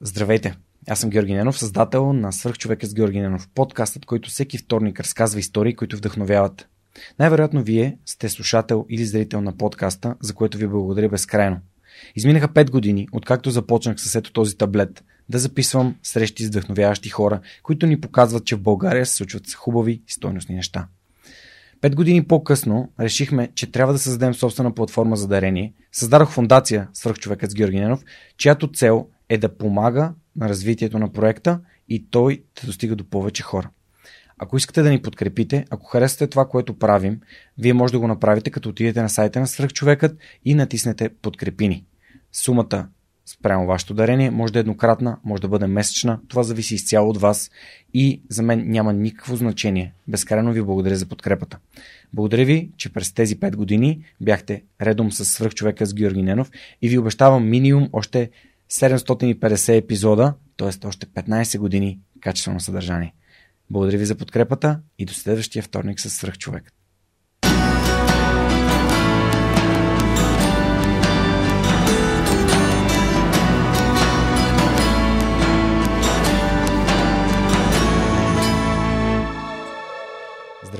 Здравейте! Аз съм Георги Ненов, създател на Свърхчовека с Георги Ненов, подкастът, който всеки вторник разказва истории, които вдъхновяват. Най-вероятно вие сте слушател или зрител на подкаста, за което ви благодаря безкрайно. Изминаха 5 години, откакто започнах с ето този таблет, да записвам срещи с вдъхновяващи хора, които ни показват, че в България се случват хубави и стойностни неща. Пет години по-късно решихме, че трябва да създадем собствена платформа за дарение. Създадох фундация Свърхчовекът с Георги Ненов, чиято цел е да помага на развитието на проекта и той да достига до повече хора. Ако искате да ни подкрепите, ако харесате това, което правим, вие може да го направите като отидете на сайта на Свърхчовекът и натиснете подкрепини. Сумата спрямо вашето дарение може да е еднократна, може да бъде месечна, това зависи изцяло от вас и за мен няма никакво значение. Безкрайно ви благодаря за подкрепата. Благодаря ви, че през тези 5 години бяхте редом с свръхчовека с Георги Ненов и ви обещавам минимум още 750 епизода, т.е. още 15 години качествено съдържание. Благодаря ви за подкрепата и до следващия вторник с свръхчовекът.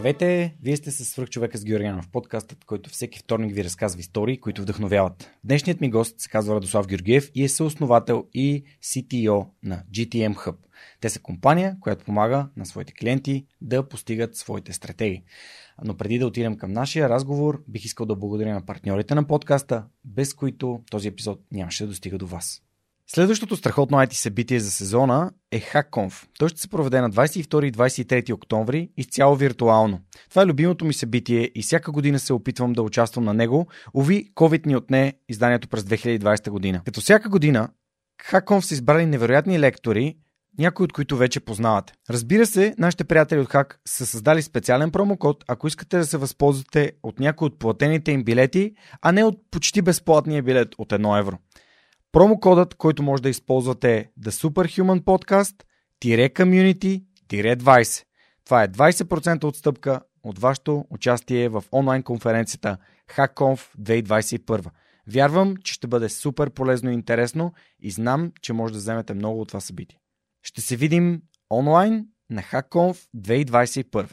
Здравейте! Вие сте с свръх човека с Георгиянов, подкастът, който всеки вторник ви разказва истории, които вдъхновяват. Днешният ми гост се казва Радослав Георгиев и е съосновател и CTO на GTM Hub. Те са компания, която помага на своите клиенти да постигат своите стратегии. Но преди да отидем към нашия разговор, бих искал да благодаря на партньорите на подкаста, без които този епизод нямаше да достига до вас. Следващото страхотно IT събитие за сезона е HackConf. Той ще се проведе на 22 и 23 октомври изцяло виртуално. Това е любимото ми събитие и всяка година се опитвам да участвам на него. Ови, COVID ни отне изданието през 2020 година. Като всяка година, HackConf са избрали невероятни лектори, някои от които вече познавате. Разбира се, нашите приятели от Hack са създали специален промокод, ако искате да се възползвате от някои от платените им билети, а не от почти безплатния билет от 1 евро. Промокодът, който може да използвате е The Superhuman Podcast Community 20. Това е 20% отстъпка от вашето участие в онлайн конференцията HackConf 2021. Вярвам, че ще бъде супер полезно и интересно и знам, че може да вземете много от това събитие. Ще се видим онлайн на HackConf 2021.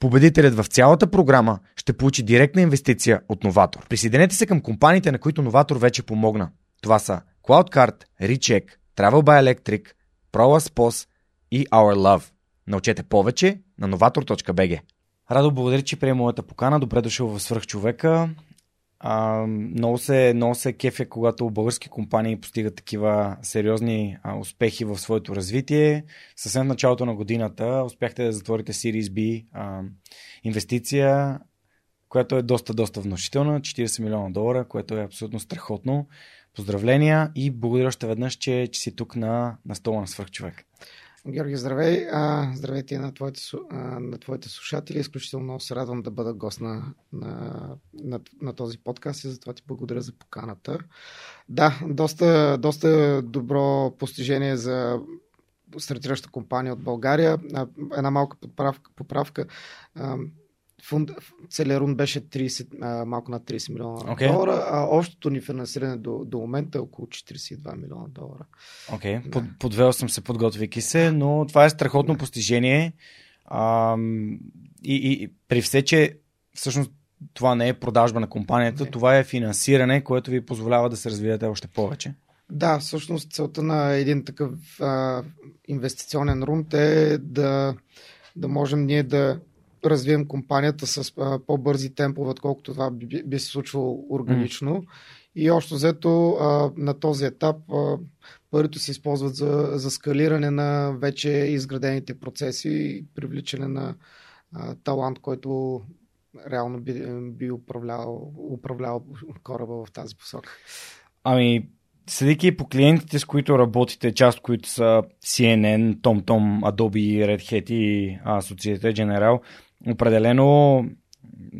Победителят в цялата програма ще получи директна инвестиция от Новатор. Присъединете се към компаниите, на които Новатор вече помогна. Това са CloudCard, Recheck, Travel by Electric, ProLaspos и Our Love. Научете повече на novator.bg. Радо, благодаря, че приема моята покана. Добре дошъл в Свърхчовека. А, много, се, много се кефя, когато български компании постигат такива сериозни а, успехи в своето развитие. Съвсем в началото на годината успяхте да затворите Series B а, инвестиция, която е доста, доста внушителна 40 милиона долара, което е абсолютно страхотно. Поздравления и благодаря още веднъж, че, че си тук на, на стола на свърхчовек. Георги, здравей. А, здравейте на твоите, а, на твоите слушатели. Изключително се радвам да бъда гост на, на, на, на този подкаст и затова ти благодаря за поканата. Да, доста, доста добро постижение за стартираща компания от България. Една малка поправка. поправка фунд, целият рун беше 30, а, малко над 30 милиона okay. долара, а общото ни финансиране до, до момента е около 42 милиона долара. Окей, okay. да. Под, подвел съм се, подготвяйки се, но това е страхотно постижение. А, и, и при все, че всъщност това не е продажба на компанията, не. това е финансиране, което ви позволява да се развиете още повече. Да, всъщност целта на един такъв а, инвестиционен румт е да, да можем ние да развием компанията с а, по-бързи темпове, отколкото това би, би се случвало органично. Mm. И още взето а, на този етап а, парите се използват за, за скалиране на вече изградените процеси и привличане на а, талант, който реално би, би управлявал, управлявал кораба в тази посока. Ами, Следейки по клиентите, с които работите, част които са CNN, TomTom, Adobe, Red Hat и Associated General, определено,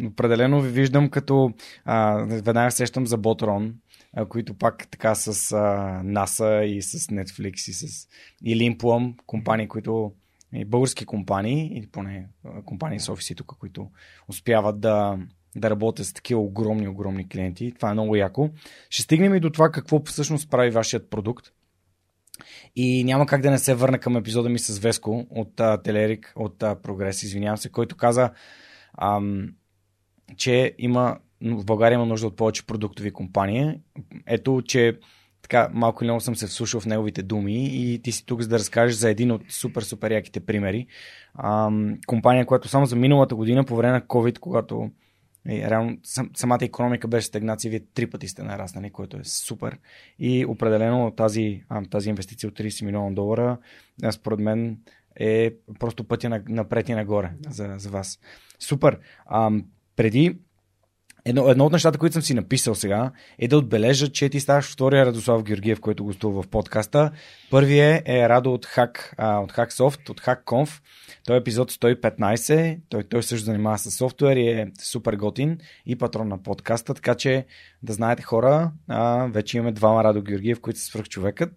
определено ви виждам като а, веднага сещам за Botron, а, които пак така с а, NASA и с Netflix и с и Limplum, компании, които и български компании, или поне компании с офиси тук, които успяват да, да работя с такива огромни, огромни клиенти. Това е много яко. Ще стигнем и до това какво всъщност прави вашият продукт. И няма как да не се върна към епизода ми с Веско от а, Телерик, от а, Прогрес, извинявам се, който каза, ам, че има, в България има нужда от повече продуктови компании. Ето, че така малко или много съм се вслушал в неговите думи и ти си тук за да разкажеш за един от супер, супер яките примери. Ам, компания, която само за миналата година, по време на COVID, когато и, реално сам, самата економика беше стагнация, вие три пъти сте нараснали, което е супер. И определено тази, тази инвестиция от 30 милиона долара, според мен, е просто пътя напред и нагоре да. за, за вас. Супер. А, преди Едно, едно от нещата, които съм си написал сега, е да отбележа, че ти ставаш втория Радослав Георгиев, който гостува в подкаста. Първият е Радо от Hack, а, от HackSoft, от HackConf. Той е епизод 115. Той, той също занимава с софтуер и е супер готин и патрон на подкаста. Така че да знаете хора, а, вече имаме двама Радо Георгиев, които са свръх човекът.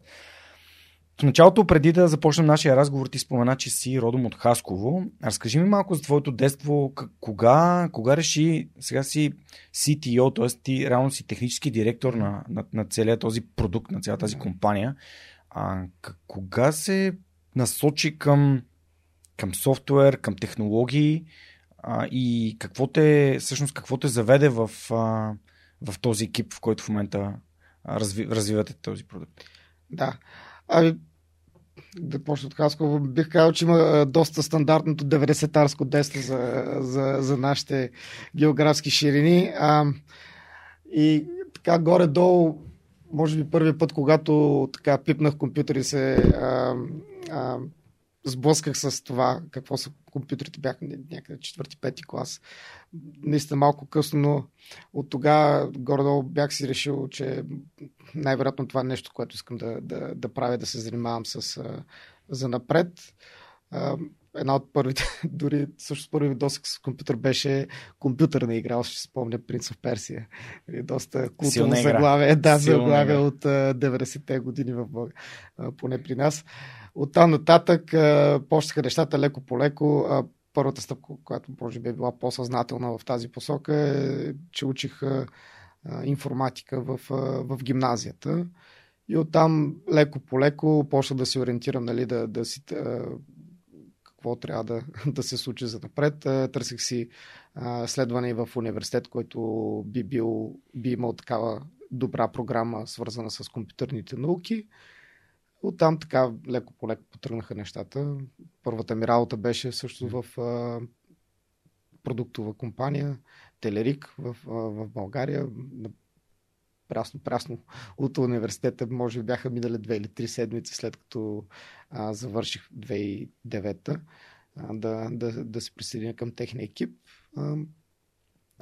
В началото, преди да започнем нашия разговор, ти спомена, че си родом от Хасково. Разкажи ми малко за твоето детство. Кога, кога реши, сега си CTO, т.е. ти реално си технически директор на, на, на целият този продукт, на цялата тази компания. А, кога се насочи към, към софтуер, към технологии а, и какво те, всъщност, какво те заведе в, а, в този екип, в който в момента разви, развивате този продукт? Да. Ами, да почна от Хасково, бих казал, че има доста стандартното 90-тарско детство за, за, за нашите географски ширини. А, и така горе-долу, може би първият път, когато така пипнах компютър и се а, а, сблъсках с това, какво са компютрите, бях някъде четвърти, пети клас. Наистина малко късно, но от тогава горе-долу бях си решил, че най-вероятно това е нещо, което искам да, да, да правя, да се занимавам с за напред. Една от първите, дори също първи досък с компютър беше компютърна игра, ще спомня Принц в Персия. Доста културно заглавие, да, заглавие от 90-те години в Бога, поне при нас. Там нататък почнаха нещата леко по леко. Първата стъпка, която може би е била по-съзнателна в тази посока е, че учих информатика в, в гимназията. И оттам леко по леко почна да се ориентирам, нали, да, да си какво трябва да, да се случи за напред. Търсих си следване в университет, който би, бил, би имал такава добра програма, свързана с компютърните науки. Оттам така леко по леко потръгнаха нещата. Първата ми работа беше също в а, продуктова компания Телерик в, а, в България. Прясно-прясно от университета, може би бяха минали две или три седмици след като а, завърших 2009 а, да, да, да се присъединя към техния екип. А,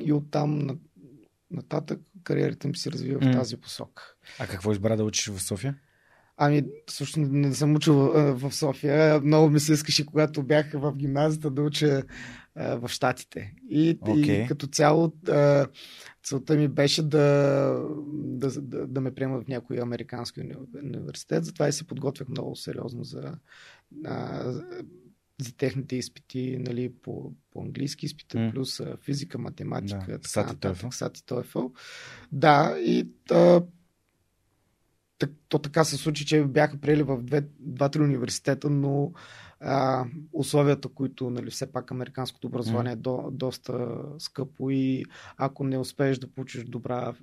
и оттам нататък кариерата ми се развива mm. в тази посока. А какво избра да учиш в София? Ами, също не съм учил в София. Много ми се искаше, когато бях в гимназията, да уча в Штатите. И, okay. и като цяло целта ми беше да, да, да, да ме приемат в някой американски университет. Затова и се подготвях много сериозно за, за техните изпити нали, по, по английски изпита, mm. плюс физика, математика, да, така Сати Да, и а, то така се случи, че бяха приели в две, два-три университета, но а, условията, които нали, все пак американското образование mm. е до, доста скъпо и ако не успееш да получиш добра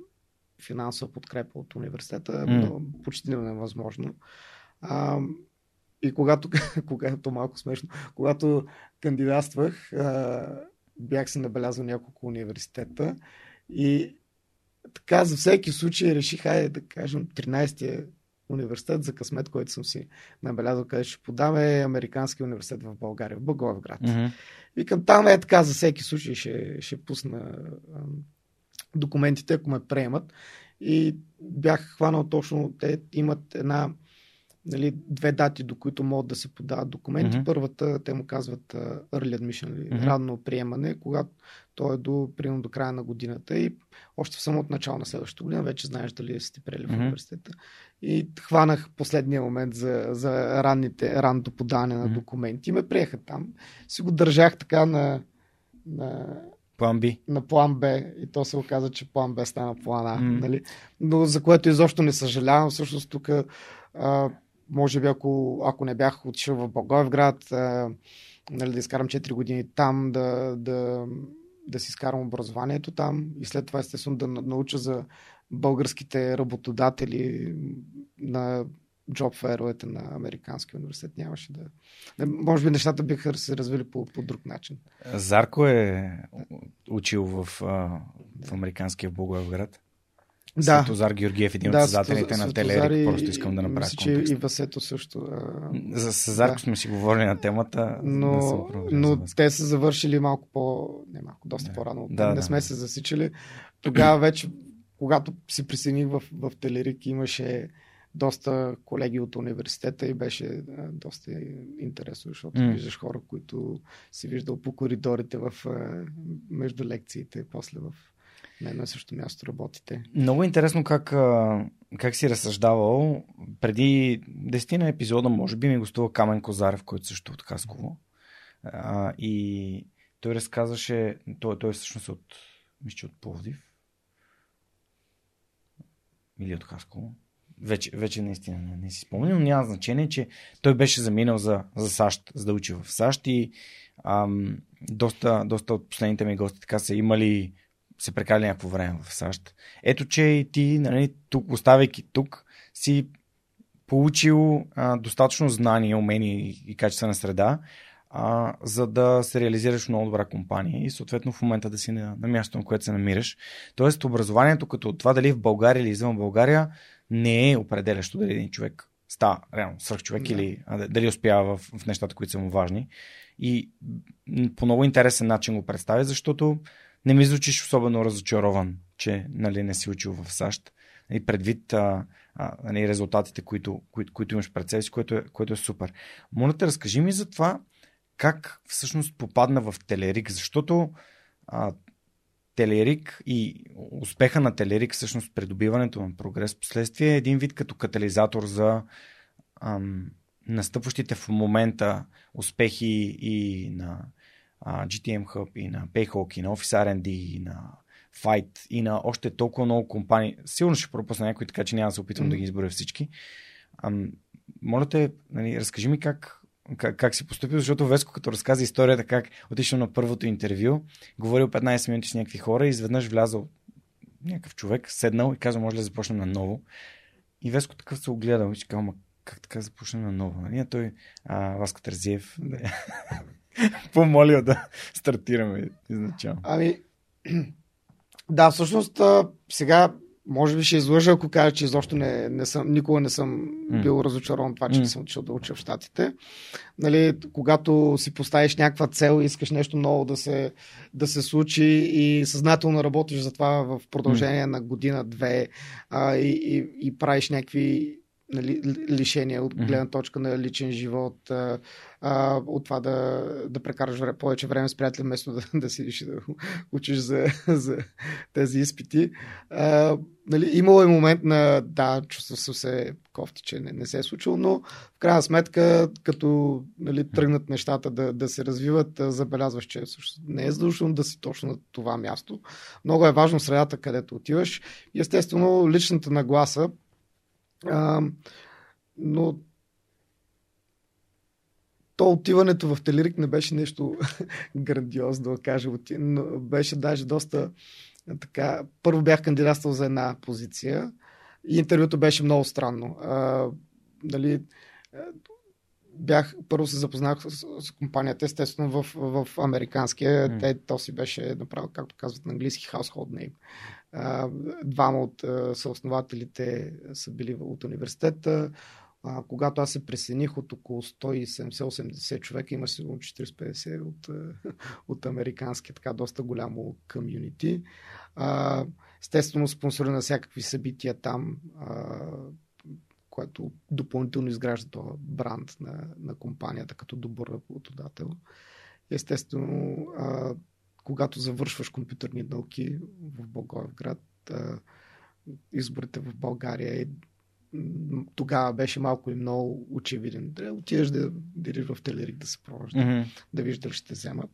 финансова подкрепа от университета, mm. почти невъзможно. А, и когато, когато малко смешно, когато кандидатствах, а, бях се набелязал няколко университета и така за всеки случай реших, хайде да кажем, 13-я университет за късмет, който съм си набелязал, къде ще подам е Американски университет в България, в Благоевград. Mm-hmm. Викам, там е така, за всеки случай ще, ще пусна документите, ако ме приемат. И бях хванал точно, те имат една нали, две дати, до които могат да се подават документи. Mm-hmm. Първата, те му казват uh, early admission, mm-hmm. ранно приемане, когато то е до, примерно, до края на годината и още в самото начало на следващата година вече знаеш дали сте приели mm-hmm. в университета. И хванах последния момент за, за ранните, ранното подаване на документи и ме приеха там. Си го държах така на, на План Б. На план Б. И то се оказа, че план Б стана план А. Mm. Нали? Но за което изобщо не съжалявам. Всъщност тук може би ако, ако не бях отишъл в Благоевград, нали, да изкарам 4 години там, да, да, да си изкарам образованието там и след това естествено да науча за българските работодатели на джоб феровете на Американския университет. Нямаше да... Може би нещата биха се развили по, по друг начин. Зарко е учил в, в Американския Благоевград. Да. Светозар Георгиев, един да, от създателите на Телерик. Просто искам да направя мисля, контекст. И Васето също. За Сезарко да. сме си говорили на темата. Но, но те са завършили малко по... Не малко, доста да. по-рано. Да, не да. сме се засичали. Тогава вече, когато се присъединих в, в Телерик, имаше доста колеги от университета и беше доста интересно, защото mm. виждаш хора, които си виждал по коридорите в, между лекциите, после в на едно и също място работите. Много интересно как, как си разсъждавал. Преди десетина епизода, може би, ми гостува Камен Козарев, който също е от Хасково. А, и той разказваше, той, той е всъщност от, мисля, от Пловдив. Или от Хасково. Вече, вече наистина не, не си спомням, но няма значение, че той беше заминал за, за САЩ, за да учи в САЩ и ам, доста, доста от последните ми гости така са имали се прекали някакво време в САЩ. Ето, че и ти, нали, тук, оставайки тук, си получил а, достатъчно знания, умения и, и качествена среда, а, за да се реализираш много добра компания и съответно в момента да си на, на място, на което се намираш. Тоест, образованието като това дали в България или извън България не е определящо дали един човек става реално свърх човек да. или а, дали успява в, в нещата, които са му важни. И по много интересен начин го представя, защото не ми звучиш особено разочарован, че нали, не си учил в САЩ. И предвид а, а, нали, резултатите, които, които, които имаш пред себе си, което е, което е супер. Моля те, разкажи ми за това как всъщност попадна в Телерик, защото а, Телерик и успеха на Телерик, всъщност придобиването на прогрес, последствие е един вид като катализатор за ам, настъпващите в момента успехи и на GTM Hub и на Payhawk и на Office R&D и на Fight и на още толкова много компании. Сигурно ще пропусна някой, така че няма да се опитвам mm. да ги изборя всички. Ам, моля те, нали, разкажи ми как, как, как си поступил, защото Веско като разказа историята как отишъл на първото интервю, говорил 15 минути с някакви хора и изведнъж влязал някакъв човек, седнал и казал, може ли да започнем на ново. И Веско такъв се огледал и казал, как така започнем на ново? Нали? А той, а, Васко Тързиев, помолил да стартираме изначално. Ами, да, всъщност сега може би ще излъжа, ако кажа, че изобщо не, не съм, никога не съм mm. бил разочарован това, че mm. не съм отишъл да уча в Штатите. Нали, когато си поставиш някаква цел искаш нещо ново да се, да се случи и съзнателно работиш за това в продължение mm. на година-две и, и, и правиш някакви нали, лишения от гледна точка на личен живот, а, а, от това да, да прекараш време, повече време с приятели, вместо да, да си да учиш за, за тези изпити. А, нали, имало е момент на, да, чувствам съм се кофти, че не, не се е случило, но в крайна сметка, като нали, тръгнат нещата да, да се развиват, забелязваш, че не е задължително да си точно на това място. Много е важно средата, където отиваш. Естествено, личната нагласа, А, но то отиването в Телерик не беше нещо грандиозно, да кажа. Но беше даже доста така. Първо бях кандидатствал за една позиция и интервюто беше много странно. А, дали, бях, първо се запознах с, с компанията, естествено в, в американския. Mm. Те, то си беше направил, както казват на английски, household name. Двама от съоснователите са били от университета. Когато аз се присъединих от около 170-80 човека, има сигурно 40-50 от, от американски, така доста голямо комюнити. Естествено, спонсори на всякакви събития там, което допълнително изгражда този бранд на, на компанията като добър работодател. Естествено, а, когато завършваш компютърни науки в Благоевград, изборите в България е тогава беше малко и много очевиден. Да отидеш да дириш в Телерик да се пробваш, mm-hmm. да, да виждаш дали ще вземат.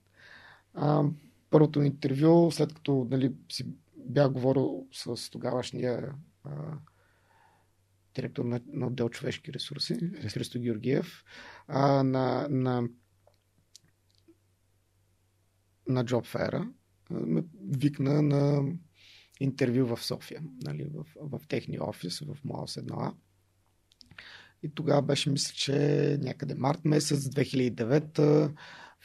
А, първото интервю, след като нали, си бях говорил с тогавашния а, директор на, на отдел човешки ресурси, Христо Георгиев, а, на, на, на Job Fair, ме викна на интервю в София, нали, в, в техния офис, в МОАС 1А. И тогава беше, мисля, че някъде март месец 2009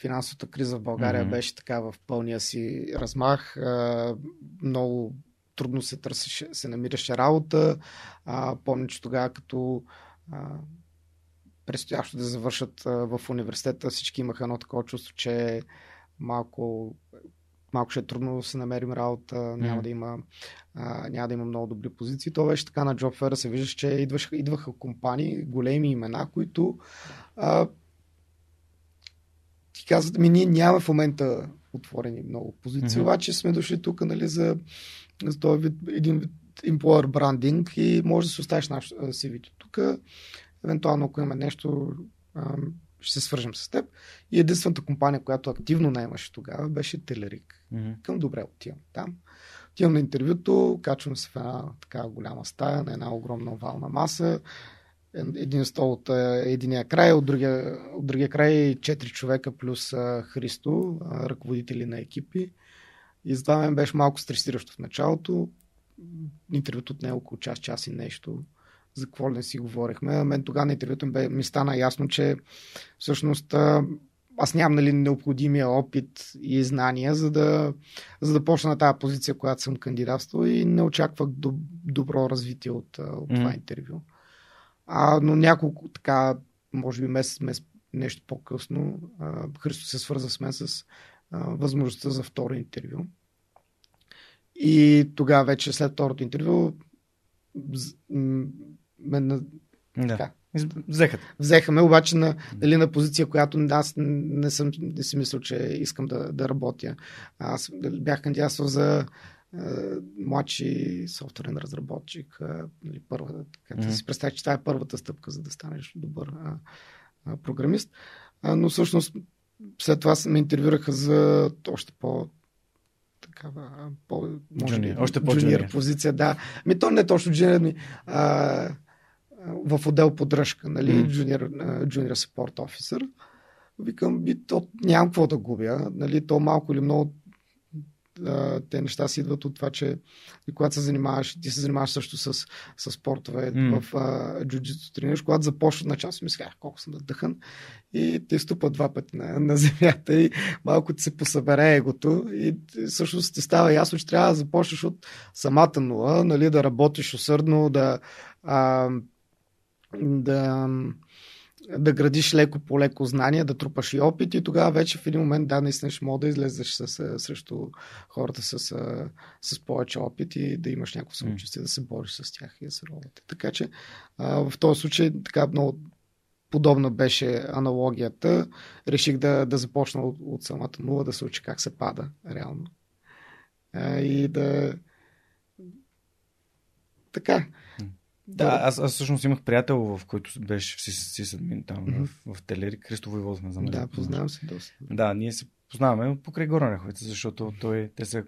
финансовата криза в България mm-hmm. беше така в пълния си размах. Много трудно се търсеше, се намираше работа. помня, че тогава като предстоящо да завършат в университета, всички имаха едно такова чувство, че малко малко ще е трудно да се намерим работа, mm. няма, да има, а, няма да има много добри позиции. То беше така на JobFair, се виждаш, че идваха, идваха компании, големи имена, които а, ти казват, ми ние нямаме в момента отворени много позиции, mm-hmm. обаче сме дошли тук нали, за, за този вид, един вид employer брандинг и може да се оставиш наш CV тук. Евентуално, ако има нещо, ще се свържем с теб. И единствената компания, която активно наемаше тогава, беше Телерик. Mm-hmm. Към добре отивам там. Отивам на интервюто, качвам се в една така голяма стая, на една огромна овална маса. Един стол от единия край, от другия, от другия край четири човека плюс Христо, ръководители на екипи. И за това беше малко стресиращо в началото. Интервюто от него около час, час и нещо за какво не си говорихме. Мен тогава на интервюто ми, ми стана ясно, че всъщност аз нямам нали, необходимия опит и знания, за да, за да почна на тази позиция, която съм кандидатствал и не очаквах до, добро развитие от, от това mm. интервю. А, но няколко така, може би месец, месец нещо по-късно, Христо се свърза с мен с а, възможността за второ интервю. И тогава вече след второто интервю мен, да. така, Взеха. Взеха ме, обаче на, дали, на позиция, която аз не съм не си мислил, че искам да, да работя. Аз бях кандидатствал за е, младши софтуерен разработчик. Е, нали, първа, така, mm-hmm. да си представя, че това е първата стъпка, за да станеш добър а, а, програмист. А, но всъщност след това ме интервюраха за още по такава, по, може би, още по джуниор позиция, да. Ми то не е точно джуниор, ми, а, в отдел поддръжка, нали, mm. junior, junior support officer. Викам, би, то нямам какво да губя, нали, то малко или много те неща си идват от това, че когато се занимаваш, ти се занимаваш също с, с спортове mm. в джуджито тренираш, когато започваш на час, ми сега, колко съм надъхан и те ступа два пъти на, на земята и малко ти се посъбере егото и всъщност ти става ясно, че трябва да започнеш от самата нула, нали, да работиш усърдно, да а, да, да градиш леко по леко знания, да трупаш и опит и тогава вече в един момент да, наистина ще мога да излезеш с, срещу хората с, с повече опит и да имаш някакво самочувствие, mm. да се бориш с тях и да се робите. Така че а, в този случай така много подобна беше аналогията. Реших да, да започна от, от самата нула, да се учи как се пада реално. А, и да така, да, аз, аз всъщност имах приятел, в който беше си, си там mm-hmm. в, в Телери, Христо Войвоз, не знам. Да, познавам се доста. Да, ние се познаваме покрай Горна Раховица, защото той, те са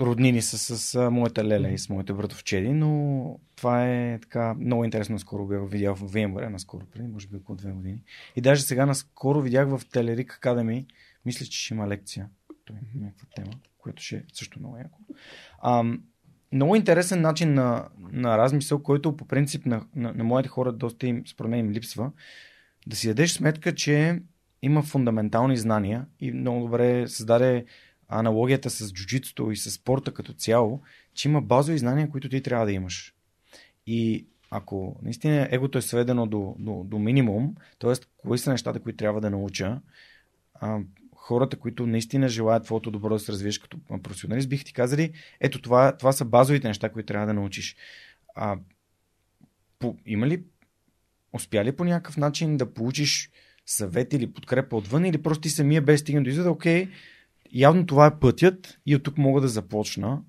роднини с, с, с моята леля и с моите братовчеди, но това е така много интересно. Скоро бях видял в VMware, наскоро преди, може би около две години. И даже сега наскоро видях в Телерик Academy, мисля, че ще има лекция. Той е някаква тема, която ще е също много яко. Ам, много интересен начин на, на размисъл, който по принцип на, на, на моите хора доста им, според мен им липсва. Да си дадеш сметка, че има фундаментални знания и много добре създаде аналогията с джуджитото и с спорта като цяло, че има базови знания, които ти трябва да имаш. И ако наистина егото е сведено до, до, до минимум, т.е. кои са нещата, които трябва да науча, а, хората, които наистина желаят твоето добро да се развиеш като професионалист, бих ти казали, ето това, това са базовите неща, които трябва да научиш. А, по, има ли, успя ли по някакъв начин да получиш съвет или подкрепа отвън, или просто ти самия без стигна до извода, окей, явно това е пътят и от тук мога да започна.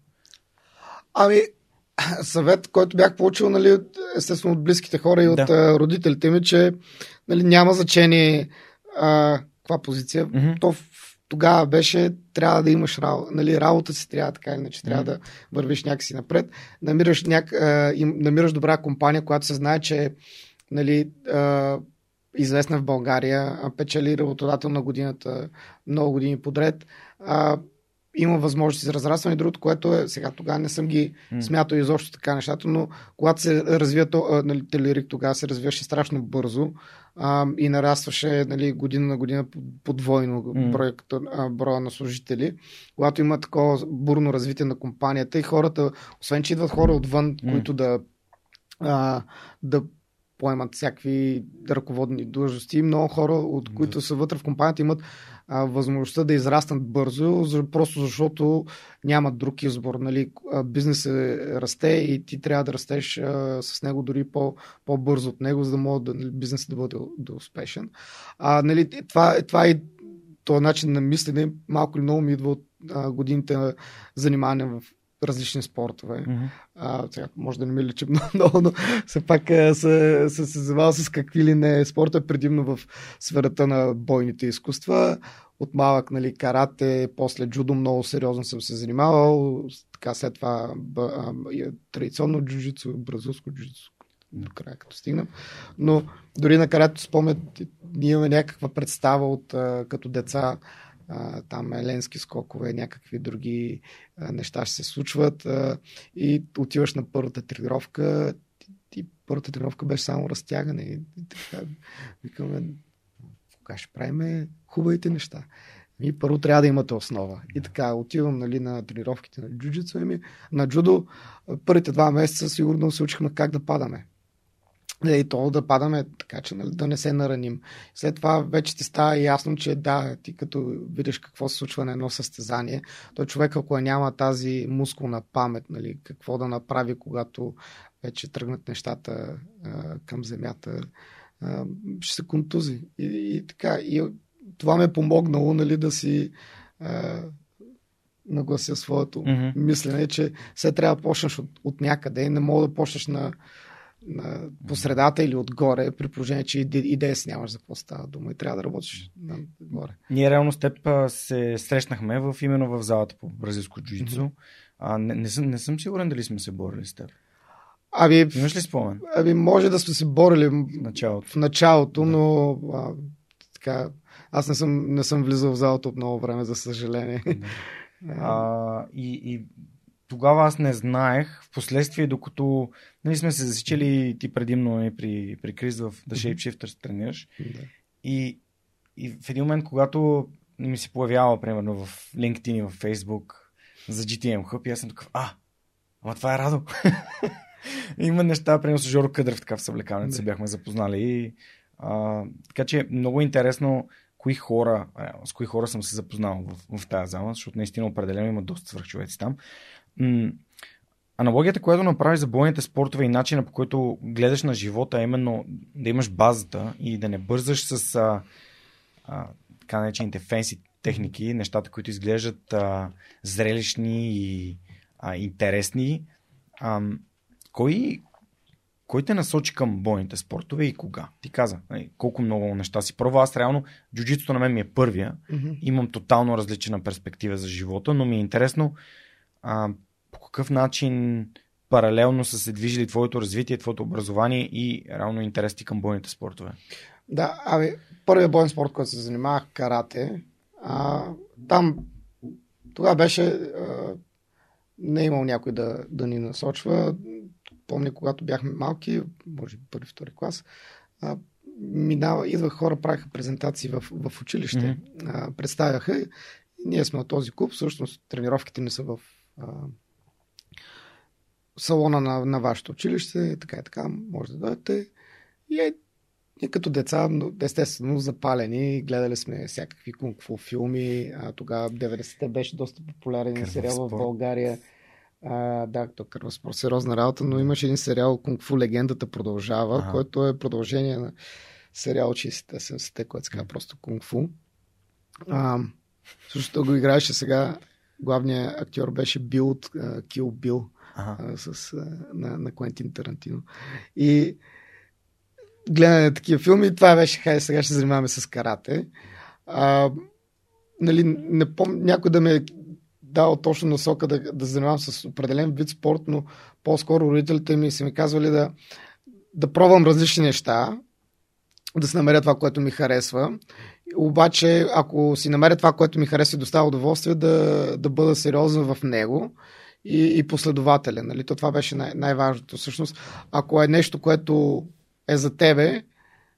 Ами, съвет, който бях получил, нали, естествено от близките хора и от да. родителите ми, че нали, няма значение а, каква позиция. Mm-hmm. То тогава беше, трябва да имаш работа. Нали, работа си трябва така или иначе, трябва mm-hmm. да вървиш някакси напред. Намираш, няк, а, им, намираш добра компания, която се знае, че нали, а, известна в България, печели работодател на годината много години подред. А, има възможност за разрастване. Другото, което е, сега тогава не съм ги mm. смятал изобщо така нещата, но когато се развива, нали, Телерик тогава се развиваше страшно бързо а, и нарастваше нали, година на година подвойно mm. броя, броя на служители. Когато има такова бурно развитие на компанията и хората, освен че идват хора отвън, mm. които да, а, да поемат всякакви ръководни длъжности. Много хора, от които са вътре в компанията, имат възможността да израснат бързо, просто защото нямат друг избор. Нали? Бизнесът расте и ти трябва да растеш с него дори по, по-бързо от него, за да може нали, бизнесът да бъде да успешен. А, нали, това, това е този начин на мислене малко или много ми идва от годините на занимаване в различни спортове. Mm-hmm. А, сега, може да не ми личи много, но все пак се, се, се занимавал с какви ли не спорта, предимно в сферата на бойните изкуства. От малък, нали, карате, после джудо много сериозно съм се занимавал. Така след това б, а, традиционно джуджицу, бразилско джуджицу, до края като стигнам. Но дори на карате спомнят, ние имаме някаква представа от а, като деца а, там еленски скокове, някакви други а, неща ще се случват а, и отиваш на първата тренировка и първата тренировка беше само разтягане и, и така викаме кога ще правим хубавите неща. И първо трябва да имате основа. И така, отивам нали, на тренировките на джуджицу, ми, на джудо. Първите два месеца сигурно се учихме как да падаме. Нали, и то да падаме така, че нали, да не се нараним. След това вече ти става ясно, че да, ти като видиш какво се случва на едно състезание, то човек, ако няма тази мускулна памет, нали, какво да направи, когато вече тръгнат нещата а, към земята, а, ще се контузи. И, и така, и това ме е помогнало нали, да си а, наглася своето mm-hmm. мислене, че все трябва да почнеш от, от някъде и не мога да почнеш на на, по средата или отгоре, при положение, че идея си нямаш за какво става дума и трябва да работиш нагоре. Ние реално с теб се срещнахме в, именно в залата по бразилско джуджицу. Mm-hmm. А, не, не, съм, не съм сигурен дали сме се борили с теб. Ами, Имаш ли спомен? Ами, може да сме се борили в началото, в началото да. но а, така, аз не съм, не съм влизал в залата от много време, за съжаление. Да. А, и, и тогава аз не знаех, в последствие, докато нали, сме се засичали ти предимно и при, при Криз в The Shapeshifters тренираш. Да. И, и в един момент, когато ми се появява, примерно, в LinkedIn и в Facebook за GTM Hub, и аз съм такъв, а, ама това е Радо. Има неща, примерно с Жоро Къдрев, така в съблекаването да. се бяхме запознали. И, а, така че много интересно кои хора, с кои хора съм се запознал в, в тази зала, защото наистина определено има доста свърхчовеци там. М- аналогията, която направи за бойните спортове и начина по който гледаш на живота, е именно да имаш базата и да не бързаш с а, а, така наречените фенси техники, нещата, които изглеждат а, зрелищни и а, интересни. А, кой, кой те насочи към бойните спортове и кога? Ти каза, нали, колко много неща си пробва. Аз реално, джуджитото на мен ми е първия. Mm-hmm. Имам тотално различна перспектива за живота, но ми е интересно а, по какъв начин паралелно са се движили твоето развитие, твоето образование и реално интерес ти към бойните спортове? Да, ами, първият бойен спорт, който се занимавах, карате, а, там тогава беше а, не е имал някой да, да ни насочва. Помня, когато бяхме малки, може би първи, втори клас, а, минава, идвах хора, правиха презентации в, в училище, mm-hmm. а, представяха. Ние сме от този клуб, всъщност тренировките не са в а, салона на, на вашето училище, така и така, може да дойдете. И е, ние като деца, естествено, запалени, гледали сме всякакви кунг-фу филми. А, тогава 90-те беше доста популярен сериал в България. А, да, то Кървоспорт, сериозна работа, но имаше един сериал Кунг-фу легендата продължава, ага. който е продължение на сериал 60-те, 70-те, който се казва просто Кунг-фу. А, също го играеше сега. Главният актьор беше Бил от Кил Бил с, на, на Куентин Тарантино. И гледане на такива филми. Това беше, хай сега ще се занимаваме с карате. А, нали, не помня някой да ме е дал точно насока да, да занимавам с определен вид спорт, но по-скоро родителите ми са ми казвали да, да пробвам различни неща, да се намеря това, което ми харесва. Обаче, ако си намеря това, което ми харесва и доставя удоволствие, да, да бъда сериозен в него и, и последователен. Нали? То това беше най- най-важното. Всъщност, ако е нещо, което е за тебе,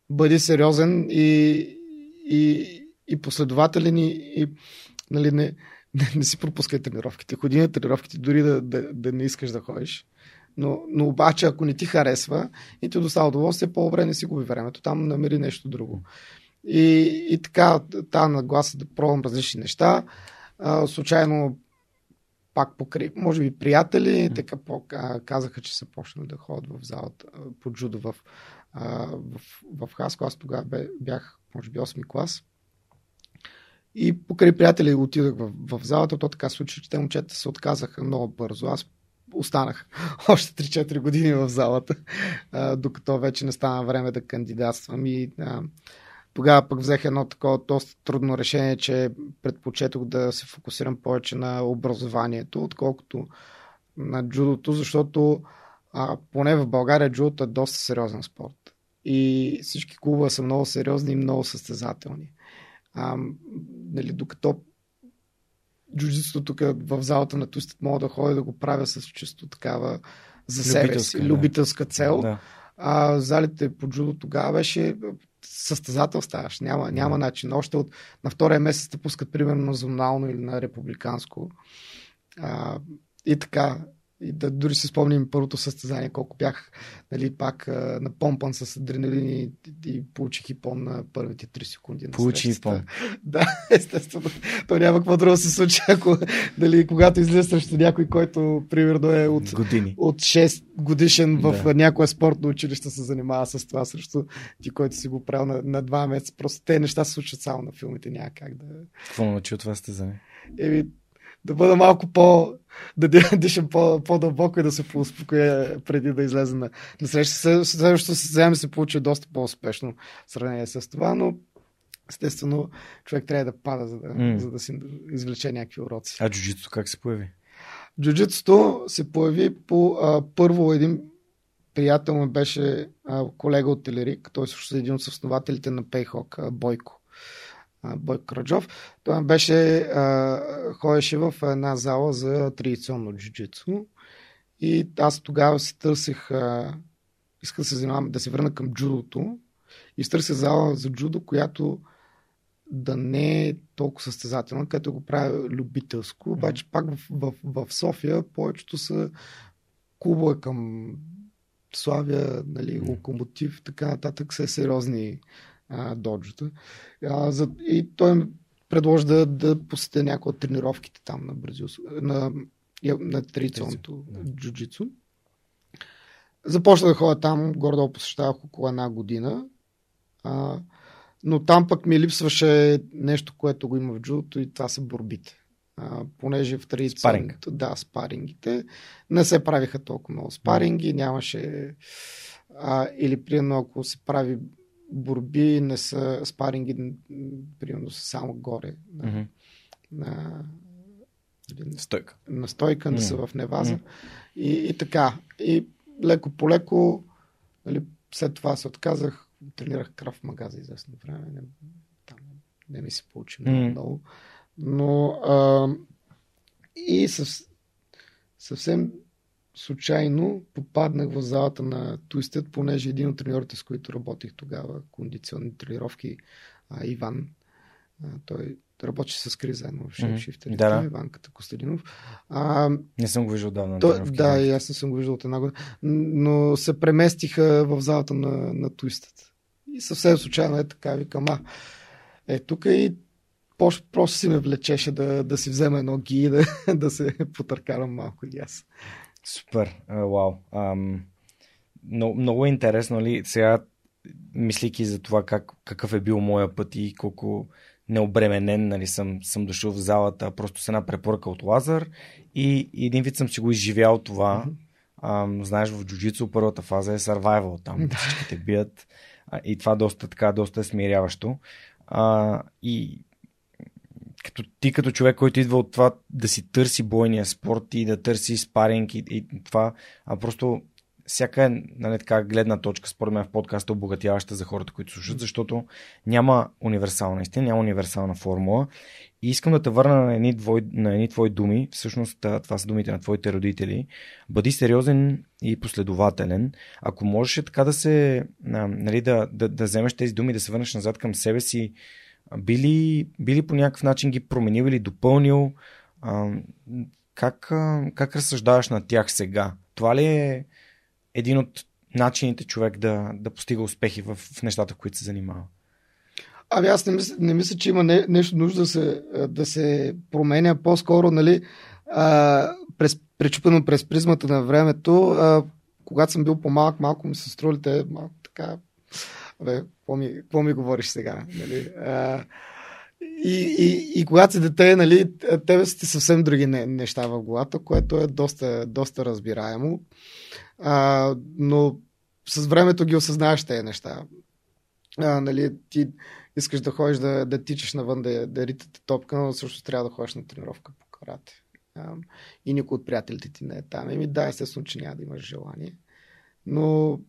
бъди сериозен и, и, и последователен и, и нали, не, не, не си пропускай тренировките. Ходи на тренировките, дори да, да, да не искаш да ходиш. Но, но обаче, ако не ти харесва и ти достава удоволствие, по-добре не си губи времето. Там намери нещо друго. И, и така, тази нагласа да пробвам различни неща. А, случайно пак покри, може би приятели, mm. така по, казаха, че са почнали да ходят в залата по джудо в в, в Хаско. Аз тогава бях, може би, 8 клас. И покрай приятели отидах в, в залата. То така случи, че те момчета се отказаха много бързо. Аз останах още 3-4 години в залата, а, докато вече не стана време да кандидатствам. И а, тогава пък взех едно такова доста трудно решение, че предпочетох да се фокусирам повече на образованието, отколкото на джудото, защото а, поне в България джудото е доста сериозен спорт. И всички клубове са много сериозни и много състезателни. А, нали, докато джуджитството тук в залата на Тустът мога да ходя да го правя с чисто такава за себе си, любителска цел. Да. А залите по джудо тогава беше състезател ставаш. Няма, няма начин. Още от, на втория месец те пускат примерно на зонално или на републиканско. А, и така, и да дори си спомним първото състезание, колко бях нали, пак а, напомпан с адреналин и, и получих ипон на първите 3 секунди. Получи ипон. Да, естествено. То няма какво друго да се случи, ако, нали, когато излезе срещу някой, който примерно е от, Години. от 6 годишен в да. някое спортно училище се занимава с това срещу ти, който си го правил на, на 2 месеца. Просто те неща се случват само на филмите, няма как да... Какво научи от това състезание? Еми, да бъда малко по... да дишам по, по-дълбоко и да се поуспокоя преди да излезе на, на среща. Следващото състезание се получи доста по-успешно в сравнение с това, но естествено човек трябва да пада, за да, mm. за да си извлече някакви уроци. А джуджитото как се появи? Джуджитото се появи по а, първо един приятел ми беше а, колега от Телерик, той също е един от основателите на Пейхок, Бойко. Бойко Краджов. Той беше, а, ходеше в една зала за традиционно джуджицу и аз тогава си търсих, а, исках да се занимавам, да се върна към джудото и търся зала за джудо, която да не е толкова състезателна, като го правя любителско. Обаче пак в, в, в София повечето са клубове към Славия, нали, Локомотив, така нататък са сериозни а, доджата. А, за, и той ми предложи да, да посетя някои от тренировките там на Бразил, на, на традиционното да. джуджицу. Започна да ходя там, гордо посещавах около една година. А, но там пък ми липсваше нещо, което го има в джудото и това са борбите. А, понеже в традиционното... Да, спарингите. Не се правиха толкова много спаринги, нямаше... А, или примерно ако се прави борби не са спаринги, примерно са само горе. На, mm-hmm. на, Стойка. на стойка, не М. са в неваза. М. И, и така. И леко по леко, нали, след това се отказах, тренирах крав мага за известно време. Не, там не ми се получи много. М. много. Но а, и съв, съвсем случайно попаднах в залата на Twisted, понеже един от треньорите, с които работих тогава, кондиционни тренировки, а, Иван, а, той работи с Кри заедно в Мгм. шейпшифтерите, Да, да. Иванката Костадинов. А, Не съм го виждал давно. на то, да, и аз не съм го виждал от една година. Но се преместиха в залата на, на Twisted. И съвсем случайно е така, викам, а, е тук и просто си ме влечеше да, да си взема едно ги и да, да се потъркарам малко и аз. Супер, а, вау. Ам, много, много е интересно, ли? Сега, мислики за това как, какъв е бил моя път и колко необременен нали, съм, съм дошъл в залата, просто с една препоръка от Лазар и, и един вид съм си го изживял това. Ам, знаеш, в джуджицу първата фаза е survival, там всички те бият а, и това доста така, доста е смиряващо. А, и като ти като човек, който идва от това да си търси бойния спорт и да търси спаринг и, и това, а просто всяка е нали, така, гледна точка, според мен в подкаста, обогатяваща за хората, които слушат, защото няма универсална истина, няма универсална формула. И искам да те върна на едни, твои, на едни твои думи. Всъщност, това са думите на твоите родители. Бъди сериозен и последователен. Ако можеш така да се, нали, да, да, да вземеш тези думи, да се върнеш назад към себе си, а, би ли, би ли по някакъв начин ги променил или допълнил? А, как, как разсъждаваш на тях сега? Това ли е един от начините човек да, да постига успехи в, в нещата, в които се занимава? Ами аз не мисля, не мисля че има не, нещо нужда да се, да се променя. По-скоро, нали, а, през, пречупено през призмата на времето, а, когато съм бил по-малък, малко ми се строили те малко така. Бе, какво ми, какво ми говориш сега? Нали? А, и, и, и когато си дете, нали, тебе са ти съвсем други не, неща в главата, което е доста, доста разбираемо. А, но с времето ги осъзнаваш тези неща. А, нали, ти искаш да ходиш да, да тичаш навън, да, да ритате топка, но също трябва да ходиш на тренировка по карате. А, и никой от приятелите ти не е там. Еми да, естествено, че няма да имаш желание. Но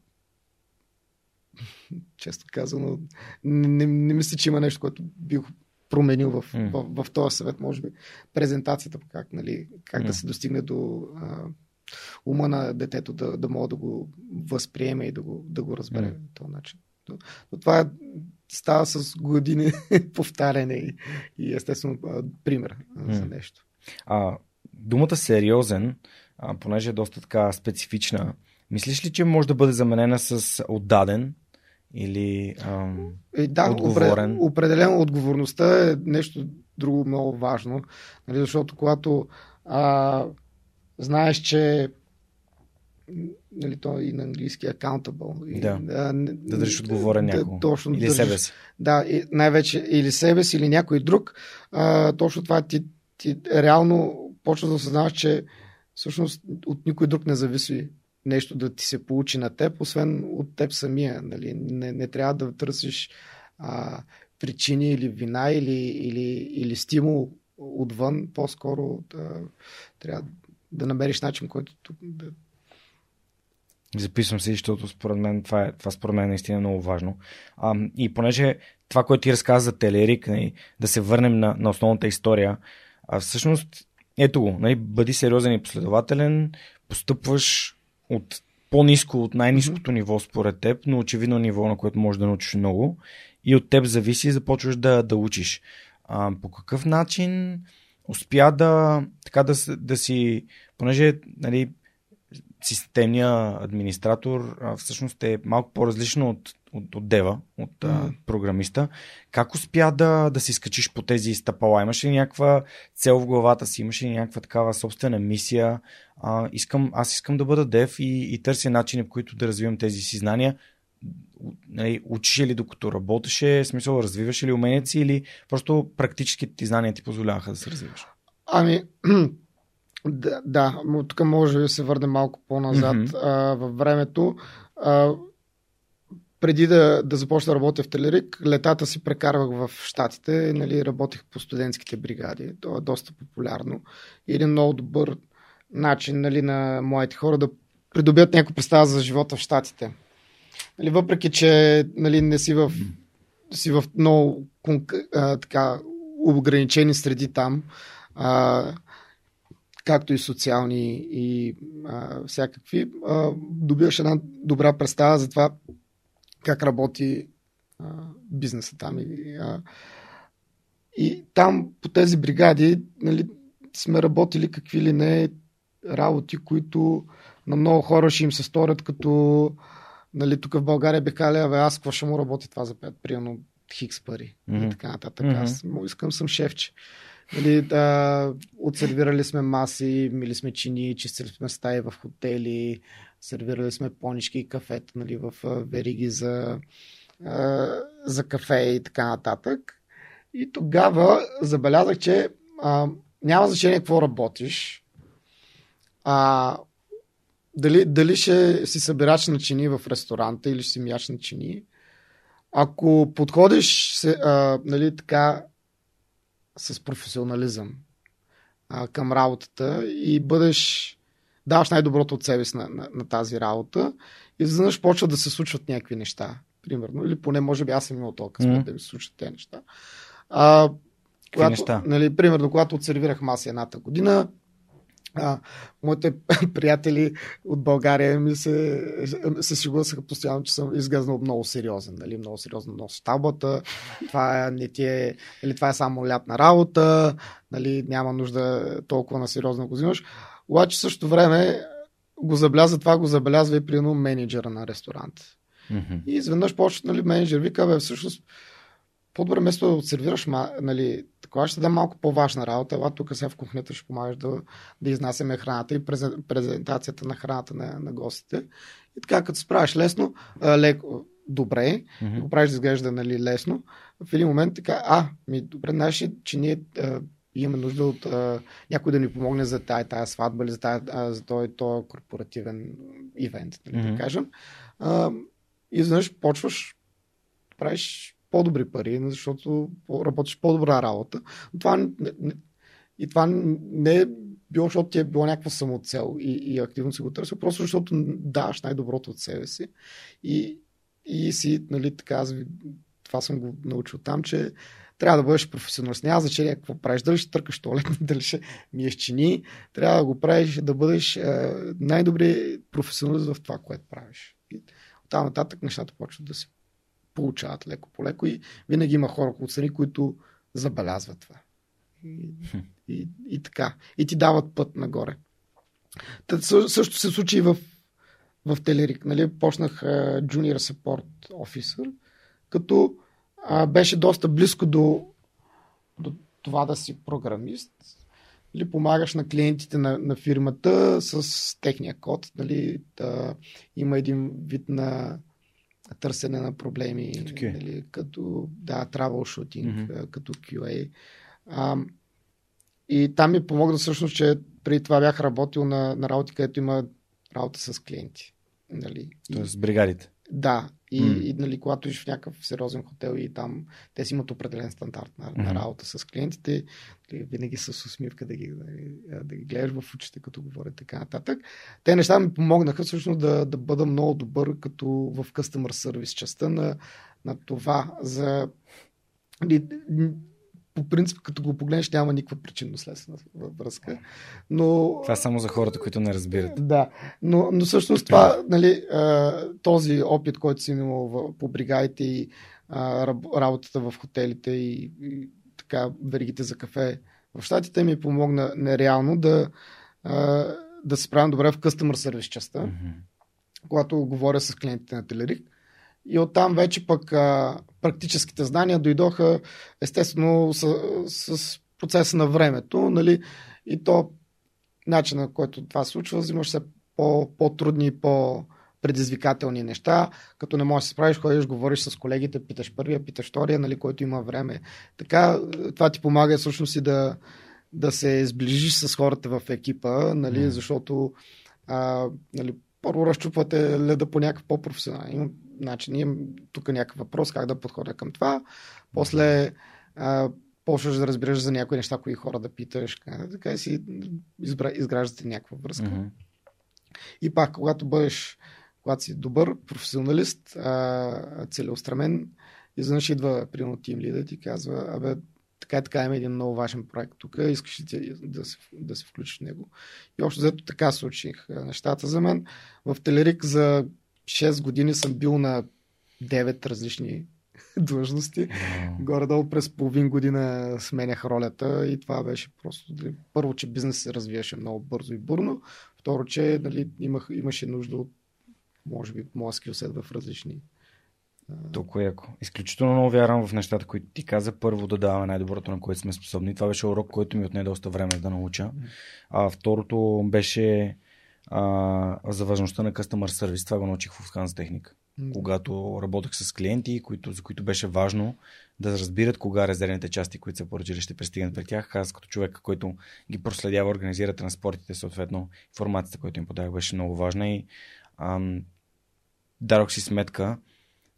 често казано, не, не, мисля, че има нещо, което бих променил в, М. в, в, този съвет. Може би презентацията, как, нали, как М. да се достигне до а, ума на детето, да, да мога да го възприеме и да го, да го разбере по този начин. Но, но това става с години повтаряне и, и естествено пример а, за нещо. А, думата сериозен, а, понеже е доста така специфична, мислиш ли, че може да бъде заменена с отдаден? Или ам, И Е, да, Отговорен. опре- определено отговорността е нещо друго много важно, нали, защото когато а, знаеш, че нали, то и на английски е accountable. И, Да. а, не- да държиш отговорен да, някого? Точно, или държиш- себе си? Да, и най-вече или себе си, или някой друг. А, точно това ти, ти реално почва да осъзнаваш, че всъщност от никой друг не зависи нещо да ти се получи на теб, освен от теб самия. Нали? Не, не трябва да търсиш а, причини или вина или, или, или стимул отвън. По-скоро да, трябва да намериш начин, който да, Записвам си, защото според мен това, е, това според мен е наистина много важно. А, и понеже това, което ти разказа за Телерик, нали, да се върнем на, на основната история, а всъщност, ето го, нали, бъди сериозен и последователен, постъпваш от по-низко от най-низкото ниво според теб, но очевидно ниво, на което можеш да научиш много и от теб зависи и започваш да, да учиш. А, по какъв начин успя да, така да, да си, понеже нали, системния администратор а, всъщност е малко по-различно от, от, от дева, от а, Мгм. програмиста. Как успя да, да си скачиш по тези стъпала? Имаш ли някаква цел в главата си? Имаш ли някаква такава собствена мисия? А, искам, аз искам да бъда дев и, и търся начини, по които да развивам тези си знания. Нали, учиш ли докато работеше, смисъл развиваш ли уменията си или просто практическите ти знания ти позволяваха да се развиваш? Ами, да, да, тук може да се върне малко по-назад mm-hmm. а, във времето. А, преди да, да започна да работя в Телерик, летата си прекарвах в Штатите, нали, работех по студентските бригади. То е доста популярно. И един много добър начин нали, на моите хора да придобият някаква представа за живота в Штатите. Нали, въпреки, че нали, не си в, си в много а, така, ограничени среди там, а, както и социални и а, всякакви, а, добиваш една добра представа за това как работи а, бизнеса там. И, а, и там по тези бригади нали, сме работили какви ли не работи, които на много хора ще им се сторят като нали, тук в България бе казали, абе аз какво ще му работи това за 5, примерно хикс пари mm-hmm. и така нататък. Mm-hmm. Аз му искам съм шефче. Нали, да, отсервирали сме маси, мили сме чини, чистили сме стаи в хотели, сервирали сме понички и кафета нали, в вериги за, за кафе и така нататък. И тогава забелязах, че а, няма значение какво работиш. А, дали, дали ще си събирач на чини в ресторанта или ще си мяч на чини. Ако подходиш се, а, нали, така с професионализъм а, към работата и бъдеш даваш най-доброто от себе си на, на, на тази работа и изведнъж почват да се случват някакви неща. Примерно. Или поне, може би, аз съм имал толкова късмет mm. да ми се случат тези неща. А, когато, неща? Нали, примерно, когато отсервирах маси едната година, а, моите приятели от България ми се, се шегуваха постоянно, че съм изгъзнал много сериозен. Нали? Много сериозно носи табата. Това е, не ти е, или това е само лятна работа. Нали? Няма нужда толкова на сериозно го взимаш. Обаче също време го забелязва, това го забелязва и при менеджера на ресторант. Mm-hmm. И изведнъж почва, нали, менеджер вика, бе, всъщност по-добре место да отсервираш, нали, такова ще да малко по-важна работа. Ела тук сега в кухнята ще помагаш да, да изнасяме храната и презентацията на храната на, на гостите. И така, като справиш лесно, леко, добре, mm-hmm. го правиш да изглежда нали, лесно, в един момент така, а, ми добре, знаеш, че ние а, имаме нужда от а, някой да ни помогне за тая, тая сватба или за, тая, а, за този, този корпоративен ивент, нали, mm-hmm. да кажем. А, и изведнъж почваш, правиш по-добри пари, защото работиш по-добра работа. Но това и това не е било, защото ти е било някаква самоцел и, и активно си го търся, просто защото даваш най-доброто от себе си. И, и си, нали, така, аз ви, това съм го научил там, че трябва да бъдеш професионалист. Няма значение какво правиш. Дали ще търкаш туалет, дали ще миеш чини. Трябва да го правиш, да бъдеш е, най-добри професионалист в това, което правиш. И оттам нататък нещата почват да се получават леко по леко и винаги има хора от страни, които забелязват това. И, и, и така. И ти дават път нагоре. Та, също се случи и в, в Телерик. Нали? Почнах uh, Junior Support Officer, като а, беше доста близко до, до това да си програмист. Нали, помагаш на клиентите на, на фирмата с техния код. Нали, да, има един вид на търсене на проблеми, okay. нали, като да, travel shooting, mm-hmm. като QA. А, и там ми помогна всъщност, че преди това бях работил на, на работи, където има работа с клиенти. Нали. Тоест с бригадите. Да, и, mm. и нали, когато иш в някакъв сериозен хотел и там те си имат определен стандарт на, mm-hmm. на работа с клиентите, нали, винаги с усмивка да ги, да, да ги гледаш в очите, като говорят така нататък. Те неща ми помогнаха всъщност да, да бъда много добър като в customer service частта на, на това за нали, по принцип, като го погледнеш, няма никаква причинно-следствена връзка. Но... Това е само за хората, които не разбират. Да, но, но всъщност това, нали, този опит, който си имал по бригадите и работата в хотелите и, и така веригите за кафе в щатите ми помогна нереално да, да се справям добре в customer service частта, mm-hmm. когато говоря с клиентите на Телерик и оттам вече пък а, практическите знания дойдоха естествено с, с процеса на времето, нали? И то начина, който това случва, взимаш се по, по-трудни, по предизвикателни неща, като не можеш да се справиш, ходиш, говориш с колегите, питаш първия, питаш втория, нали, който има време. Така, това ти помага всъщност и да, да се сближиш с хората в екипа, нали, mm. защото а, нали, първо разчупвате леда по някакъв по-професионален начин. Имам тук някакъв въпрос как да подходя към това. После а, почваш да разбираш за някои неща, кои хора да питаш. Така и си избра, изграждате някаква връзка. Mm-hmm. И пак, когато бъдеш, когато си добър професионалист, а, целеустремен, изведнъж идва, примерно, тим лида ти казва, абе, така и така има един много важен проект тук, искаш ли да се, да се включиш в него. И общо взето така случих нещата за мен. В Телерик за 6 години съм бил на 9 различни длъжности. Mm. Горе-долу през половин година сменях ролята и това беше просто. Дали, първо, че бизнес се развиваше много бързо и бурно. Второ, че нали, имах, имаше нужда от, може би, моя скилсет в различни толкова яко. Изключително много вярвам в нещата, които ти каза. Първо да даваме най-доброто, на което сме способни. Това беше урок, който ми отне доста време да науча. А второто беше а, за важността на customer service. Това го научих в Hans Техник. Mm. Когато работех с клиенти, които, за които беше важно да разбират кога резервните части, които са поръчали, ще пристигнат при тях. Аз като човек, който ги проследява, организира транспортите, съответно информацията, която им подах, беше много важна и ам, дадох си сметка,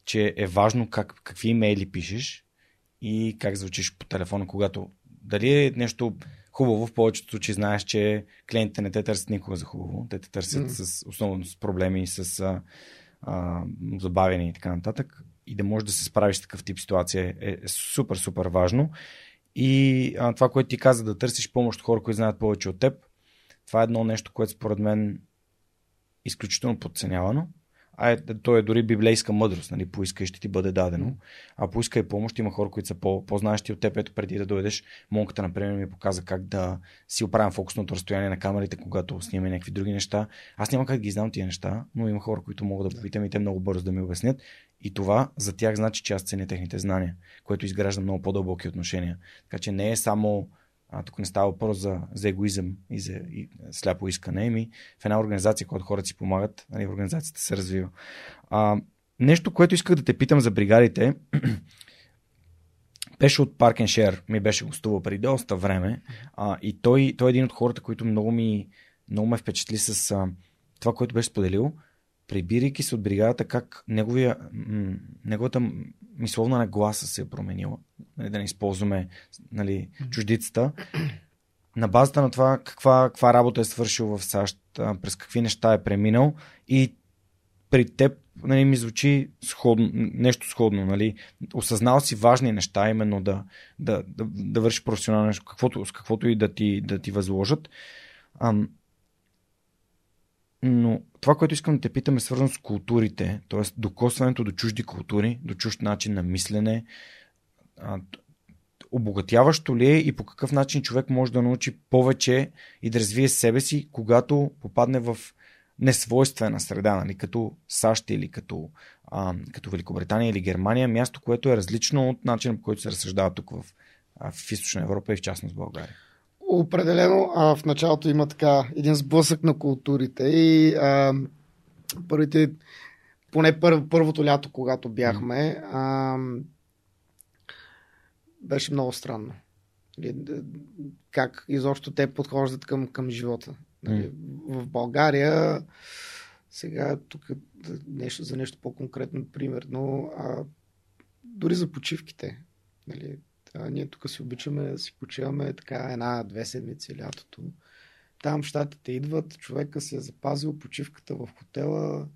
че е важно как, какви имейли пишеш и как звучиш по телефона, когато дали е нещо хубаво, в повечето случаи знаеш, че клиентите не те търсят никога за хубаво. Те те търсят mm. с, основно с проблеми, с а, а, забавяне и така нататък. И да можеш да се справиш с такъв тип ситуация е, е супер, супер важно. И а, това, което ти каза, да търсиш помощ от хора, които знаят повече от теб, това е едно нещо, което според мен е изключително подценявано а е, то е дори библейска мъдрост, нали, поискай ще ти бъде дадено. А поискай помощ, има хора, които са по, по-знаещи от теб, ето преди да дойдеш, монката, например, ми показа как да си оправям фокусното разстояние на камерите, когато снимаме някакви други неща. Аз няма как да ги знам тия неща, но има хора, които могат да попитам и те много бързо да ми обяснят. И това за тях значи, че аз ценя техните знания, което изгражда много по-дълбоки отношения. Така че не е само а, тук не става въпрос за, за егоизъм и за и сляпо искане. Ми в една организация, когато хората си помагат, нали, организацията се развива. А, нещо, което исках да те питам за бригадите, беше от Park Share, ми беше гостувал преди доста време а, и той, той е един от хората, които много ми много ме впечатли с а, това, което беше споделил прибирайки се от бригадата, как неговия, м- неговата мисловна нагласа се е променила. Нали, да не използваме нали, чуждицата. На базата на това каква, каква работа е свършил в САЩ, през какви неща е преминал и при теб нали, ми звучи сходно, нещо сходно. Нали. Осъзнал си важни неща, именно да, да, да, да вършиш професионално нещо, каквото, с каквото и да ти, да ти възложат. Ам, но това, което искам да те питам е свързано с културите, т.е. докосването до чужди култури, до чужд начин на мислене. Обогатяващо ли е и по какъв начин човек може да научи повече и да развие себе си, когато попадне в несвойствена среда, нали, като САЩ или като, а, като Великобритания или Германия, място, което е различно от начина по който се разсъждава тук в, в Източна Европа и в частност България. Определено а, в началото има така един сблъсък на културите и а, първите, поне пър, първото лято, когато бяхме, а, беше много странно. Как изобщо те подхождат към, към живота. Нали, в България сега тук нещо, за нещо по-конкретно пример, но а, дори за почивките. Нали, а, ние тук си обичаме да си почиваме така една-две седмици лятото. Там щатите идват, човека си е запазил почивката в хотела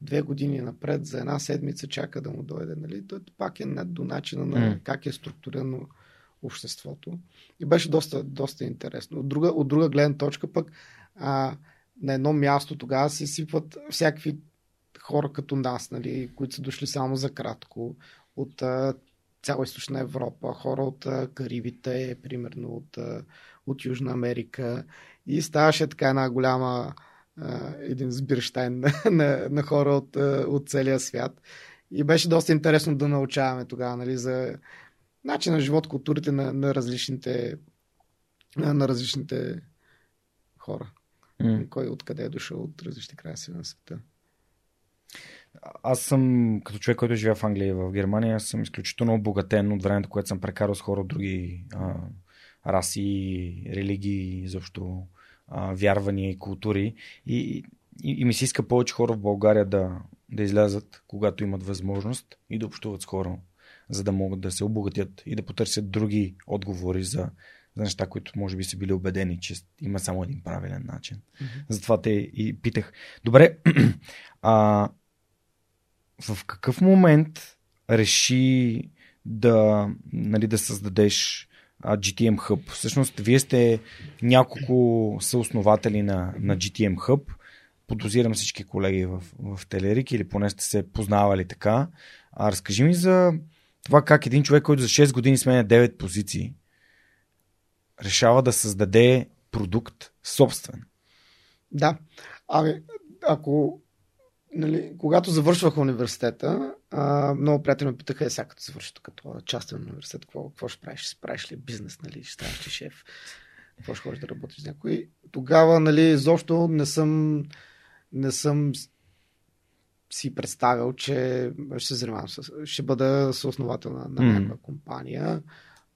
две години напред, за една седмица чака да му дойде. Нали? Той пак е до начина на mm. как е структурирано обществото. И беше доста, доста интересно. От друга, от друга гледна точка пък а, на едно място тогава се сипват всякакви хора като нас, нали, които са дошли само за кратко, от а, цяла източна Европа, хора от Карибите, примерно от, от Южна Америка. И ставаше така една голяма един сбирштайн на, на, на хора от, от целия свят. И беше доста интересно да научаваме тогава нали, за начин на живот, културите на, на различните на, различните хора. Mm. Кой откъде е дошъл от различни краси на света аз съм, като човек, който живее в Англия и в Германия, съм изключително обогатен от времето, което съм прекарал с хора от други а, раси, религии, защо а, вярвания и култури. И, и, и ми се иска повече хора в България да, да излязат, когато имат възможност и да общуват с хора, за да могат да се обогатят и да потърсят други отговори за, за неща, които може би са били убедени, че има само един правилен начин. Mm-hmm. Затова те и питах. Добре, а, в какъв момент реши да, нали, да създадеш GTM Hub. Всъщност, вие сте няколко съоснователи на, на GTM Hub. Подозирам всички колеги в, в Телерик или поне сте се познавали така. А разкажи ми за това как един човек, който за 6 години сменя 9 позиции, решава да създаде продукт собствен. Да. Ами, ако нали, когато завършвах университета, а, много приятели ме питаха, е, сега като завърши като частен университет, какво, какво ще правиш? Ще правиш ли бизнес, нали? ще ставаш ли шеф? Какво ще ходиш да работиш с някой? Тогава, нали, защо не съм, не съм си представил, че ще се занимавам с, ще бъда съосновател на, на mm. някаква компания.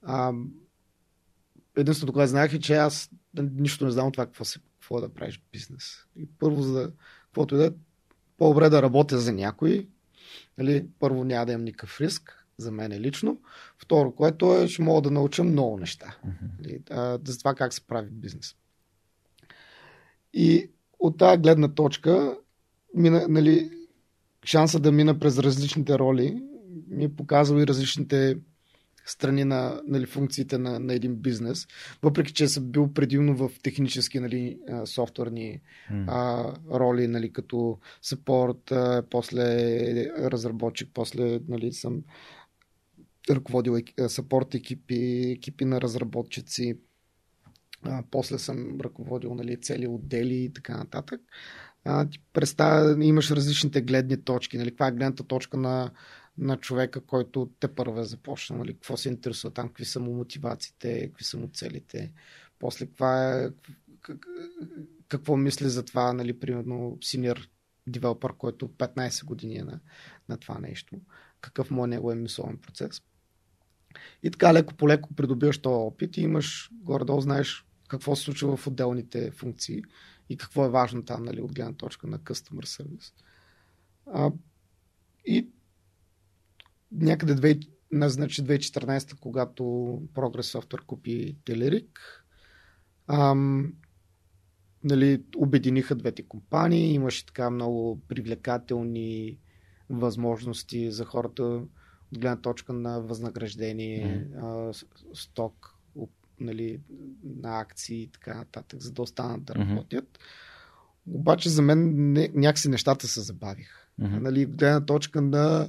А, единственото, което знаех е, че аз нищо не знам от това какво, се, какво да правиш бизнес. И първо, за да, каквото и да по-добре да работя за някой. Нали, първо няма да имам никакъв риск за мен лично. Второ, което е, ще мога да науча много неща. Нали, а, за това как се прави бизнес. И от тази гледна точка, мина, нали, шанса да мина през различните роли ми е показал и различните страни на нали, функциите на, на един бизнес, въпреки че съм бил предимно в технически нали, софтуерни mm. а, роли, нали, като support, а, после разработчик, после нали, съм ръководил support екипи, екипи на разработчици, а, после съм ръководил нали, цели отдели и така нататък. А, ти представя, имаш различните гледни точки. Нали, каква е гледната точка на на човека, който те първо е започна, нали, какво се интересува там, какви са му мотивациите, какви са му целите, после каква е, какво мисли за това, нали, примерно, синьор девелопър, който 15 години е на, на това нещо, какъв му е неговия мисловен процес. И така леко по леко придобиваш този опит и имаш, горе-долу знаеш какво се случва в отделните функции и какво е важно там, нали, от гледна точка на customer service. А, и някъде 2, значи 2014, когато Progress Software купи Телерик, ам, нали, обединиха двете компании, имаше така много привлекателни възможности за хората от гледна точка на възнаграждение, mm-hmm. а, сток, нали, на акции и така нататък, за да останат да работят. Mm-hmm. Обаче за мен не, някакси нещата се забавиха. Mm-hmm. Нали, гледна точка на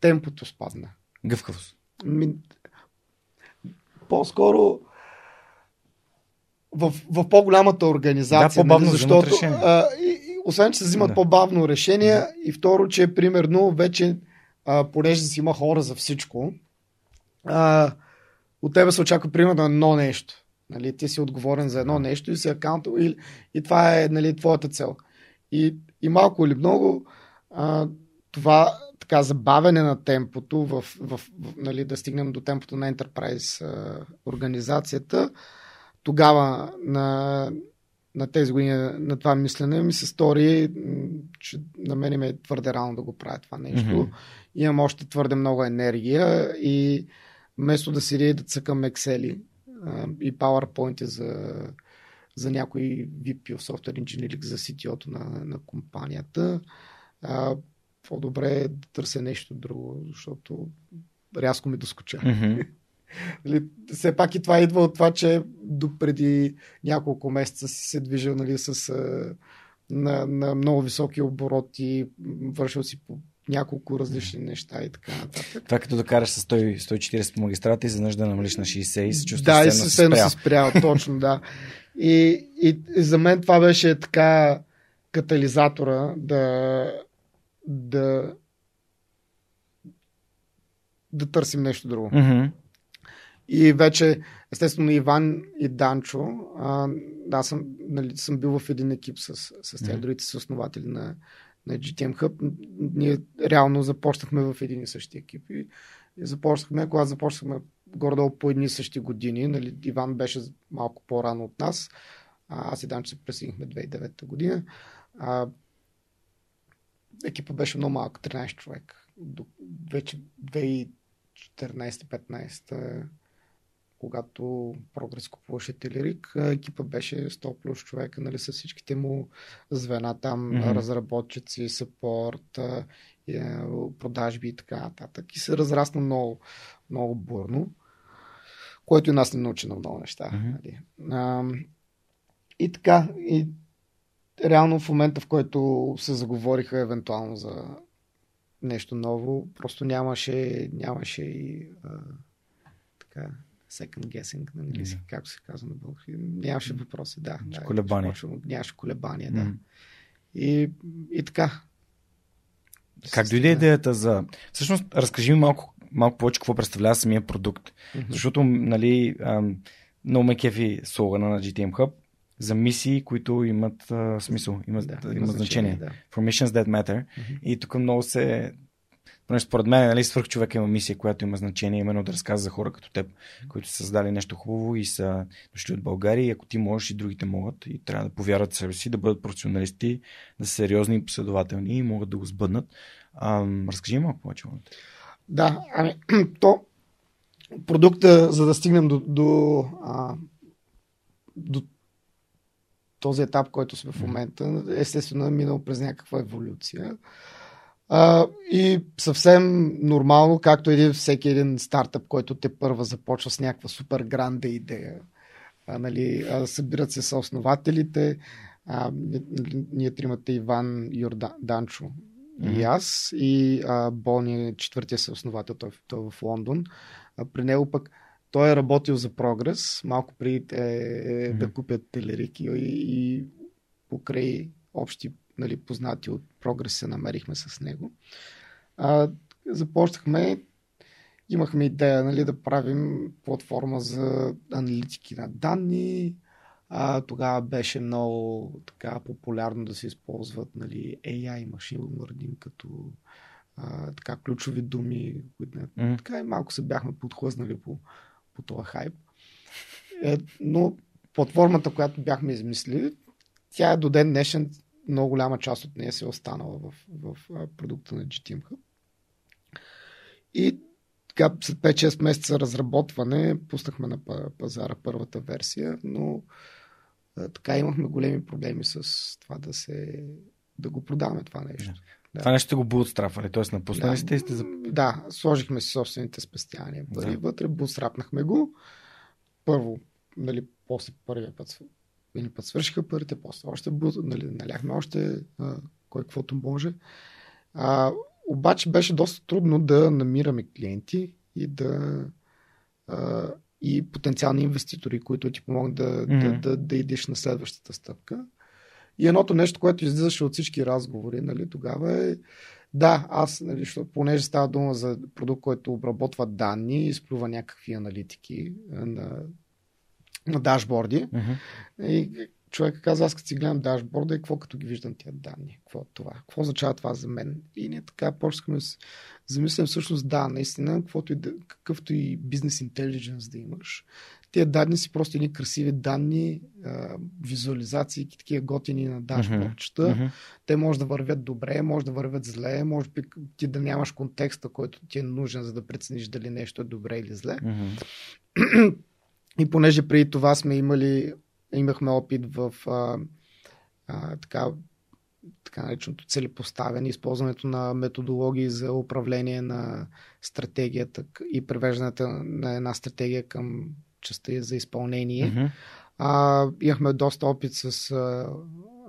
темпото спадна. Гъвкавост. Ми, по-скоро в, в по-голямата организация. Да, по-бавно нали, защото, а, и, и, освен, че се взимат да. по-бавно решения да. и второ, че примерно вече, а, понеже си има хора за всичко, а, от тебе се очаква примерно едно нещо. Нали, ти си отговорен за едно нещо и си акаунт и, и това е нали, твоята цел. И, и малко или много а, това така забавяне на темпото, в, в, в, нали, да стигнем до темпото на Enterprise а, организацията, тогава на, на тези години на това мислене ми се стори, че на мен е твърде рано да го правя това нещо. Mm-hmm. Имам още твърде много енергия и вместо да седя и да цъкам Excel и PowerPoint за, за някой VP of Software Engineering за CTO-то на, на компанията, по-добре е да търся нещо друго, защото рязко ми доскоча. Mm-hmm. нали, все пак и това идва от това, че до преди няколко месеца си се движил нали, с, на, на много високи обороти, вършил си по няколко различни неща и така нататък. Това като да караш с 100, 140 по магистрата и заднъж да намалиш на 60 и се чувстваш Да, и съвсем се спрял, точно, да. И, и, и за мен това беше така катализатора да, да да търсим нещо друго. Mm-hmm. И вече, естествено, Иван и Данчо, а, аз съм, нали, съм бил в един екип с, с тях, mm-hmm. другите са основатели на, на GTM Hub. Ние реално започнахме в един и същи екип. И, и започнахме, когато започнахме горе-долу по едни и същи години. Нали, Иван беше малко по-рано от нас. А, аз и Данчо се присъединихме 2009 година. А, екипа беше много малък, 13 човек. До, вече 2014-15 когато Прогрес купуваше Телерик, екипа беше 100 плюс човека, нали, с всичките му звена там, mm-hmm. разработчици, сапорт, продажби и така нататък. И се разрасна много, много бурно, което и нас не научи на много неща. Mm-hmm. Нали. А, и така, и реално в момента, в който се заговориха евентуално за нещо ново, просто нямаше, нямаше и а, така, second guessing на английски, mm. както се казва на български. Нямаше въпроси, да. да колебания. нямаше колебания, да. Mm. И, и така. Как дойде идеята за... Всъщност, разкажи ми малко, малко повече какво представлява самия продукт. Mm-hmm. Защото, нали, много ме кефи слогана на GTM Hub за мисии, които имат а, смисъл, имат, да, имат значение. Да. For missions that matter. Mm-hmm. И тук много се Поне според мен, нали, свърх човек има мисия, която има значение, именно да разказва за хора като теб, които са създали нещо хубаво и са дошли от България. И ако ти можеш, и другите могат. И трябва да повярват в себе си, да бъдат професионалисти, да са сериозни и последователни и могат да го сбъднат. А, разкажи малко повече. Да, ами, то продукта, за да стигнем до, до, а, до този етап, който сме в момента, естествено е минал през някаква еволюция. А, и съвсем нормално, както един, всеки един стартъп, който те първа започва с някаква супер гранде идея. А, нали, а, събират се съоснователите. А, ние тримате Иван, Йордан, Данчо mm-hmm. и аз. И а, Бони, четвъртия съосновател, той, той е в Лондон. А, при него пък той е работил за Прогрес, малко преди е, е, да купят телерики и, и покрай общи нали, познати от прогрес се намерихме с него. А, започнахме, имахме идея нали, да правим платформа за аналитики на данни. А, тогава беше много така популярно да се използват нали, AI машин learning като а, така ключови думи, които mm. така и малко се бяхме подхлъзнали по, по този хайп. Е, но платформата, която бяхме измислили, тя е до ден днешен много голяма част от нея се е останала в, в, продукта на GTM Hub. И така, след 5-6 месеца разработване, пуснахме на пазара първата версия, но така имахме големи проблеми с това да се да го продаваме това нещо. Да. Това нещо го бутстрафали, т.е. напуснали да, сте сте за... Да, сложихме си собствените спестявания пари да. вътре, бутстрапнахме го. Първо, нали, после първия път един път свършиха парите, после още нали, наляхме още а, кой каквото може. А, обаче беше доста трудно да намираме клиенти и да а, и потенциални инвеститори, които ти помогнат да, mm-hmm. да, да, да идеш на следващата стъпка. И едното нещо, което излизаше от всички разговори, нали, тогава е да, аз, нали, защото, понеже става дума за продукт, който обработва данни изплюва някакви аналитики на на дашборди. Uh-huh. И човек каза, аз като си гледам дашборда и какво като ги виждам тия данни? Какво е това? Какво означава това за мен? И ние така почнахме да се замислям всъщност да, наистина, каквото и, какъвто и бизнес интелигенс да имаш. Тия данни си просто едни красиви данни, визуализации, такива готини на дашбордчета. Uh-huh. Те може да вървят добре, може да вървят зле, може би ти да нямаш контекста, който ти е нужен, за да прецениш дали нещо е добре или зле. Uh-huh. И понеже преди това сме имали, имахме опит в а, а, така, така нареченото целепоставяне, използването на методологии за управление на стратегията и превеждането на една стратегия към частта за изпълнение. Mm-hmm. А, имахме доста опит с а,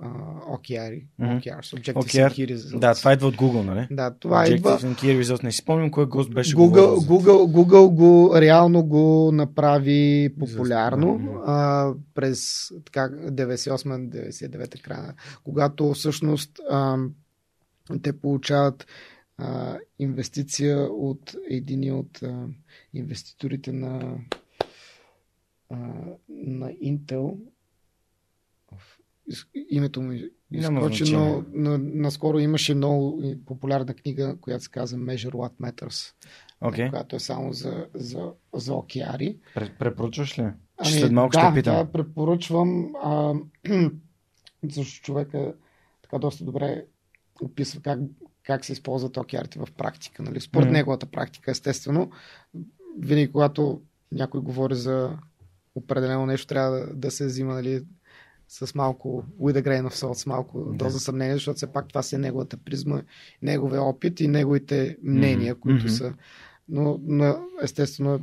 OKR, OKR, Objective OKR, Key Results. Да, това идва от Google, нали? Да, това Objective идва... Key Results. Не си спомням кой гост беше Google, Google, Google го реално го направи популярно а, през така, 98-99 края, когато всъщност а, те получават а, инвестиция от един от а, инвеститорите на, а, на Intel, името му изкочи, но, но наскоро имаше много популярна книга, която се казва Measure What Matters, okay. която е само за, за, за океари. Препоръчваш ли? Ами, след малко да, ще питам. Да, препоръчвам, а, защото човека така доста добре описва как, как се използват океарите в практика. Нали? Според mm. неговата практика, естествено, винаги когато някой говори за определено нещо, трябва да, да се взима нали, с малко with a grain of salt, с малко да. доза съмнение, защото все пак това си е неговата призма, неговия опит и неговите мнения, mm-hmm. които са. Но, но естествено е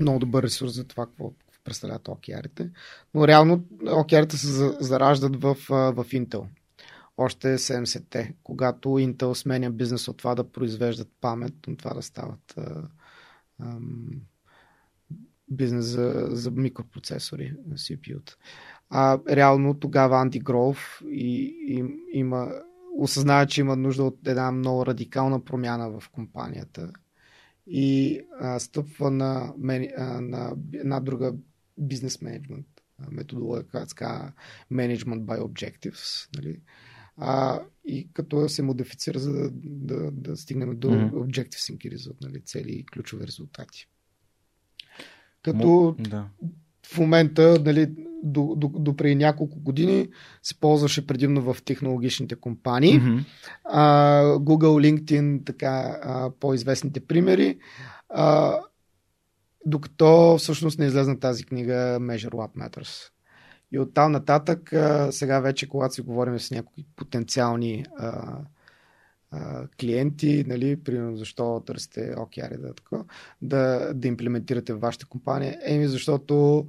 много добър ресурс за това, какво представляват океарите. Но реално океарите се зараждат в, в Intel. Още 70-те, когато Intel сменя бизнес от това да произвеждат памет, от това да стават бизнес за, за микропроцесори, CPU-та. А реално тогава Анди Гров и, и, има осъзнава, че има нужда от една много радикална промяна в компанията и а, стъпва на, а, на една друга бизнес менеджмент методология, която се казва Management by Objectives. Нали? А, и като се модифицира, за да, да, да стигнем до mm-hmm. Objective Sync Result, нали? цели и ключови резултати. Като да. в момента, нали, до, до, до преди няколко години се ползваше предимно в технологичните компании. Mm-hmm. А, Google, LinkedIn, така а, по-известните примери. А, докато всъщност не излезна тази книга Measure What Matters. И оттам нататък, а, сега вече, когато си говорим с някои потенциални а, а, клиенти, нали, примерно защо търсите океари да, да, да имплементирате в вашата компания, еми защото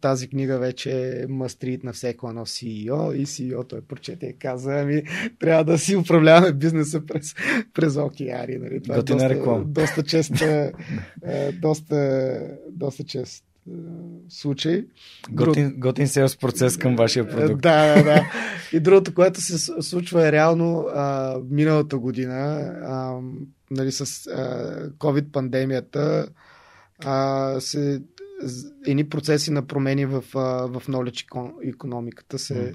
тази книга вече е мастрит на всеко едно CEO и CEO той прочете и каза, ами трябва да си управляваме бизнеса през, през океари. Нали? Това Готина е доста, доста чест, е, доста, доста чест е, случай. Готин, Друг... готин селс процес към вашия продукт. Да, да, да. И другото, което се случва е реално а, миналата година, а, нали, с а, COVID-пандемията, а, се едни процеси на промени в, в knowledge економиката се mm.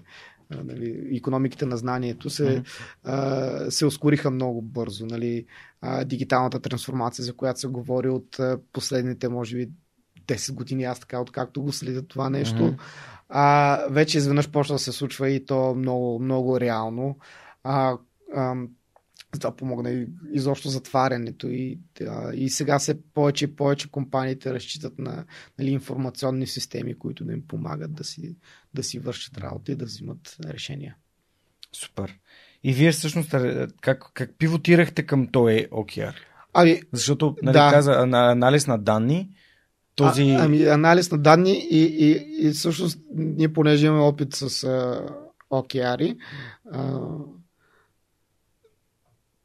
Нали, економиките на знанието се, а, се ускориха много бързо. Нали, а, дигиталната трансформация, за която се говори от а, последните, може би, 10 години, аз така, откакто го следя това нещо, mm-hmm. а, вече изведнъж почна да се случва и то много, много реално. А, а, това помогна и изобщо затварянето. И, а, и сега се повече и повече компаниите разчитат на нали, информационни системи, които да им помагат да си, да си вършат работа и да взимат решения. Супер. И вие всъщност как, как пивотирахте към този OKR? Ами, Защото, нали, да. каза, анализ на данни, този... А, ами, анализ на данни и, и, и всъщност ние, понеже имаме опит с а, а,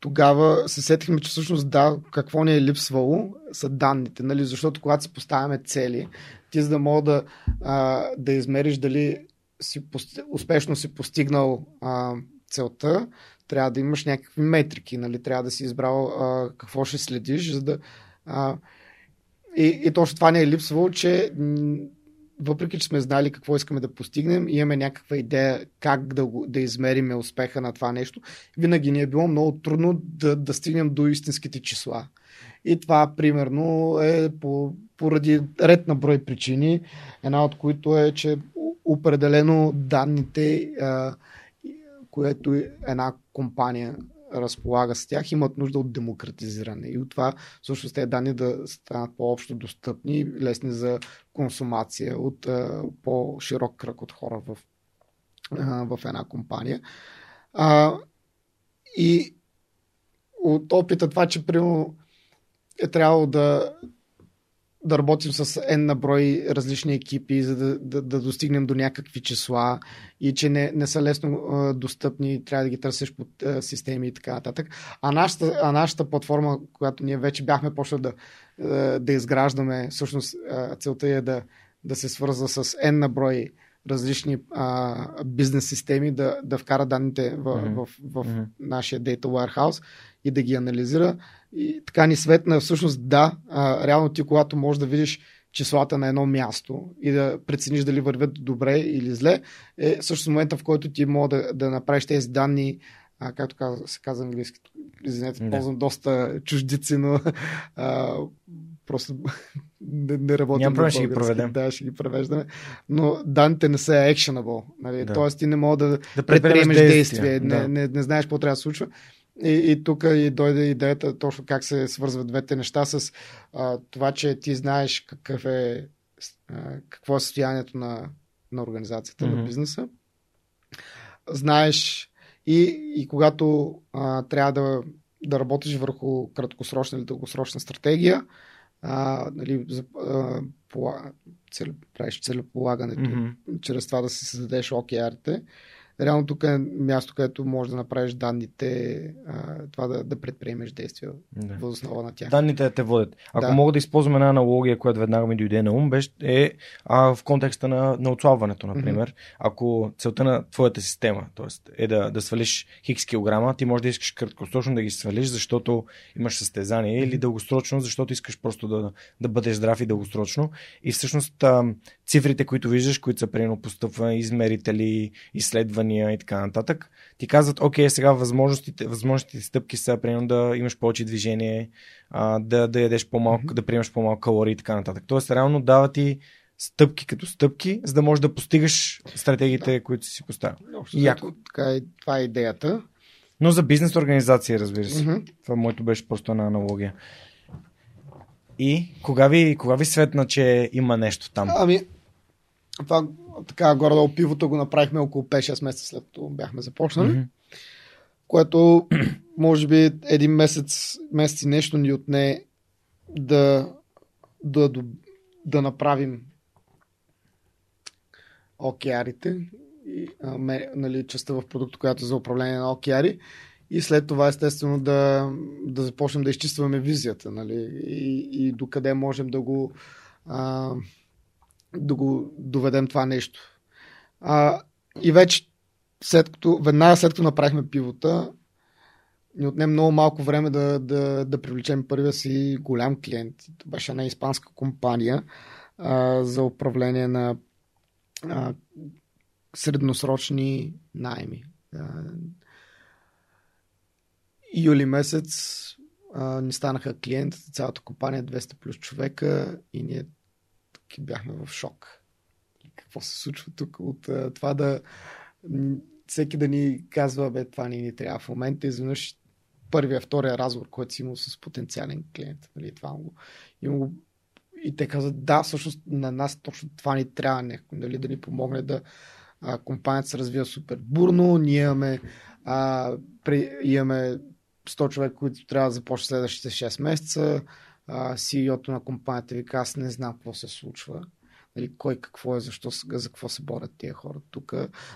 тогава се сетихме, че всъщност да, какво ни е липсвало са данните, нали? защото когато си поставяме цели, ти за да мога да, а, да измериш дали си успешно си постигнал а, целта, трябва да имаш някакви метрики, нали? трябва да си избрал а, какво ще следиш, за да... А, и, и точно това не е липсвало, че въпреки че сме знали какво искаме да постигнем, имаме някаква идея как да, го, да измериме успеха на това нещо, винаги ни е било много трудно да, да стигнем до истинските числа. И това, примерно, е по, поради ред на брой причини, една от които е, че определено данните, а, което една компания разполага с тях, имат нужда от демократизиране. И от това всъщност тези данни да станат по-общо достъпни, лесни за консумация от а, по-широк кръг от хора в, а, в една компания. А, и от опита това, че примерно е трябвало да да работим с N на брой различни екипи, за да, да, да достигнем до някакви числа и че не, не са лесно а, достъпни, трябва да ги търсиш под а, системи и така нататък. А нашата, а нашата платформа, която ние вече бяхме почнали да, а, да изграждаме, всъщност а, целта е да, да се свърза с N на брой различни а, бизнес системи, да, да вкара данните в, mm-hmm. в, в, в mm-hmm. нашия Data Warehouse и да ги анализира и така ни светна, всъщност да, а, реално ти когато можеш да видиш числата на едно място и да прецениш дали вървят добре или зле, е също момента, в който ти мога да, да направиш тези данни, а, както каза, се казва английски, извинете, да. ползвам доста чуждици, но а, просто не, не работим. Няма проблем, ще ги проведем. Да, ще ги превеждаме. Но данните не са actionable. Нали? Да. Тоест ти не мога да, Да предприемеш действия. действие. Да. Не, не, не знаеш какво трябва да случва. И, и тук и дойде идеята точно как се свързват двете неща с а, това, че ти знаеш какъв е, а, какво е състоянието на, на организацията, Мгм. на бизнеса. Знаеш и, и когато а, трябва да, да работиш върху краткосрочна или дългосрочна стратегия, а, нали, за, а, пола, цел, правиш целеполагането Мгм. чрез това да си създадеш OKR-те. Реално тук е място, където можеш да направиш данните, а, това да, да предприемеш действия Да. въз основа на тях. Данните те водят. Ако Да. мога да използвам една аналогия, която веднага ми дойде на ум, беше, е а, в контекста на, на отслабването, например. Ако целта на твоята система т.е. е да, да свалиш хикс килограма, ти можеш да искаш краткосрочно да ги свалиш, защото имаш състезание, или дългосрочно, защото искаш просто да, да бъдеш здрав и дългосрочно. И всъщност а, цифрите, които виждаш, които са примерно постъпва, измерители, изследвания и така нататък, ти казват, окей, сега възможностите, възможностите стъпки са, примерно, да имаш повече движение, а, да, да ядеш по-малко, Мгм. да приемаш по-малко калории и така нататък. Тоест, реално дава ти стъпки като стъпки, за да можеш да постигаш стратегиите, които си поставил. Общо Яко. така е, това е идеята. Но за бизнес организация, разбира се. Мгм. Това моето беше просто една аналогия. И кога ви, кога ви светна, че има нещо там? Ами, това така горе-долу пивото го направихме около 5-6 месеца след като бяхме започнали. Което може би един месец, месец и нещо ни отне да, да, да, да направим океарите и а, ме, нали, частта в продукта, която е за управление на океари и след това естествено да, да започнем да изчистваме визията нали, и, и докъде можем да го а, да го доведем това нещо. А, и вече след като, веднага след като направихме пивота, ни отне много малко време да, да, да привлечем първия си голям клиент. Това беше една испанска компания а, за управление на а, средносрочни найми. А, юли месец а, ни станаха клиент, цялата компания 200 плюс човека и ние бяхме в шок. Какво се случва тук от това да всеки да ни казва, бе, това не ни трябва в момента, изведнъж първия, втория разговор, който си имал с потенциален клиент. Нали, това го, имам го, и те казват, да, всъщност на нас точно това ни трябва някой, нали, да ни помогне да а, компанията се развива супер бурно, ние имаме, а, при, имаме 100 човека, които трябва да започне следващите 6 месеца, CEO-то на компанията ви казва, аз не знам какво се случва. Нали, кой какво е, защо, за какво се борят тия хора тук.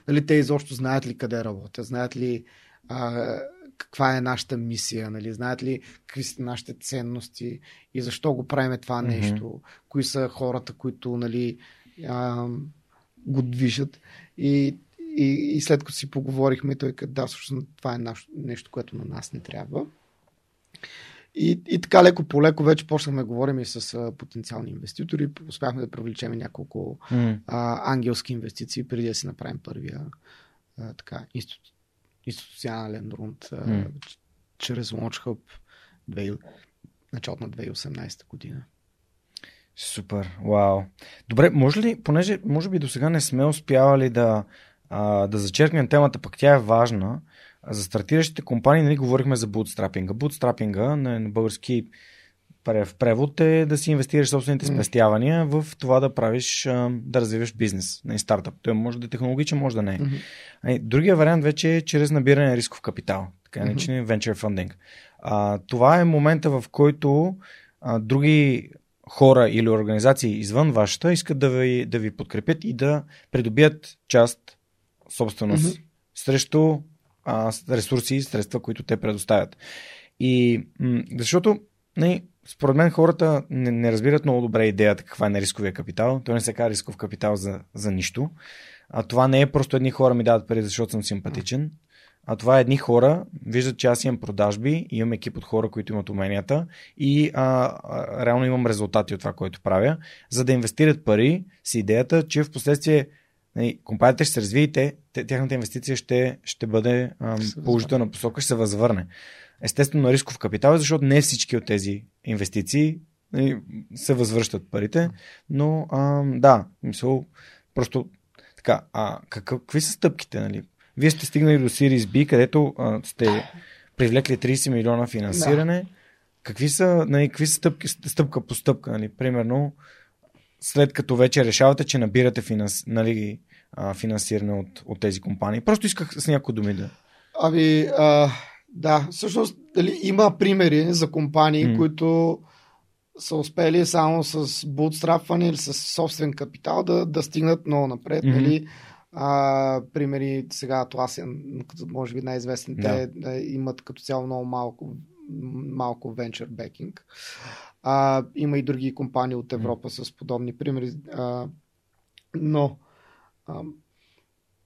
Нали, те изобщо знаят ли къде работят, знаят ли а, каква е нашата мисия, нали, знаят ли какви са нашите ценности и защо го правим това Мгм. нещо, кои са хората, които нали, а, го движат. И, и, и след като си поговорихме, той каза, да, всъщност това е наш, нещо, което на нас не трябва. И, и така леко по леко вече почнахме да говорим и с а, потенциални инвеститори. Успяхме да привлечем няколко М. а, ангелски инвестиции, преди да си направим първия а, така, институ... институционален рунд а, ч- чрез Launch Hub 2... началото на 2018 година. Супер, вау. Добре, може ли, понеже може би до сега не сме успявали да, а, да зачеркнем темата, пък тя е важна. За стартиращите компании, нали, говорихме за бутстрапинга. Бутстрапинга на, на български в превод е да си инвестираш собствените спестявания в това да правиш, да развиваш бизнес, на стартъп. Той може да е технологичен, може да не е. Ай, Другия вариант вече е чрез набиране на рисков капитал, така наречен venture funding. А, това е момента, в който а, други хора или организации извън вашата искат да ви, да ви подкрепят и да придобият част собственост срещу а, ресурси и средства, които те предоставят. И м- защото не, според мен хората не, не разбират много добре идеята каква е на рисковия капитал. Той не се казва рисков капитал за, за нищо. А това не е просто едни хора ми дават пари, защото съм симпатичен. А това е едни хора, виждат, че аз имам продажби, имам екип от хора, които имат уменията и а, реално имам резултати от това, което правя, за да инвестират пари с идеята, че в последствие нали, компанията ще се развие те, тяхната инвестиция ще, ще бъде ам, положителна посока, ще се възвърне. Естествено на рисков капитал, защото не всички от тези инвестиции и се възвръщат парите. Но да, мисъл, просто така, а какви са стъпките, нали? Вие сте стигнали до Series B, където а, сте привлекли 30 милиона финансиране. Да. Какви са, нали, какви са стъпки, стъпка по стъпка? Нали? Примерно, след като вече решавате, че набирате финанс, нали, а, финансиране от, от тези компании. Просто исках с някои думи да. Ами, а, да, всъщност дали, има примери за компании, mm. които са успели само с бутстрапване или с собствен капитал да, да стигнат много напред. Mm-hmm. Нали? А, примери сега като може би най-известните, yeah. имат като цяло много малко, малко venture backing. А, има и други компании от Европа mm. с подобни примери. А, но а,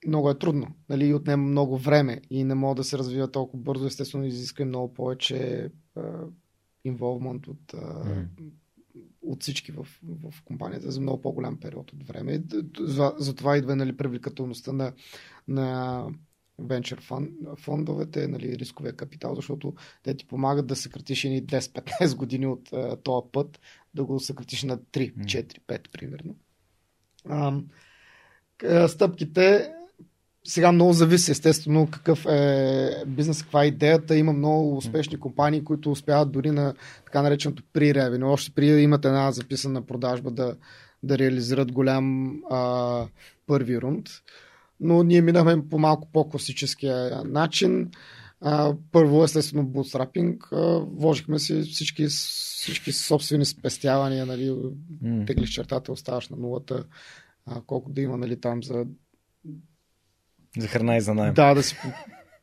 много е трудно. Нали? Отнема много време и не мога да се развива толкова бързо. Естествено, изиска и много повече инволвмент от, mm. от всички в, в компанията за много по-голям период от време. Затова за идва нали, привлекателността на, на венчър фондовете, нали, рисковия капитал, защото те ти помагат да съкратиш едни 10-15 години от uh, този път, да го съкратиш на 3, 4, 5 примерно. Uh, стъпките сега много зависи, естествено, какъв е бизнес, каква е идеята. Има много успешни компании, които успяват дори на така нареченото при но още при имат една записана продажба да, да реализират голям а, първи рунд. Но ние минахме по малко по-класическия начин. А, първо, естествено, бутстрапинг. вложихме си всички, всички собствени спестявания, нали, mm. теглиш чертата, оставаш на нулата, а, колко да има нали, там за за храна и за найем. Да, да си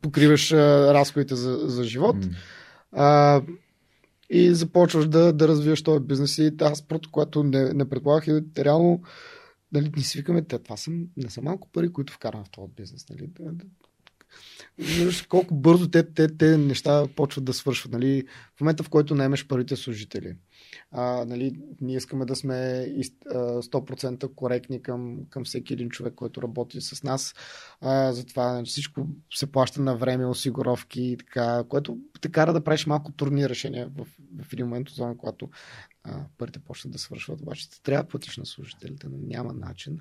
покриваш а, разходите за, за живот. Mm. А, и започваш да, да развиваш този бизнес. И аз просто, което не, не предполагах, е реално нали, ни свикаме, те, това са, не са малко пари, които вкарам в този бизнес. Нали. Колко бързо те, те, те неща почват да свършват. Нали? В момента, в който наемеш първите служители, а, нали, ние искаме да сме 100% коректни към, към всеки един човек, който работи с нас. А, затова нали, всичко се плаща на време, осигуровки и така, което те кара да правиш малко трудни решения в, в един момент, зона, когато а, парите почнат да свършват. Обаче трябва да платиш на служителите, но няма начин.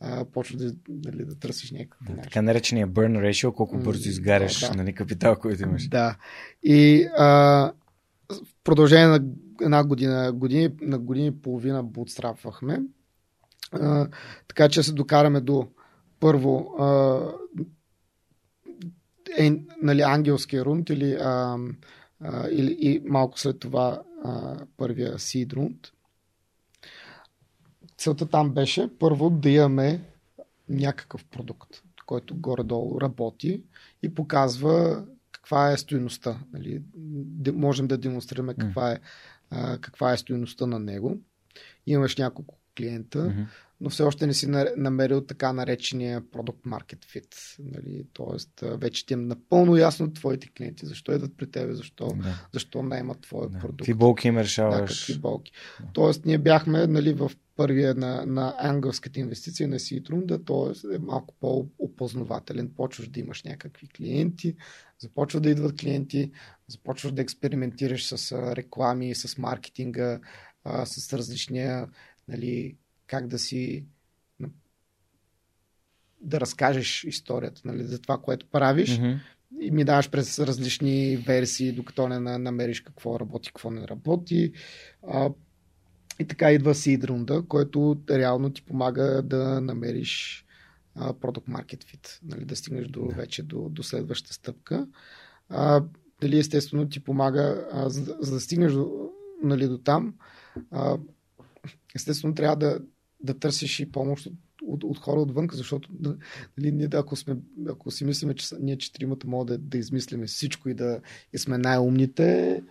А, почва да, нали, да търсиш някакъв начин. Така наречения burn ratio, колко бързо изгаряш да, нали, капитал, който имаш. Да. И а, в продължение на една година, години, на години и половина бутстрапвахме. А, така че се докараме до първо а, е, нали, ангелския рунд или, а, а, или и малко след това а, първия seed рунд. Целта там беше първо да имаме някакъв продукт, който горе-долу работи и показва каква е стоеността. Нали? Можем да демонстрираме каква е каква е стоеността на него. Имаш няколко клиента, mm-hmm. Но все още не си намерил така наречения Product Market Fit. Нали? Тоест, вече ти е напълно ясно твоите клиенти, защо идват при тебе, защо, да. защо наймат твоя да. продукт. Какви болки им решаваш. Да, какви болки. Да. Тоест, ние бяхме нали, в първия на, на ангелската инвестиция на Seed т.е. е малко по-опознавателен. Почваш да имаш някакви клиенти, започват да идват клиенти, започваш да експериментираш с реклами, с маркетинга, с различния, нали, как да си да разкажеш историята нали, за това, което правиш. Mm-hmm. И ми даваш през различни версии, докато не намериш какво работи, какво не работи. А, и така идва Seed който реално ти помага да намериш а, Product Market Fit, нали, да стигнеш до, да. вече до, до следващата стъпка. А, дали естествено ти помага, а, за, за да стигнеш до, нали, до там, а, естествено трябва да, да търсиш и помощ от, от, от хора отвън, защото нали, ние, ако, сме, ако си мислиме, че ние четиримата могат да, да измислиме всичко и да и сме най-умните,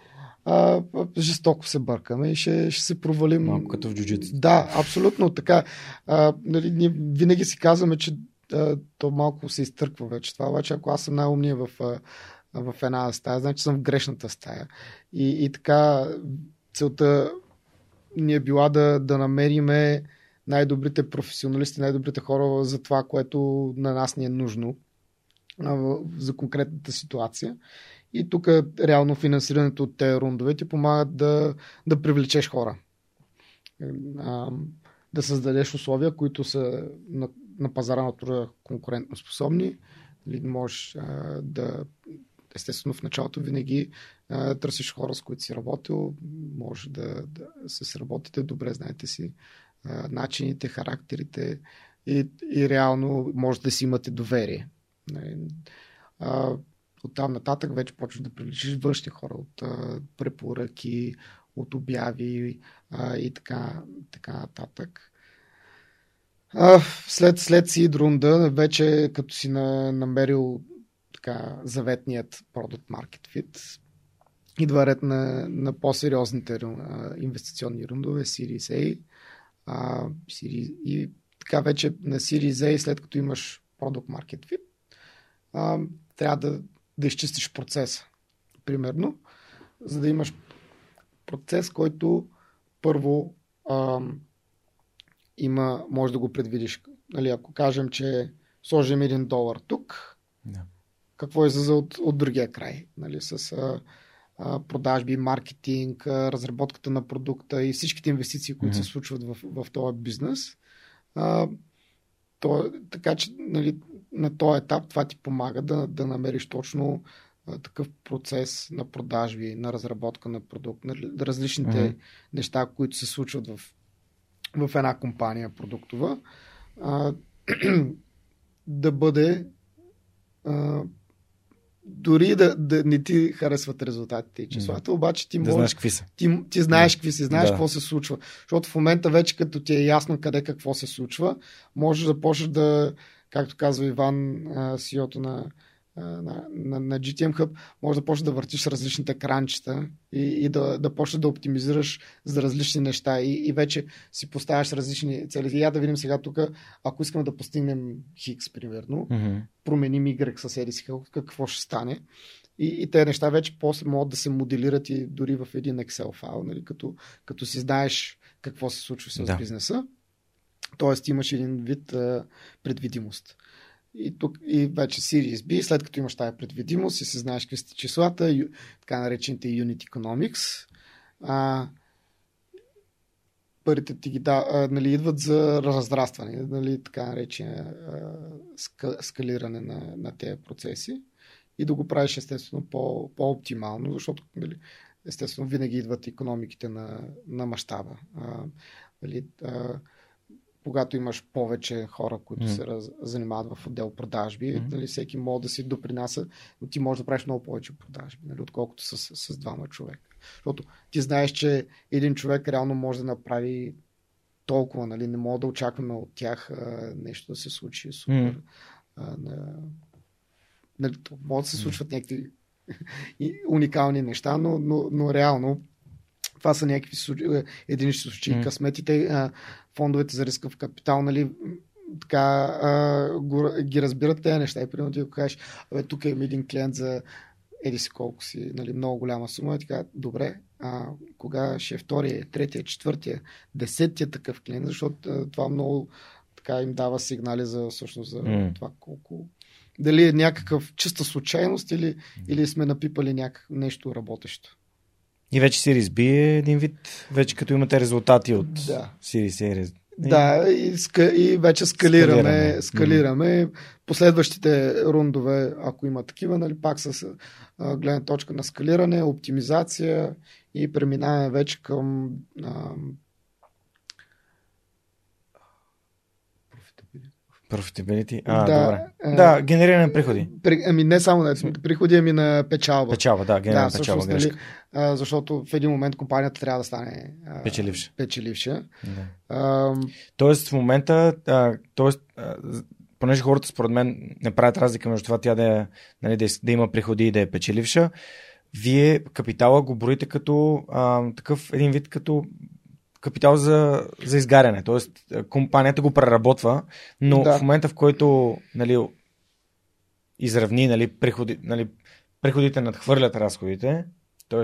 а, жестоко се бъркаме и ще, ще се провалим. Малко като в джуджицу. Да, абсолютно така. А, нали, ние винаги си казваме, че а, то малко се изтърква вече това, обаче ако аз съм най-умния в, в една стая, значи съм в грешната стая. И, и така целта ни е била да, да намериме най-добрите професионалисти, най-добрите хора за това, което на нас ни е нужно за конкретната ситуация. И тук реално финансирането от тези рундове ти помагат да, да привлечеш хора. да създадеш условия, които са на, на пазара на труда конкурентно способни. Нали, можеш да естествено в началото винаги търсиш хора, с които си работил, може да, да се сработите добре, знаете си начините, характерите и, и реално може да си имате доверие. От там нататък вече почваш да привличаш външни хора от препоръки, от обяви и така, така нататък. След, след си рунда, вече като си на, намерил така, заветният Product Market Fit, идва ред на, на по-сериозните инвестиционни рундове, Series A. А, Series, и така вече на Series A, след като имаш Product Market Fit, а, трябва да, да изчистиш процеса. Примерно, за да имаш процес, който първо а, има, може да го предвидиш. Нали, ако кажем, че сложим един долар тук, да. какво е за от, от другия край? Нали, с а, продажби, маркетинг, разработката на продукта и всичките инвестиции, които mm-hmm. се случват в, в този бизнес. А, то, така че нали, на този етап това ти помага да, да намериш точно а, такъв процес на продажби, на разработка на продукт, на различните mm-hmm. неща, които се случват в, в една компания продуктова, а, да бъде а, дори да, да не ти харесват резултатите и числата, обаче ти, да можеш, знаеш какви са. Ти, ти знаеш какви си, знаеш да. какво се случва. Защото в момента вече като ти е ясно къде какво се случва, можеш да почнеш да, както казва Иван, CEO-то на, на, на, на GTM Hub, може да почнеш да въртиш различните кранчета и, и да, да почнеш да оптимизираш за различни неща и, и вече си поставяш различни цели. И я да видим сега тук, ако искаме да постигнем Хикс, примерно, mm-hmm. променим Y с еди си, какво ще стане. И, и тези неща вече после могат да се моделират и дори в един Excel файл, нали, като, като си знаеш какво се случва с да. бизнеса. Тоест имаш един вид а, предвидимост. И, тук, и вече Series B, след като имаш тази предвидимост и се знаеш какви са числата, така наречените Unit Economics, а, парите ти ги да, а, нали, идват за разрастване, нали, така наречен скалиране на, на тези процеси и да го правиш естествено по, по-оптимално, защото нали, естествено винаги идват економиките на, на мащаба. Нали, а, когато имаш повече хора, които mm. се раз, занимават в отдел продажби, mm. нали, всеки може да си допринася, но ти можеш да правиш много повече продажби, нали, отколкото с, с, с двама човека. Защото ти знаеш, че един човек реално може да направи толкова, нали, не мога да очакваме от тях а, нещо да се случи супер. Mm. А, на, нали, могат да се случват mm. някакви уникални неща, но, но, но реално това са някакви е, единични случаи. Mm. Късметите, фондовете за рисков капитал, нали, така а, го, ги разбират тези неща. И примерно ти го кажеш, абе, тук има един клиент за еди си колко си, нали, много голяма сума. И така, добре, а, кога ще е втория, третия, четвъртия, десетия такъв клиент, защото а, това много така им дава сигнали за всъщност за mm. това колко дали е някакъв чиста случайност или, или сме напипали някак, нещо работещо. И вече Series B е един вид, вече като имате резултати от да. Series A. Да, и, ска, и вече скалираме, скалираме. скалираме. Последващите рундове, ако има такива, нали, пак с а, гледна точка на скалиране, оптимизация и преминаваме вече към а, Profitability? А, да, добре. А, да, генериране на приходи. При, ами не само на приходи, ами на печалба. Печалба, да, генериране да, печалба. Нали, а, защото в един момент компанията трябва да стане а, печеливша. печеливша. Да. А, тоест в момента, а, тоест, а, понеже хората според мен не правят разлика между това тя да, е, нали, да, да има приходи и да е печеливша, вие капитала го броите като а, такъв един вид като капитал за, за изгаряне. Тоест, компанията го преработва, но да. в момента, в който нали, изравни нали, приходи, нали, приходите надхвърлят разходите, т.е.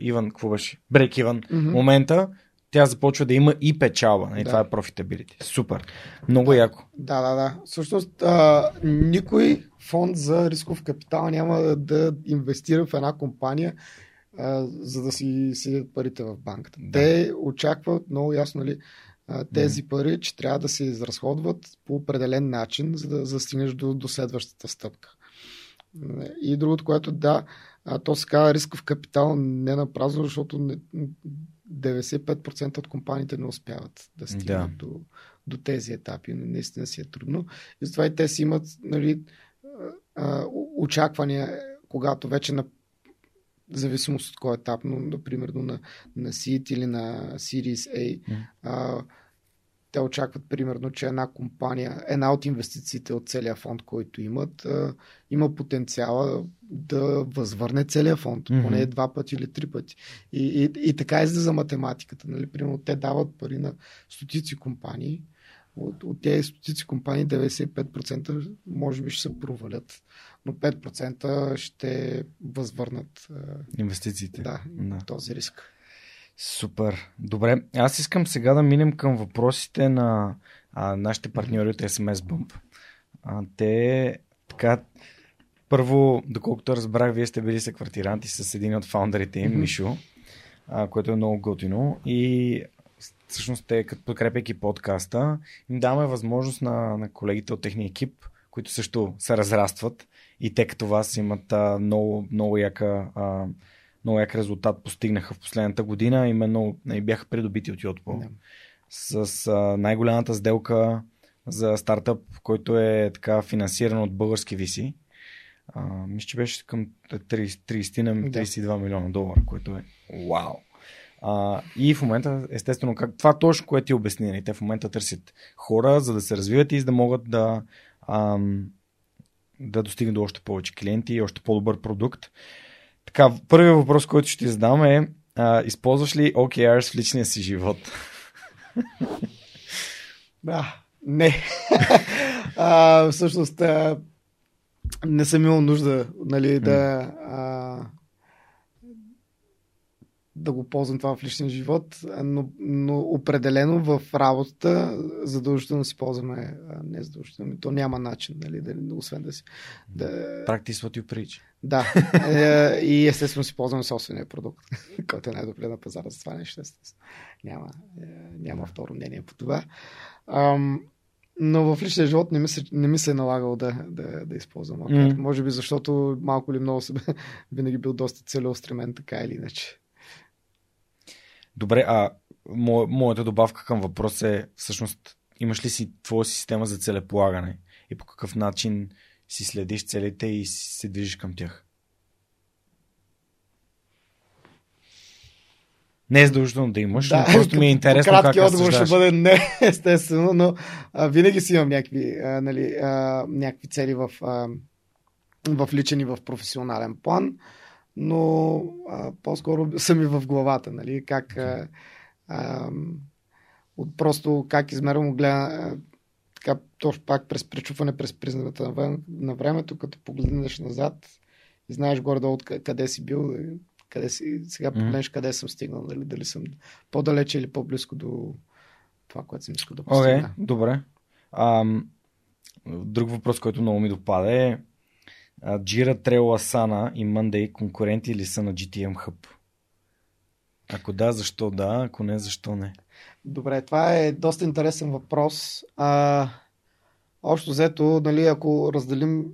Иван, какво беше? Брейк Иван, mm-hmm. момента, тя започва да има и печалба. Нали? Да. Това е profitability. Супер. Много да. яко. Да, да, да. Всъщност, а, никой фонд за рисков капитал няма да инвестира в една компания а, за да си седят парите в банката. Да. Те очакват много ясно нали, тези пари, че трябва да се изразходват по определен начин, за да, за да стигнеш до, до следващата стъпка. И другото, което да, а, то се казва рисков капитал не на празно, защото не, 95% от компаниите не успяват да стигнат Да. до, до тези етапи. Наистина си е трудно. И затова и те си имат нали, очаквания, когато вече на зависимост от кой етап, но, например, на, на Seed или на Series A, Мгм. а, те очакват примерно, че една компания, една от инвестициите от целия фонд, който имат, а, има потенциала да възвърне целия фонд, Мгм. поне два пъти или три пъти. И, и, и така излиза математиката. Нали? Примерно, те дават пари на стотици компании, от, от тези стотици компании 95% може би ще се провалят, но 5% ще възвърнат Инвестициите. да, Да. този риск. Супер. Добре. Аз искам сега да минем към въпросите на а, нашите партньори от SMS Bump. А, те така. Първо, доколкото разбрах, вие сте били съквартиранти с един от фаундерите им. Мишо, а, което е много готино. И всъщност те, като подкрепяйки подкаста, им даваме възможност на, на колегите от техния екип, които също се разрастват и те като вас имат а, много, много яка а, много як резултат постигнаха в последната година, именно и бяха придобити от Yotpo Да. с а, най-голямата сделка за стартъп, който е така финансиран от български виси. А, мисля, че беше към 30, 30 на Да. 32 милиона долара, което е вау. А, и в момента, естествено, как, това точно, което ти обясни, нали, те в момента търсят хора, за да се развиват и за да могат да, ам, да достигнат до още повече клиенти и още по-добър продукт. Така, първият въпрос, който ще ти задам е, а, използваш ли OKRs в личния си живот? Да, не. а, всъщност, а, не съм имал нужда нали, да, а, да го ползвам това в личния живот, но, но определено в работата задължително си ползваме, не задължително, то няма начин, нали, да, освен да си. Да, Practice what you preach. да. Е, и естествено си ползваме собствения продукт, който е най-добре на пазара за това нещо. Естествено. Няма, е, няма второ мнение по това. Ам, но в личния живот не ми се, не ми се е налагало да, да, да използвам. Мгм. Може би защото малко или много съм винаги бил доста целеустремен, така или иначе. Добре, а мо, моята добавка към въпрос е всъщност имаш ли си твоя система за целеполагане? И по какъв начин си следиш целите и се движиш към тях? Не е задължително да имаш, но просто ми е интересно как Кратки отговор ще бъде не, естествено, но а, винаги си имам някакви, а, нали, а, някакви цели в, а, в личен и в професионален план, но а, по-скоро са ми в главата, нали, как а, а, от просто как измервам а, така, точно пак през пречупване през призмата на, на времето, като погледнеш назад и знаеш горе-долу къ- къде си бил, къде си, сега погледнеш къде съм стигнал, дали, дали съм по-далече или по-близко до това, което съм искал да Окей, постигна. okay, добре. Ам, друг въпрос, който много ми допада е а, Jira, Trello, Asana и Monday конкуренти ли са на GTM Hub? Ако да, защо да? Ако не, защо не? Добре, това е доста интересен въпрос. А, общо взето, нали, ако разделим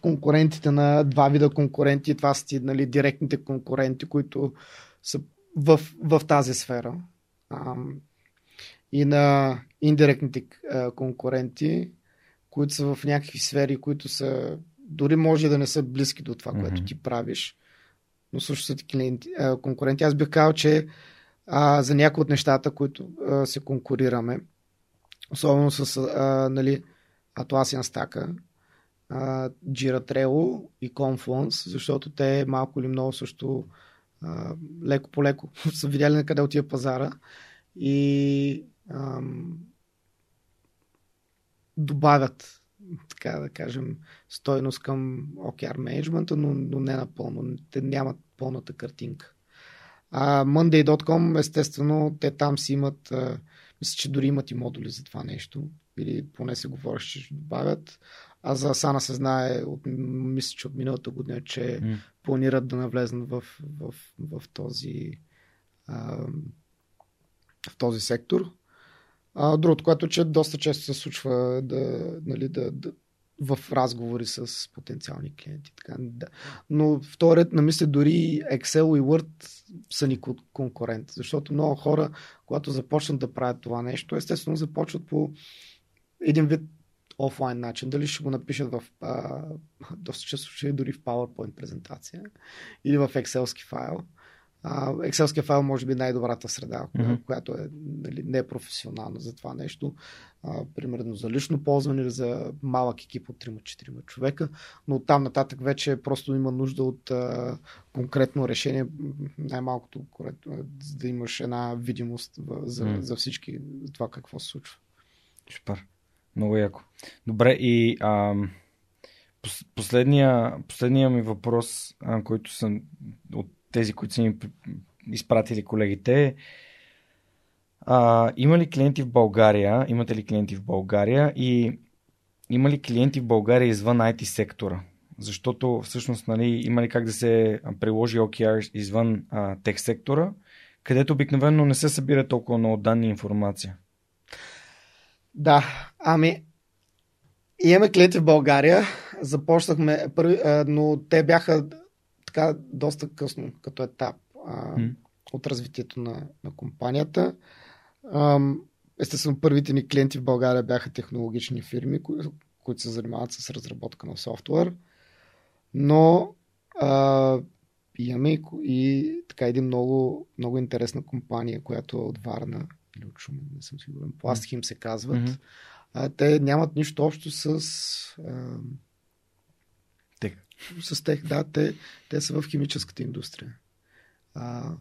конкурентите на два вида конкуренти, това са ти, нали, директните конкуренти, които са в, в тази сфера. А, и на индиректните конкуренти, които са в някакви сфери, които са дори може да не са близки до това, което Мгм. ти правиш, но също са ти клиенти, а, конкуренти. Аз бих казал, че а, за някои от нещата, които а, се конкурираме, особено с а, нали, Atlassian Stack, Jira Trello и Confluence, защото те малко или много също а, леко по леко са видяли на къде отива пазара и ам, добавят така да кажем, стойност към OKR менеджмента, но, но не напълно. Те нямат пълната картинка. А Monday.com, естествено, те там си имат, а, мисля, че дори имат и модули за това нещо. Или поне се говори, че ще добавят. а за Асана се знае, от, мисля, че от миналата година, че mm. планират да навлезнат в, в, в, в този а, в този сектор. А, другото, което че доста често се случва да, нали, да, да, в разговори с потенциални клиенти. Така, да. Но втори ред на мисля, дори Excel и Word са ни конкурент, защото много хора, когато започнат да правят това нещо, естествено започват по един вид офлайн начин. Дали ще го напишат в а, доста често дори в PowerPoint презентация или в Excelски файл. Екселския файл може би най-добрата среда, mm-hmm. която е нали, непрофесионална за това нещо. А, примерно за лично ползване или за малък екип от 3-4 човека, но там нататък вече просто има нужда от а, конкретно решение, най-малкото, за да имаш една видимост за, mm. за всички за това какво се случва. Супер. Много яко. Добре, и а, последния, последния ми въпрос, а, който съм от тези, които са ми изпратили колегите. А, има ли клиенти в България? Имате ли клиенти в България? И има ли клиенти в България извън IT сектора? Защото всъщност нали, има ли как да се приложи OKR извън а, тех сектора, където обикновено не се събира толкова много данни и информация? Да, ами имаме клиенти в България. Започнахме, но те бяха така доста късно като етап а, mm. от развитието на, на компанията. А, естествено, първите ни клиенти в България бяха технологични фирми, кои, които се занимават с разработка на софтуер. Но а, имаме и, и така един много, много интересна компания, която е от Варна или от Шумен, не съм сигурен. Пластхим се казват. Mm-hmm. А, те нямат нищо общо с а, с тех, да, те, те са в химическата индустрия. А,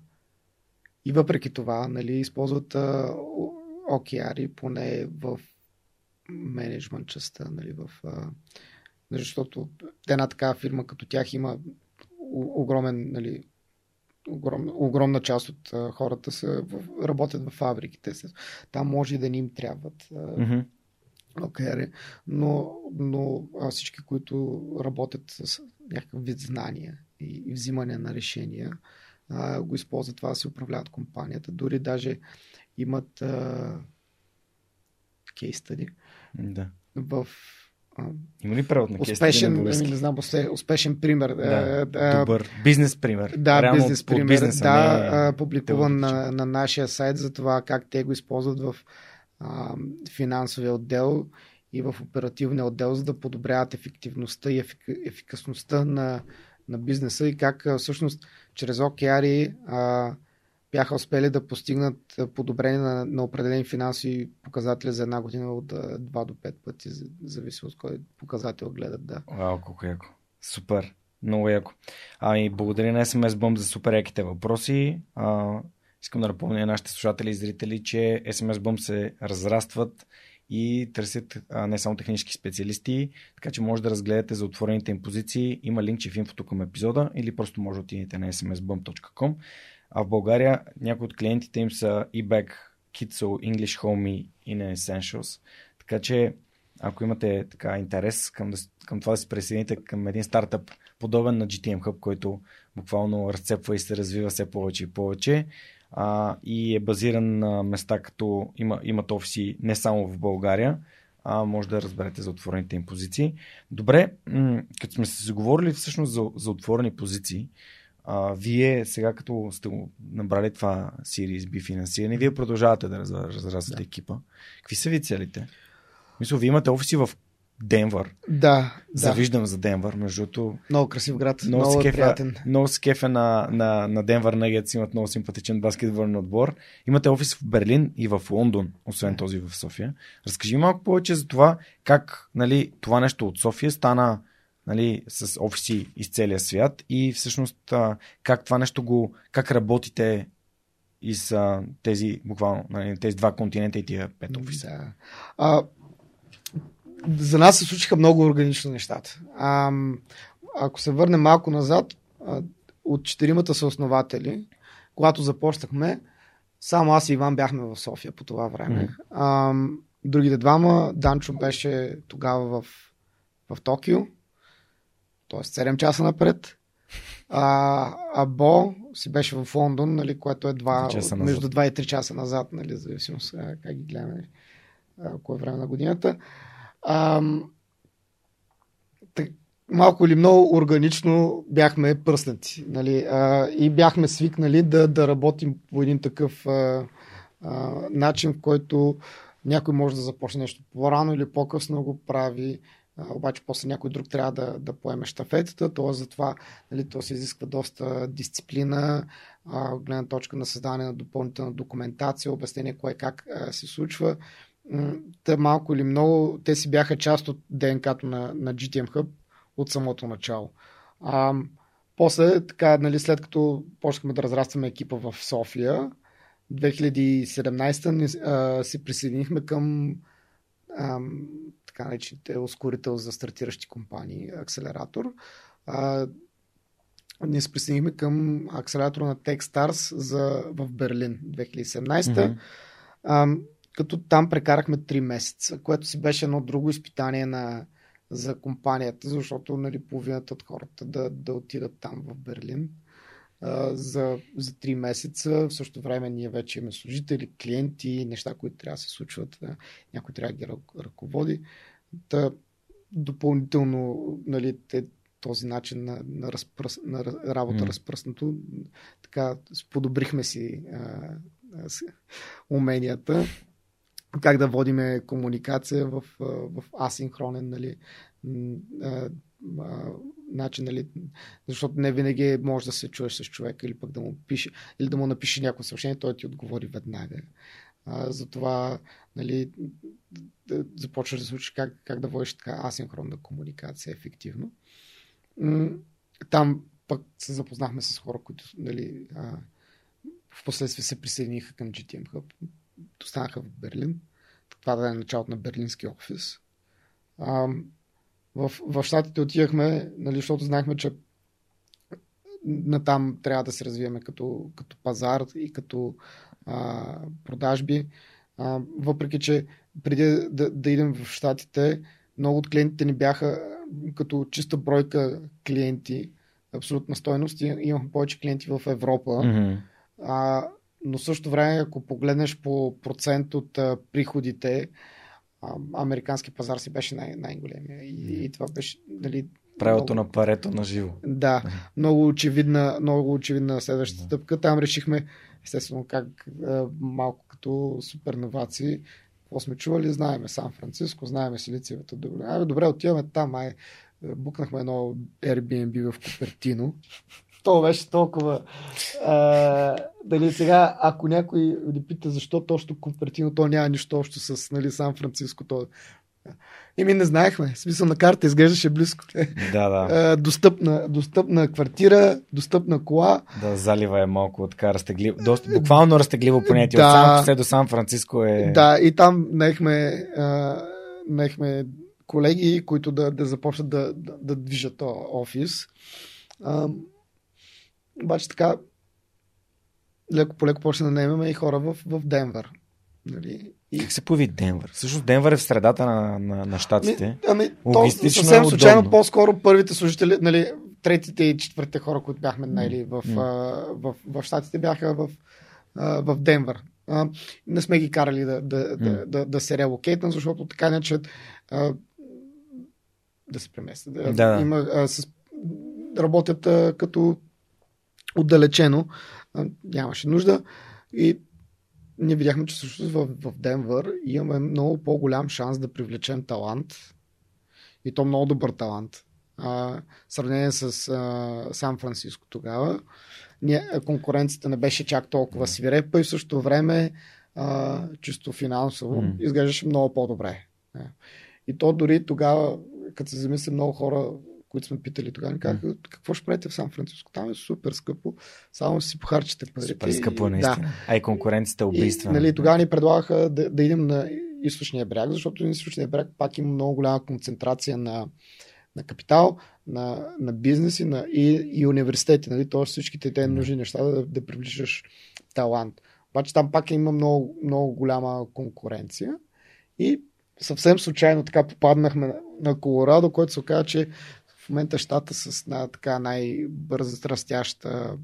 и въпреки това, нали, използват а, океари, поне в менеджмент частта, нали, в, а, защото една такава фирма като тях има огромен, нали, огром, огромна част от а, хората са, в, работят в фабриките. Там може и да ни им трябват. Mm-hmm окей, но, но всички, които работят с някакъв вид знания и, и взимане на решения, а, го използват това да се управляват компанията. Дори даже имат кейс стади да. в има ли превод на успешен, на не знам, успешен пример. Да, а, добър бизнес пример. Да, Реално бизнес пример. Бизнеса, да, не, публикуван на, на нашия сайт за това как те го използват в а, финансовия отдел и в оперативния отдел, за да подобряват ефективността и ефик, ефикасността на, на бизнеса и как всъщност чрез OKR а, бяха успели да постигнат подобрение на, на определени финансови показатели за една година от 2 до 5 пъти, зависи от кой показател гледат. Да. Вау, колко яко. Супер. Много яко. Ами, благодаря на SMS Bomb за супер яките въпроси. А, Искам да напомня нашите слушатели и зрители, че SMS Bump се разрастват и търсят а, не само технически специалисти, така че може да разгледате за отворените им позиции. Има линк в инфото към епизода или просто може да отидете на smsbump.com. А в България някои от клиентите им са eBag, Kitso, English Home и Essentials. Така че ако имате така интерес към, към това да се присъедините към един стартъп, подобен на GTM Hub, който буквално разцепва и се развива все повече и повече, а, и е базиран на места, като има, имат офиси не само в България, а може да разберете за отворените им позиции. Добре, м- като сме се заговорили всъщност за, за отворени позиции, а, вие сега като сте го набрали това Series B финансиране, вие продължавате да разраствате да. екипа. Какви са ви целите? Мисля, вие имате офиси в Денвър. Да. Завиждам да. за Денвър, между другото. Много красив град, много, много скефа, приятен. Много скефа на, на, на Денвър Нагетс имат много симпатичен баскетболен отбор. Имате офис в Берлин и в Лондон, освен този в София. Разкажи малко повече за това, как нали, това нещо от София стана нали, с офиси из целия свят и всъщност как това нещо го, как работите и с тези, буквално, нали, тези два континента и тия пет офиса. Да. А, за нас се случиха много органично нещата. А, ако се върнем малко назад, от четиримата са основатели, когато започнахме, само аз и Иван бяхме в София по това време. Mm. А, другите двама, Данчо беше тогава в, в Токио, т.е. 7 часа напред. А, а Бо си беше в Лондон, нали, което е два, между 2 и 3 часа назад, нали, зависимост как ги гледаме, кое време на годината. А, так, малко или много органично бяхме пръснати. Нали, а, и бяхме свикнали да, да работим по един такъв а, а, начин, в който някой може да започне нещо по-рано или по-късно го прави, а, обаче после някой друг трябва да, да поеме щафетата, т.е. затова нали, то се изисква доста дисциплина, гледна точка на създаване на допълнителна документация, обяснение кое как а, се случва. Те малко или много, те си бяха част от ДНК-то на, на GTM Hub от самото начало. А, после, така, нали, след като почнахме да разрастваме екипа в София, 2017 се присъединихме към а, така наречените ускорител за стартиращи компании, акселератор. А, ние се присъединихме към акселератора на Techstars за, в Берлин 2017. Mm-hmm. Като там прекарахме 3 месеца, което си беше едно друго изпитание на, за компанията, защото нали, половината от хората да, да отидат там в Берлин а, за, за 3 месеца. В същото време ние вече имаме служители, клиенти, неща, които трябва да се случват. Някой трябва да ги ръководи. Та, допълнително нали, те, този начин на, на, разпръс, на работа mm. разпръснато, така сподобрихме си а, а, уменията как да водиме комуникация в, в асинхронен нали, начин, нали, защото не винаги може да се чуеш с човека или пък да му пише, или да му напише някакво съобщение, той ти отговори веднага. А, затова нали, започваш да случиш как, как да водиш така асинхронна комуникация ефективно. Там пък се запознахме с хора, които нали, а, в последствие се присъединиха към GTM Hub. Останаха в Берлин. Това да е началото на берлински офис. А, в, в Штатите отивахме, нали, защото знаехме, че натам трябва да се развиеме като, като пазар и като а, продажби. А, въпреки, че преди да, да идем в Штатите, много от клиентите ни бяха като чиста бройка клиенти, абсолютна стойност. Имахме повече клиенти в Европа. Mm-hmm. А, но също време, ако погледнеш по процент от а, приходите, а, американски пазар си беше най- най-големия. И, и това беше. Нали, Правилото много... на парето на живо. Да, много очевидна, много очевидна следващата стъпка. Там решихме, естествено, как а, малко като суперновации, какво сме чували, знаеме Сан Франциско, знаеме Силициевата добре. Абе, добре, отиваме там, ай, букнахме едно Airbnb в Купертино то беше толкова. А, дали сега, ако някой ни пита защо точно Купертино, то няма нищо общо с нали, Сан Франциско. То... И ми не знаехме. Смисъл на карта изглеждаше близко. Да, да. А, достъпна, достъпна квартира, достъпна кола. Да, залива е малко така разтегливо. Доста, буквално разтегливо понятие. Да, От Сан до Сан Франциско е. Да, и там наехме, а, наехме колеги, които да, да започнат да, да, да движат офис. А, обаче така, леко по леко почна да наемаме и хора в, в Денвър. Нали? И... Как се появи Денвър? Всъщност Денвър е в средата на, на, на щатите. Ами, ами то, съвсем случайно по-скоро първите служители, нали, третите и четвъртите хора, които бяхме нали, в, mm. в, в, в щатите, бяха в, в Денвър. А, не сме ги карали да, да, mm. да, да, да се релокейтнат, защото така не че да се преместят. Да, да. Има, а, с, работят а, като отдалечено. Нямаше нужда. И ние видяхме, че също в, в Денвър имаме много по-голям шанс да привлечем талант. И то много добър талант. А, в сравнение с а, Сан Франциско тогава. Ние, конкуренцията не беше чак толкова свирепа и в същото време а, чисто финансово mm. изглеждаше много по-добре. И то дори тогава, като се замисля, много хора които сме питали тогава, ни казаха, какво ще правите в Сан Франциско? Там е супер скъпо, само си похарчите парите. Супер скъпо, наистина. Да. А и конкуренцията е убийствена. нали, тогава ни предлагаха да, да идем на източния бряг, защото на източния бряг пак има много голяма концентрация на, на капитал, на, на бизнеси на, и, и университети. Нали? Тоест всичките те нужни неща да, да привличаш талант. Обаче там пак има много, много голяма конкуренция и съвсем случайно така попаднахме на, на Колорадо, който се оказа, че в момента щата с на, така най-бързо растяща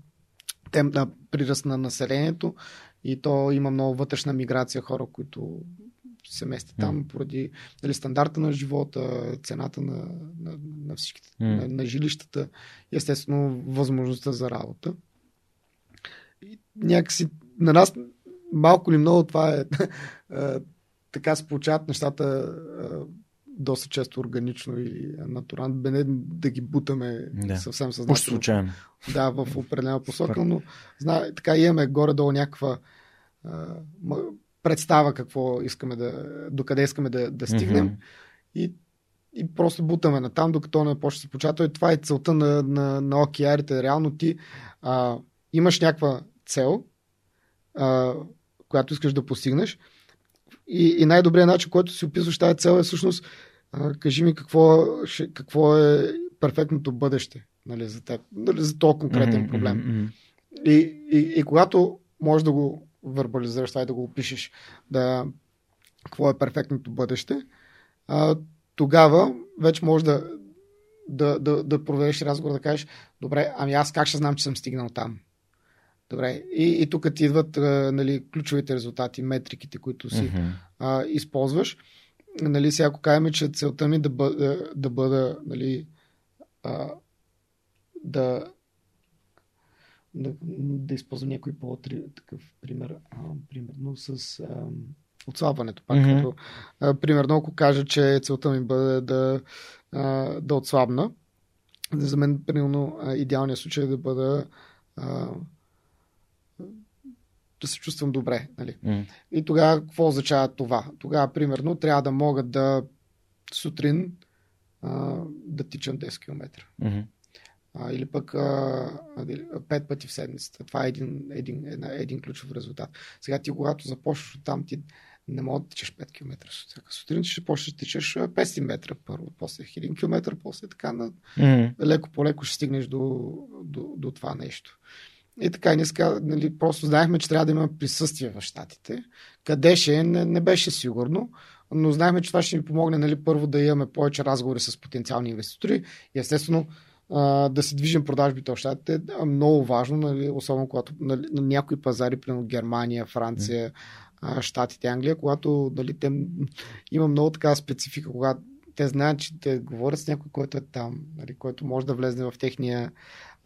темп на приръст на населението и то има много вътрешна миграция хора, които се местят mm. там поради дали, стандарта на живота, цената на, на, на всичките, mm. на, на жилищата и естествено възможността за работа. И някакси на нас малко ли много това е така се получават нещата доста често органично и натурално, бе да ги бутаме да. съвсем съзнателно. Случайно. Да, в определена посока, но зна, така имаме горе-долу някаква а, представа какво искаме да, докъде искаме да, да стигнем mm-hmm. и, и просто бутаме на там, докато не почне се получава. И това е целта на, на, на OKR-ите. Реално ти а, имаш някаква цел, а, която искаш да постигнеш и, и най-добрият начин, който си описваш тази цел е всъщност а, кажи ми какво, какво е перфектното бъдеще нали, за теб, нали, за този конкретен проблем. Mm-hmm. И, и, и когато можеш да го вербализираш това и да го опишеш да, какво е перфектното бъдеще, а, тогава вече можеш да, да, да, да проведеш разговор, да кажеш, добре, ами аз как ще знам, че съм стигнал там? Добре. И, и тук ти идват а, нали, ключовите резултати, метриките, които си mm-hmm. а, използваш. Нали, сега ако кажем, че целта ми да бъда, да бъда нали, а, да, да, да използвам някой по-такъв пример, а, примерно с а, отслабването. Пак, mm-hmm. като, а, примерно, ако кажа, че целта ми бъде да, а, да отслабна, за мен, примерно, идеалният случай е да бъда а, да се чувствам добре. Нали? Mm. И тогава какво означава това? Тогава, примерно, трябва да мога да сутрин а, да тичам 10 км. Mm-hmm. А, или пък а, 5 пъти в седмицата. Това е един, един, един, един ключов резултат. Сега ти, когато започнеш от там, ти не мога да тичаш 5 км всяка сутрин, ще почнеш да тичаш 500 метра първо, после 1000 км, после така на... Mm-hmm. леко по леко ще стигнеш до, до, до това нещо. И така, ние ска, нали, просто знаехме, че трябва да има присъствие в Штатите. Къде ще е, не, не беше сигурно, но знаехме, че това ще ни помогне нали, първо да имаме повече разговори с потенциални инвеститори и естествено да се движим продажбите в Штатите е много важно, нали, особено когато нали, на някои пазари, примерно Германия, Франция. Штатите, Англия, когато нали, те, има много така специфика, когато те знаят, че те говорят с някой, който е там, нали, който може да влезе в техния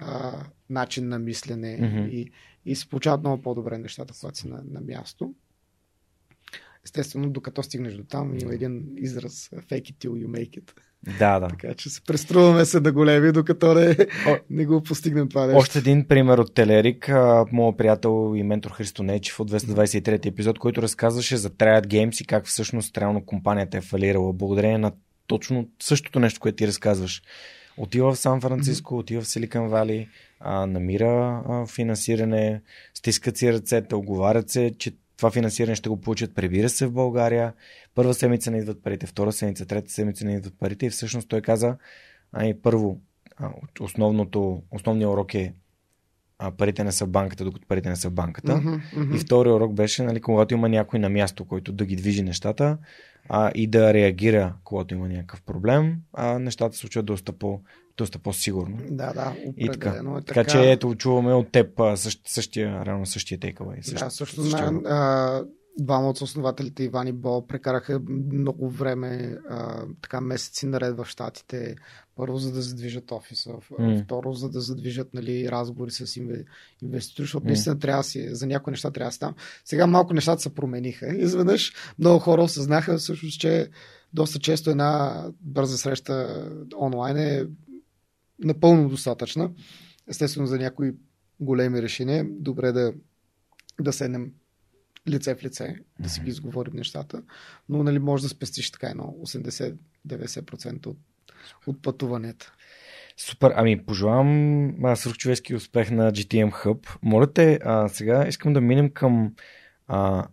а, начин на мислене mm-hmm. и, и се получават много по-добре нещата, когато си на, на място. Естествено, докато стигнеш до там, има един израз fake it till you make it. Да, да. Така че се преструваме се да големи, докато не, не го постигнем това нещо. Още един пример от Телерик, моят приятел и ментор Христо Нечев от 223 епизод, който разказваше за Triad Games и как всъщност реално компанията е фалирала благодарение на точно същото нещо, което ти разказваш. Отива в Сан Франциско, отива в Силикан Вали, а, намира а, финансиране, стискат си ръцете, оговарят се, че това финансиране ще го получат, прибира се в България. Първа седмица не идват парите, втора седмица, трета седмица не идват парите и всъщност той каза, ами първо, основното, основният урок е а, парите не са в банката, докато парите не са в банката. Uh-huh, uh-huh. И втория урок беше, нали, когато има някой на място, който да ги движи нещата а, и да реагира, когато има някакъв проблем, а нещата се случват доста, по, доста по-сигурно. Да, да, и така. Е така. така. че ето, чуваме от теб същ, същия, реално същия тейкъвей. Същ, да, също знаем. Двама от основателите Иван и Бо прекараха много време, а, така месеци наред в Штатите. Първо, за да задвижат офиса, mm. второ, за да задвижат нали, разговори с инвеститори, защото mm. наистина трябва си, за някои неща трябва да става. Сега малко нещата се промениха. Изведнъж много хора осъзнаха всъщност, че доста често една бърза среща онлайн е напълно достатъчна. Естествено, за някои големи решения, добре да, да седнем лице в лице, да си ги изговорим нещата, но нали, може да спестиш така едно 80-90% от, от пътуванията. Супер, ами пожелавам свръхчовешки успех на GTM Hub. Моля те, а, сега искам да минем към а,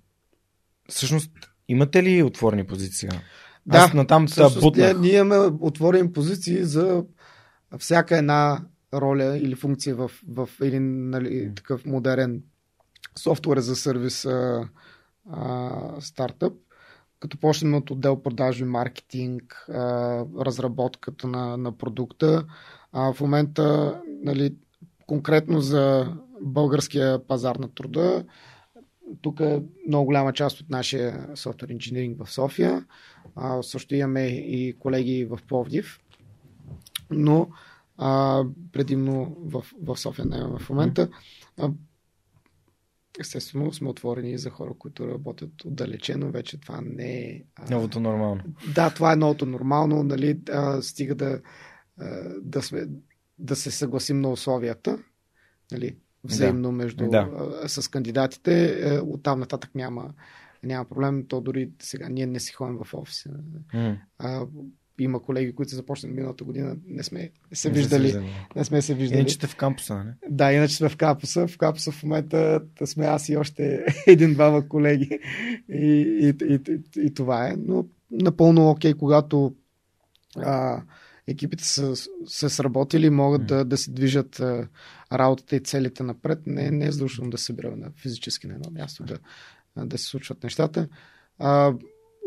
всъщност имате ли отворени позиции сега? Да, Аз натам всъщност, ние, ние имаме отворени позиции за всяка една роля или функция в, в един нали, такъв модерен софтуер за сервис а, стартъп. като почнем от отдел продажи, маркетинг, а, разработката на, на продукта. А, в момента, нали, конкретно за българския пазар на труда, тук е много голяма част от нашия софтуер инженеринг в София. А, също имаме и колеги в Пловдив, но а, предимно в, в София не в момента. А, естествено сме отворени за хора, които работят отдалечено. Вече това не е... А... Новото нормално. Да, това е новото нормално. Нали, а, стига да, а, да, сме, да се съгласим на условията. Нали, взаимно да. между, да. а, с кандидатите. Е, оттам нататък няма, няма проблем. То дори сега ние не си ходим в офиса. Mm. А, има колеги, които са започнали миналата година, не сме се не виждали. Се не сме се виждали. Иначе сте в кампуса, не? Да, иначе сме в кампуса. В кампуса в момента сме аз и още един-двама колеги. И, и, и, и, и това е. Но напълно окей, okay, когато а, екипите са се сработили, могат да, да се движат а, работата и целите напред. Не, не е задължително да се събира на физически на едно място, да, да се случват нещата. А,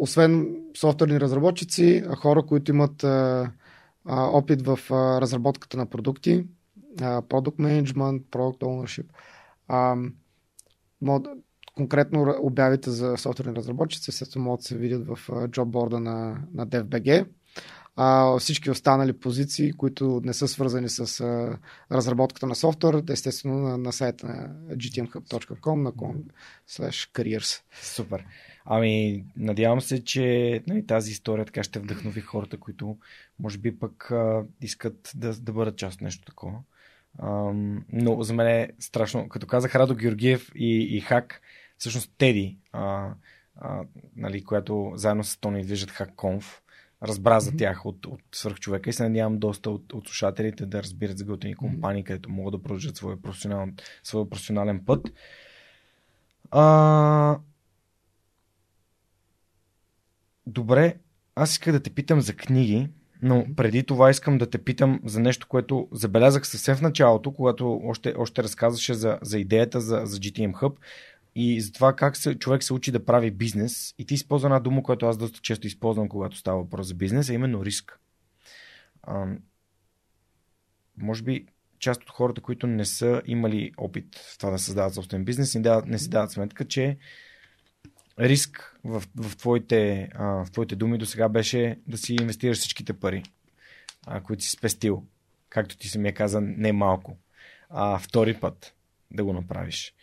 освен софтуерни разработчици, хора, които имат а, а, опит в а, разработката на продукти, а, product management, product ownership. А, мод, конкретно обявите за софтуерни разработчици, естествено могат да се видят в джобборда на, на DevBG. А, всички останали позиции, които не са свързани с а, разработката на софтуер, естествено на, на сайта на gtmhub.com на careers. Супер. Ами, надявам се, че нали, тази история така ще вдъхнови хората, които може би пък а, искат да, да бъдат част от нещо такова. А, но за мен е страшно. Като казах Радо Георгиев и, и Хак, всъщност Теди, а, а, нали, която заедно с Тони движат HackConf, разбра за тях от, от свърхчовека и се надявам доста от, от слушателите да разбират за готини компании, където могат да продължат своя професионален, своя професионален път. А, Добре, аз исках да те питам за книги, но преди това искам да те питам за нещо, което забелязах съвсем в началото, когато още, още разказваше за, за идеята за, за GTM Hub и за това как се, човек се учи да прави бизнес. И ти използва една дума, която аз доста често използвам, когато става въпрос за бизнес, а именно риск. А, може би част от хората, които не са имали опит в това да създават собствен бизнес, не, дават, не си дават сметка, че риск в, в, твоите, в твоите думи до сега беше да си инвестираш всичките пари, а, които си спестил. Както ти ми е каза, не малко. А втори път да го направиш.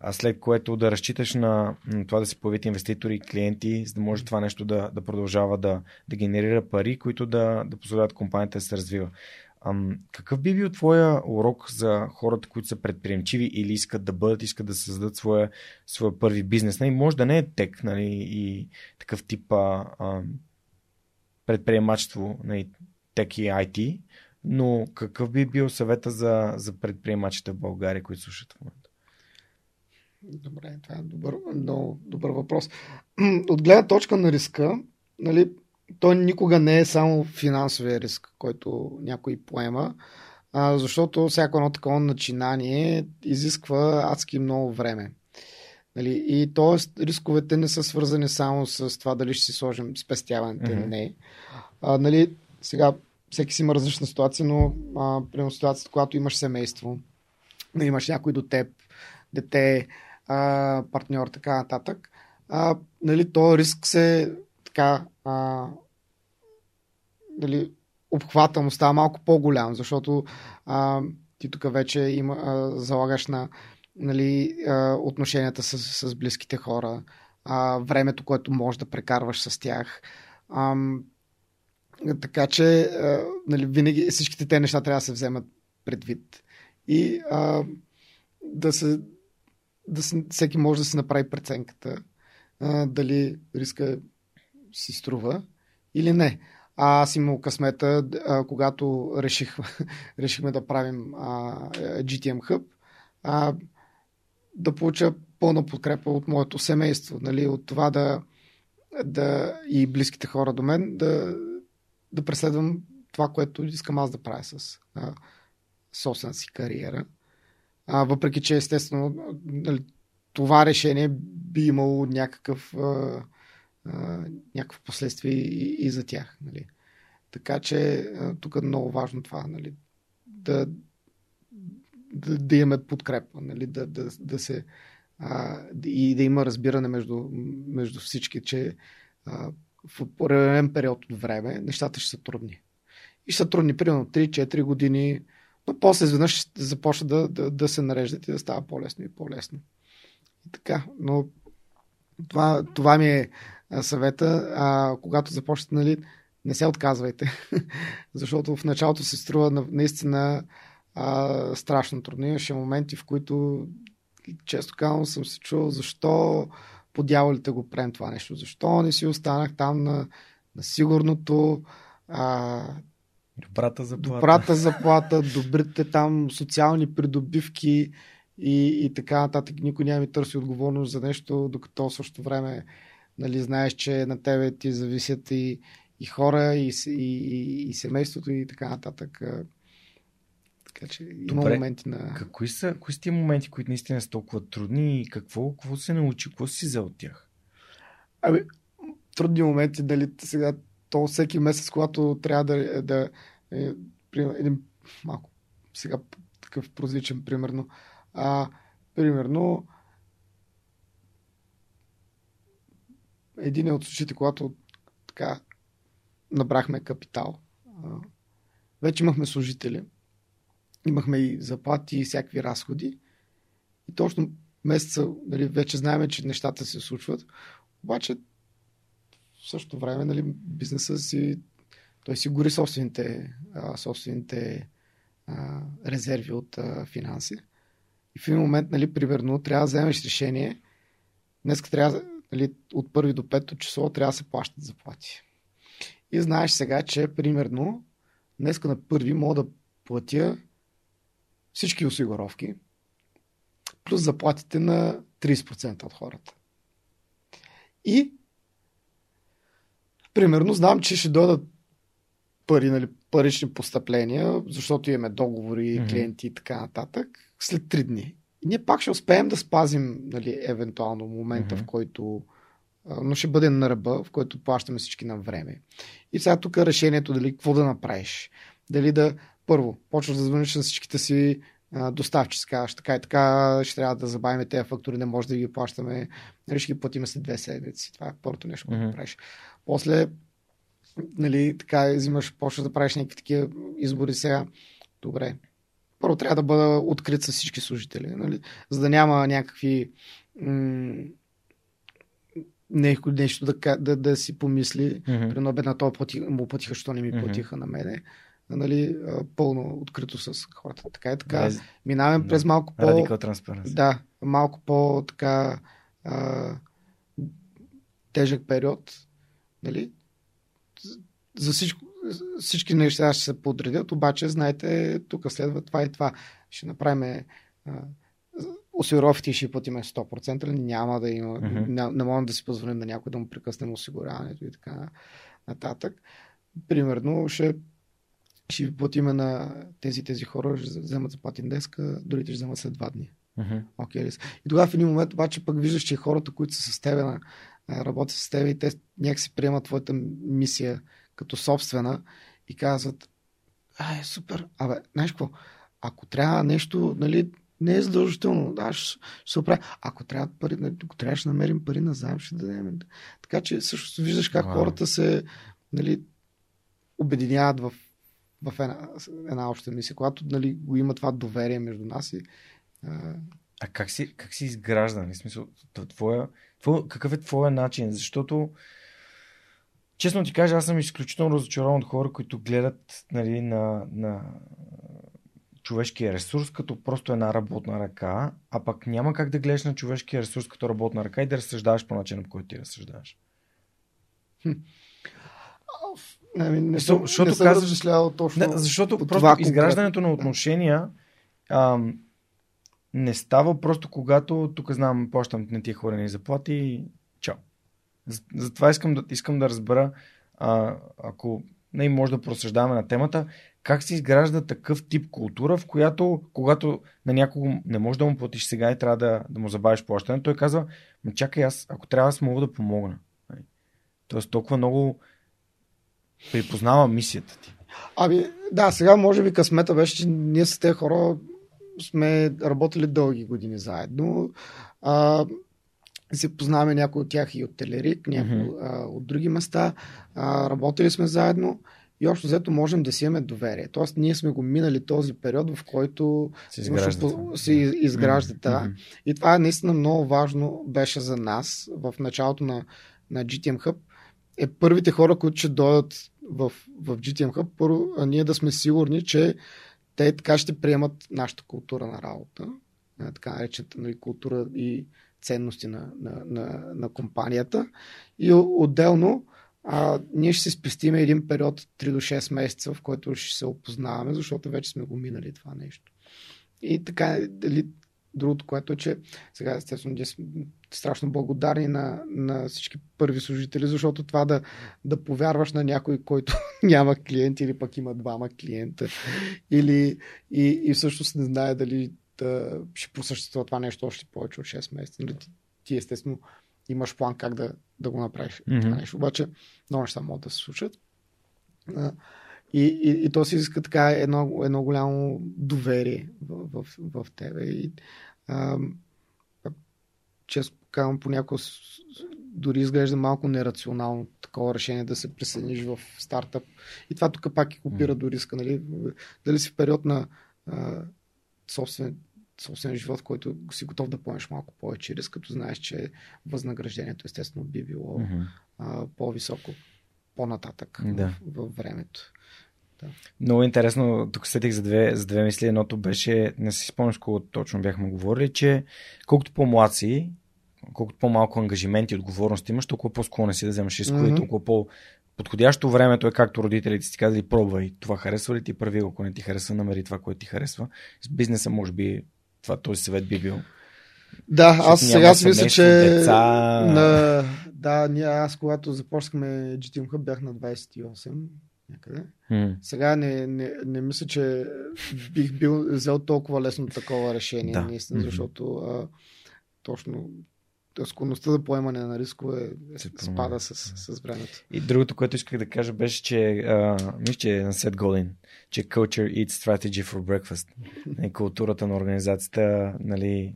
А след което да разчиташ на, на това да се появят инвеститори и клиенти, за да може това нещо да, да продължава да, да генерира пари, които да, да позволяват компанията да се развива. Какъв би бил твоя урок за хората, които са предприемчиви или искат да бъдат, искат да създадат своя, своя първи бизнес? Нали, може да не е тек нали, и такъв тип а, а, предприемачество, нали, тек и IT, но какъв би бил съвета за, за предприемачите в България, които слушат в момента? Добре, това е добър, много добър въпрос. От гледна точка на риска, нали, той никога не е само финансовия риск, който някой поема, а, защото всяко едно такова начинание изисква адски много време. Нали? И т.е. рисковете не са свързани само с това дали ще си сложим спестяването или mm-hmm. не. А, нали, сега всеки си има различна ситуация, но а, примерно ситуацията, когато имаш семейство, нали, имаш някой до теб, дете, а, партньор, така нататък, а, нали, то риск се така а, дали, обхвата му става малко по-голям, защото а, ти тук вече има, а, залагаш на нали, а, отношенията с, с близките хора, а, времето, което можеш да прекарваш с тях. А, така че а, нали, винаги всичките те неща трябва да се вземат предвид. И а, да се, да се, всеки може да се направи преценката а, дали риска си струва или не. А аз имал късмета, а, когато реших, решихме да правим а, GTM Hub, а, да получа пълна подкрепа от моето семейство, нали, от това да, да и близките хора до мен да, да преследвам това, което искам аз да правя с а, собствената си кариера. А, въпреки, че естествено нали, това решение би имало някакъв а, някакво последствие и, и за тях. Нали. Така че тук е много важно това, нали, да, да, да имаме подкрепа, нали, да, да, да се а, и да има разбиране между, между всички, че а, в определен период от време нещата ще са трудни. И ще са трудни, примерно 3-4 години, но после изведнъж ще започне да, да, да се нареждат и да става по-лесно и по-лесно. И така, но това, това ми е съвета. А, когато започнете, нали, не се отказвайте, защото в началото се струва наистина а, страшно трудно. Имаше моменти, в които често казвам съм се чувал защо по дяволите го правим това нещо. Защо не си останах там на, на сигурното, а, добрата заплата, добрата заплата добрите там социални придобивки и, и така нататък. Никой няма ми търси отговорност за нещо, докато в същото време нали, знаеш, че на тебе ти зависят и, и хора, и, и, и, и семейството и така нататък. Така че има Добре. моменти на... Кои са, кои са тия моменти, които наистина са толкова трудни и какво, какво се научи, какво си взел от тях? Ами, трудни моменти, дали сега, то всеки месец, когато трябва да, да е, един малко сега такъв прозичен, примерно, а, примерно един от случаите, когато така набрахме капитал, вече имахме служители, имахме и заплати и всякакви разходи. И точно месеца нали, вече знаем, че нещата се случват. Обаче в същото време нали, бизнеса си той си гори собствените, собствените резерви от финанси. И в един момент, нали, примерно, трябва да вземеш решение. Днес трябва, нали, от първи до пето число трябва да се плащат заплати. И знаеш сега, че примерно днес на първи мога да платя всички осигуровки, плюс заплатите на 30% от хората. И примерно знам, че ще дойдат пари, нали, парични постъпления, защото имаме договори, клиенти и така нататък, след 3 дни. И ние пак ще успеем да спазим, нали, евентуално момента, mm-hmm. в който но ще бъде на ръба, в който плащаме всички на време. И сега тук е решението дали какво да направиш. Дали да първо, почваш да звъниш на всичките си доставчици, казваш така и така, ще трябва да забавим тези фактури, не може да ги плащаме, нали, ще ги платим след две седмици. Това е първото нещо, което mm-hmm. правиш. После, нали, така, взимаш, почваш да правиш някакви такива избори сега. Добре. Първо трябва да бъда открит с всички служители, нали, за да няма някакви м- нещо да, да, да си помисли, mm-hmm. примерно бе на това му платиха, що не ми платиха mm-hmm. на мене нали, пълно открито с хората. Така и така. Без... Минаваме през малко по... Радикал Да, малко по така а, тежък период. Нали? За всичко, всички неща ще се подредят, обаче, знаете, тук следва това и това. Ще направим осигуровките ще платиме 100%, няма да има, mm-hmm. не, не можем да си позволим на някой да му прекъснем осигуряването и така нататък. Примерно ще ще ви платиме на тези тези хора, ще вземат заплати днеска, другите ще вземат след два дни. Uh-huh. Okay, и тогава в един момент обаче пък виждаш, че хората, които са с тебе, работят с теб и те някакси приемат твоята мисия като собствена и казват, а, е супер, абе, знаеш какво, ако трябва нещо, нали, не е задължително, да, ще, ще се оправи. Ако трябва пари, нали, ако трябва да намерим пари на заем, ще дадем. Така че също виждаш как wow. хората се нали, обединяват в в една, една обща мисия, когато нали, го има това доверие между нас и. А, а как, си, как си изграждан? В смисъл, твоя, твоя, какъв е твоя начин? Защото, честно ти кажа, аз съм изключително разочарован от хора, които гледат нали, на, на човешкия ресурс като просто една работна ръка, а пък няма как да гледаш на човешкия ресурс като работна ръка и да разсъждаваш по начина, по който ти разсъждаваш. Не, ами, не, съм, защото не съм казваш, размишлявал точно. Не, защото просто това, изграждането на отношения ам, не става просто когато тук знам, плащам на тия хора ни заплати и чао. Затова искам да, искам да разбера, а, ако не може да просъждаваме на темата, как се изгражда такъв тип култура, в която, когато на някого не може да му платиш сега и трябва да, да му забавиш плащане, той казва, чакай аз, ако трябва, аз мога да помогна. Нали? Тоест толкова много припознава мисията ти. Ами, да, сега може би късмета беше, че ние с тези хора сме работили дълги години заедно. А, се познаваме някои от тях и от Телерик, някои mm-hmm. от други места. А, работили сме заедно и общо взето можем да си имаме доверие. Тоест, ние сме го минали този период, в който се изгражда. Се mm-hmm. И това е наистина много важно беше за нас в началото на, на GTM Hub. Е първите хора, които ще дойдат в, в GTM Hub, първо, ние да сме сигурни, че те така ще приемат нашата култура на работа, така наречената нали, култура и ценности на, на, на, на компанията. И отделно а, ние ще си спестим един период 3 до 6 месеца, в който ще се опознаваме, защото вече сме го минали това нещо. И така, дали, другото, което е, че сега естествено ние сме страшно благодарни на, на всички първи служители, защото това да, да повярваш на някой, който няма клиент или пък има двама клиента или и, и всъщност не знае дали да ще просъществува това нещо още повече от 6 месеца. Нали, ти, ти естествено имаш план как да, да го направиш mm-hmm. това нещо. Обаче много неща могат да се случат. И, и, и то си иска така едно, едно голямо доверие в, в, в тебе. И, а, често казвам, понякога дори изглежда малко нерационално такова решение да се присъединиш в стартъп. И това тук пак и копира до риска. Нали? Дали си в период на собствен, собствен живот, който си готов да поемеш малко повече риск, като знаеш, че възнаграждението естествено би било mm-hmm. а, по-високо по-нататък да. в, в времето. Да. Много интересно, тук сетих за две, за две мисли. Едното беше, не си спомняш колко точно бяхме говорили, че колкото по-млад си, колкото по-малко ангажименти и отговорности имаш, толкова по-склонен си да вземаш рискове mm-hmm. толкова по- подходящо времето е както родителите си казали, пробвай, това харесва ли ти, прави го, ако не ти харесва, намери това, което ти харесва. С бизнеса, може би, това този съвет би бил. Да, аз сега си мисля, че деца... на... да, ние, аз когато започнахме GTM Hub бях на 28 някъде. Hmm. Сега не, не, не мисля, че бих бил взел толкова лесно такова решение, да. наистина, защото а, точно склонността за поемане на рискове се спада с, с времето. И другото, което исках да кажа, беше, че мисля, че е на Сет Голин, че culture eats strategy for breakfast. И културата на организацията нали,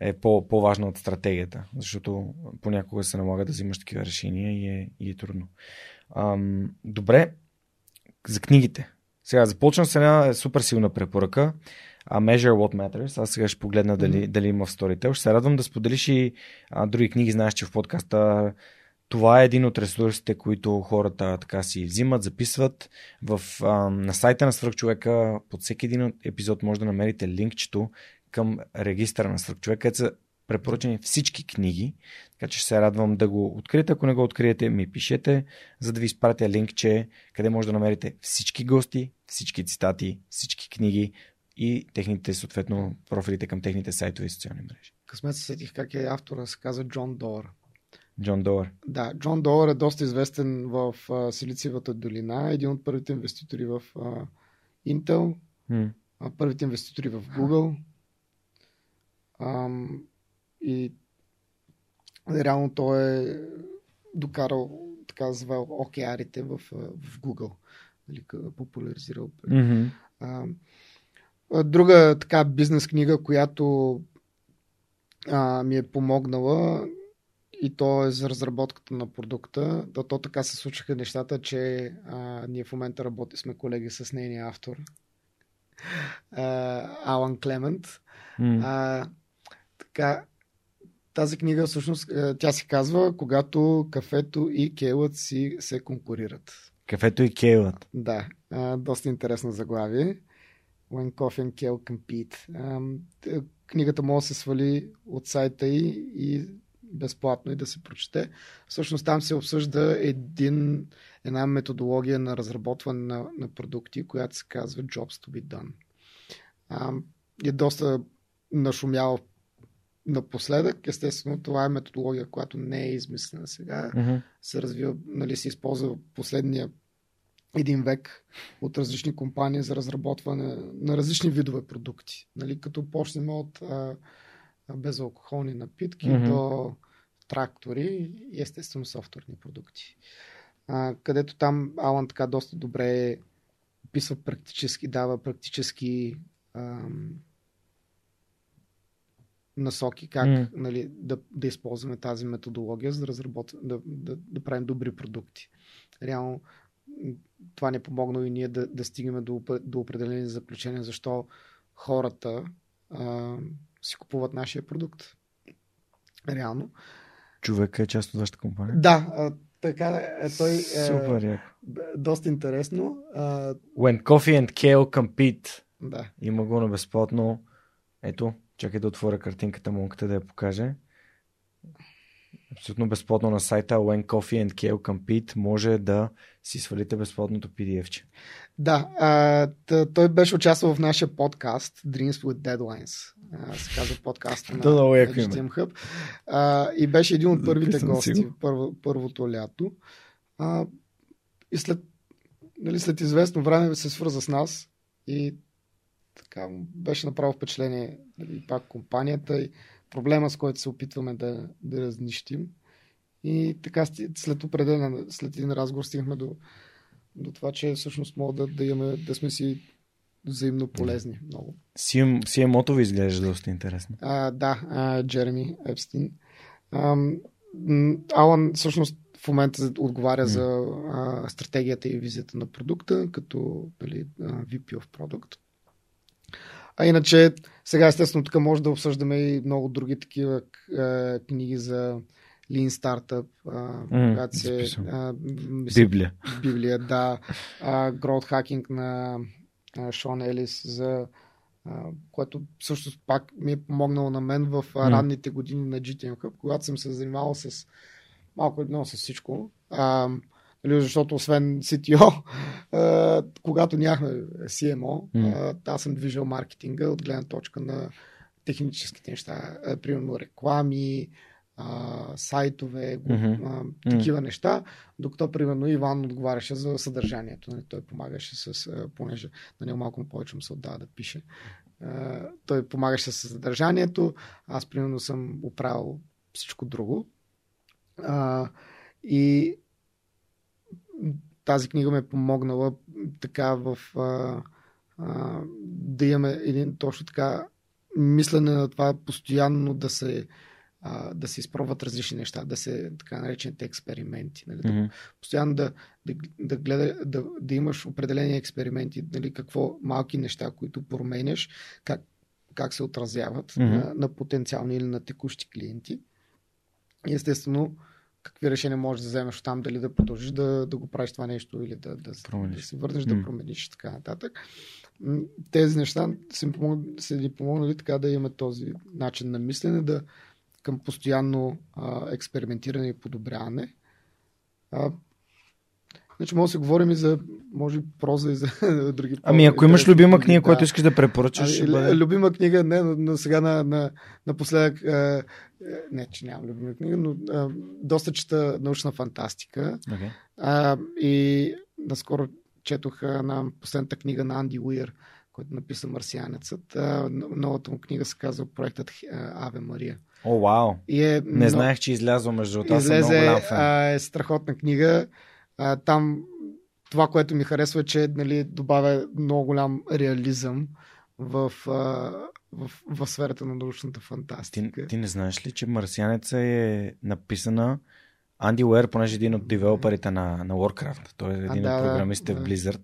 е по, по-важна от стратегията, защото понякога се налага да взимаш такива решения и е, и е трудно. Ам, добре, за книгите. Сега започвам с една супер силна препоръка. А Measure What Matters. Аз сега ще погледна дали, mm-hmm. дали има в Storytel. Ще се радвам да споделиш и а, други книги. Знаеш, че в подкаста това е един от ресурсите, които хората така си взимат, записват. В, а, на сайта на Свърхчовека под всеки един епизод може да намерите линкчето към регистъра на Свърхчовека, където са препоръчени всички книги, така че ще се радвам да го откриете. Ако не го откриете, ми пишете, за да ви изпратя линк, че къде може да намерите всички гости, всички цитати, всички книги, и техните, съответно, профилите към техните сайтове и социални мрежи. Късмет се сетих как е автора, се казва Джон Дор. Джон Дор. Да, Джон Дор е доста известен в uh, Силициевата долина, един от първите инвеститори в uh, Intel, uh, първите инвеститори в Google. Um, и реално той е докарал, така завел океарите в, в Google. Нали, популяризирал. Mm-hmm. Uh, Друга така бизнес книга, която а, ми е помогнала и то е за разработката на продукта. Да, то така се случиха нещата, че а, ние в момента работим, сме колеги с нейния автор. Алан Клемент. Mm. А, така, тази книга всъщност тя се казва Когато кафето и кейлът си се конкурират. Кафето и кейлът. Да, а, доста интересно заглавие. When Coffee and Kale Compete. Книгата може да се свали от сайта и, и безплатно и да се прочете. Всъщност там се обсъжда един, една методология на разработване на, на продукти, която се казва Jobs to be done. А, е доста нашумяла напоследък. Естествено, това е методология, която не е измислена сега. Mm-hmm. Се развива, нали, се използва последния един век от различни компании за разработване на различни видове продукти. Нали, като почнем от а, безалкохолни напитки mm-hmm. до трактори и естествено софтуерни продукти. А, където там Алан така доста добре описва практически, дава практически ам, насоки как mm. нали, да, да използваме тази методология, за да, разработ... да, да, да правим добри продукти. Реално това не е помогнало и ние да, да стигнем до, до определени заключения, защо хората а, си купуват нашия продукт. Реално. Човек е част от вашата компания? Да, а, така е, той е Супер, яко. доста интересно. А... When coffee and kale compete. Да. Има го на безплатно. Ето, чакай да отворя картинката, монката да я покаже. Абсолютно безплатно на сайта When Coffee and Kale Compete може да си свалите безплатното PDF-че. Да, а, т- той беше участвал в нашия подкаст Dreams with Deadlines. А, се казва подкаста на. GTM Hub. А, и беше един от първите Записвам си гости го. първо, първото лято. А, и след, нали, след известно време се свърза с нас и така беше направо впечатление нали, пак компанията и проблема, с който се опитваме да, да разнищим. И така след определен, след един разговор стигнахме до, до това, че всъщност мога да, да, имаме, да сме си взаимно полезни много. CM, CMO-то ви изглежда доста интересно. А, да, а, Джереми Епстин. А, Алан всъщност в момента отговаря за а, стратегията и визията на продукта, като нали, VP of Product. А иначе, сега естествено тук може да обсъждаме и много други такива а, книги за Lean Startup, М, когато се... А, Библия. Библия, да. А, Growth Hacking на а, Шон Елис, за, което всъщност пак ми е помогнало на мен в М. ранните години на GTM Hub, когато съм се занимавал с малко едно с всичко. А, нали, защото освен CTO, когато нямахме CMO, а, аз съм движил маркетинга от гледна точка на техническите неща. Примерно реклами, а, сайтове, а, такива неща, докато примерно Иван отговаряше за съдържанието. Нали, той помагаше с, а, понеже на него малко повече му се отдава да пише. А, той помагаше с съдържанието, аз примерно съм оправил всичко друго. А, и тази книга ме е помогнала така в а, а, да имаме един точно така мислене на това постоянно да се а, да се изпробват различни неща, да се така наречените експерименти. Нали? Да, Мгм. постоянно да, да, да, гледа, да, да имаш определени експерименти, нали? какво малки неща, които променяш, как, как се отразяват Мгм. на, на потенциални или на текущи клиенти. Естествено, какви решения можеш да вземеш там, дали да продължиш да, да го правиш това нещо или да, да, Промениш. да се върнеш, да промениш и така нататък. Тези неща са, ни помогнали така да имаме този начин на мислене, да към постоянно а, експериментиране и подобряване. А, значи може да се говорим и за, може проза и за други. Ами ако имаш любима книга, да. която искаш да препоръчаш, Ами, ще лю- бъде... Любима книга, не, но, но сега на, на, напоследък, е, не, че нямам любима книга, но е, доста чета научна фантастика. Okay. А, и наскоро четох а, на последната книга на Анди Уир, който написа Марсианецът. А, новата му книга се казва проектът а, Аве Мария. О, вау! И е Не много- знаех, че излязва между. Аз съм много Излезе, голям фен. а, е страхотна книга. А, там това, което ми харесва е, че нали, добавя много голям реализъм в, а, в, в сферата на научната Ти, фантастика. ти не знаеш ли, че Марсианеца е написана Анди Уер, понеже е един от девелоперите на, на Warcraft. Той е един да, от програмистите да. в Blizzard.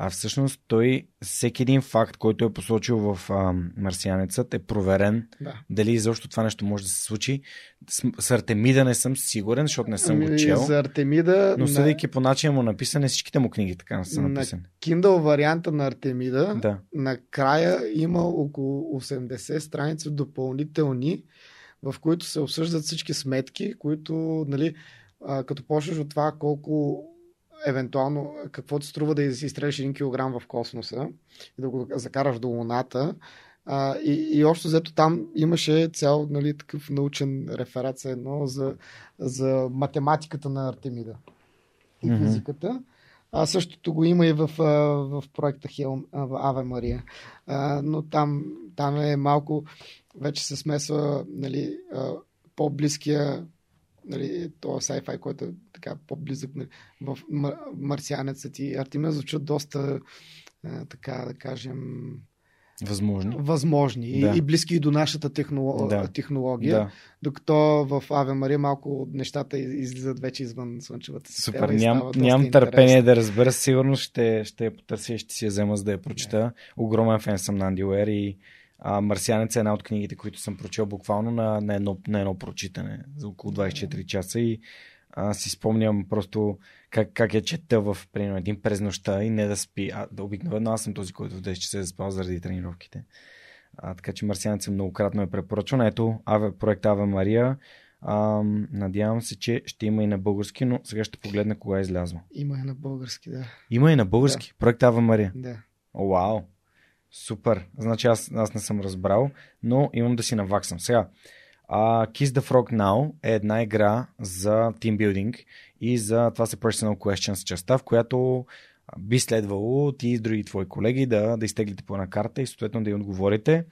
А всъщност той, всеки един факт, който е посочил в а, Марсианецът е проверен Да. дали изобщо това нещо може да се случи. С, с Артемида не съм сигурен, защото не съм го Ами, чел. За Артемида Но на, съдейки по начина му написане, всичките му книги така са На- написани. Kindle варианта на Артемида Да. накрая има около 80 страници допълнителни, в които се обсъждат всички сметки, които, нали, а, като почнеш от това колко евентуално, какво ти струва да из- изстреляш един килограм в космоса и да го закараш до Луната. А, и, и общо взето там имаше цял нали, такъв научен реферат едно за, за математиката на Артемида и физиката. А същото го има и в, в проекта Хел, в Аве Мария. А, но там, там е малко, вече се смесва нали, по-близкия нали, то sci-fi, който е така по-близък нали, в марсианецът и Артемида звучат доста а, така да кажем Възможни. Възможни да. и, и близки и до нашата технолог... да. технология. Да. Докато в Аве Мария малко нещата излизат вече извън слънчевата система. Супер, ням, нямам търпение да разбера. Сигурно ще, ще я потърся и ще си я взема за да я прочета. Да. Огромен фен съм на Анди Уер и а, Марсианец е една от книгите, които съм прочел буквално на, на, едно, на едно прочитане за около 24 часа и а, си спомням просто как, как я чета в примерно, един през нощта и не да спи. А, да обикновено аз съм този, който в 10 часа е заспал заради тренировките. А, така че Марсианец многократно е препоръчван. Ето, Аве, проект Аве Мария. А, надявам се, че ще има и на български, но сега ще погледна кога е излязло. Има и на български, да. Има и на български. Да. Проект Ава Мария. Да. О, вау. Супер. Значи аз, аз не съм разбрал, но имам да си наваксам. Сега, а, Kiss the Frog Now е една игра за тимбилдинг и за това са Personal Questions частта, в която би следвало ти и други твои колеги да, да изтеглите по една карта и съответно да й отговорите.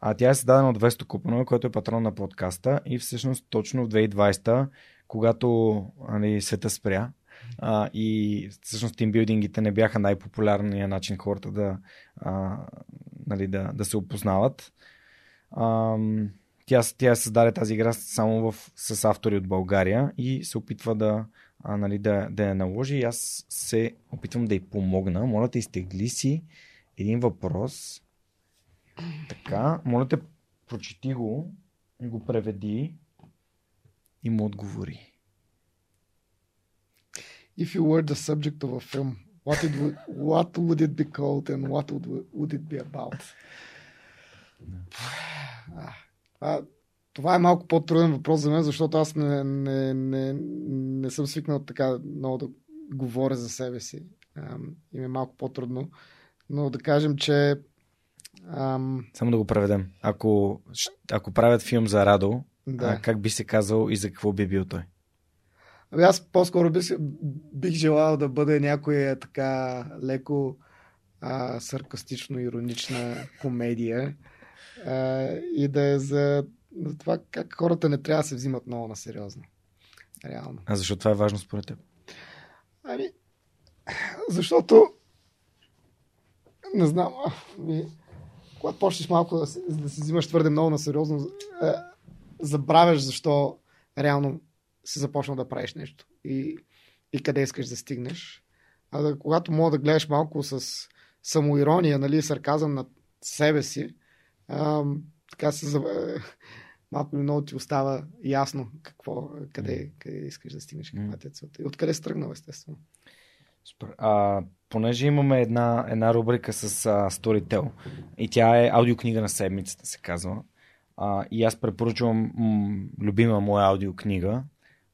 А тя е създадена от Весто Купанова, който е патрон на подкаста и всъщност точно в 2020, когато али, света спря, а, и всъщност тимбилдингите не бяха най-популярният начин хората да, а, нали, да, да се опознават. А, тя, тя създаде тази игра само в, с автори от България и се опитва да, а, нали, да, да я наложи. И аз се опитвам да й помогна. Моля те, изтегли си един въпрос. Така, моля те, прочети го и го преведи и му отговори. If you were the subject of a film, what, it would, what would it be called and what would, would it be about? Yeah. А, това е малко по-труден въпрос за мен, защото аз не, не, не, не съм свикнал така много да говоря за себе си. Ам, и ми е малко по-трудно. Но да кажем, че. Ам... Само да го преведем. Ако, ако правят филм за Радо, да. а, как би се казал и за какво би бил той? Ами аз по-скоро бих, бих желал да бъде някоя така леко а, саркастично-иронична комедия а, и да е за, за това как хората не трябва да се взимат много на сериозно. Реално. А защо това е важно според теб? Ами, защото не знам, ми, когато почнеш малко да, се, да се взимаш твърде много на сериозно, е, забравяш защо реално си започнал да правиш нещо и, и къде искаш да стигнеш. А да, когато мога да гледаш малко с самоирония, нали, сарказъм на себе си, а, така се малко или много ти остава ясно какво, къде, къде искаш да стигнеш, каква е целта и откъде си тръгнал, естествено. Супер. А, понеже имаме една, една рубрика с а, Storytel и тя е аудиокнига на седмицата, се казва. А, и аз препоръчвам м- любима моя аудиокнига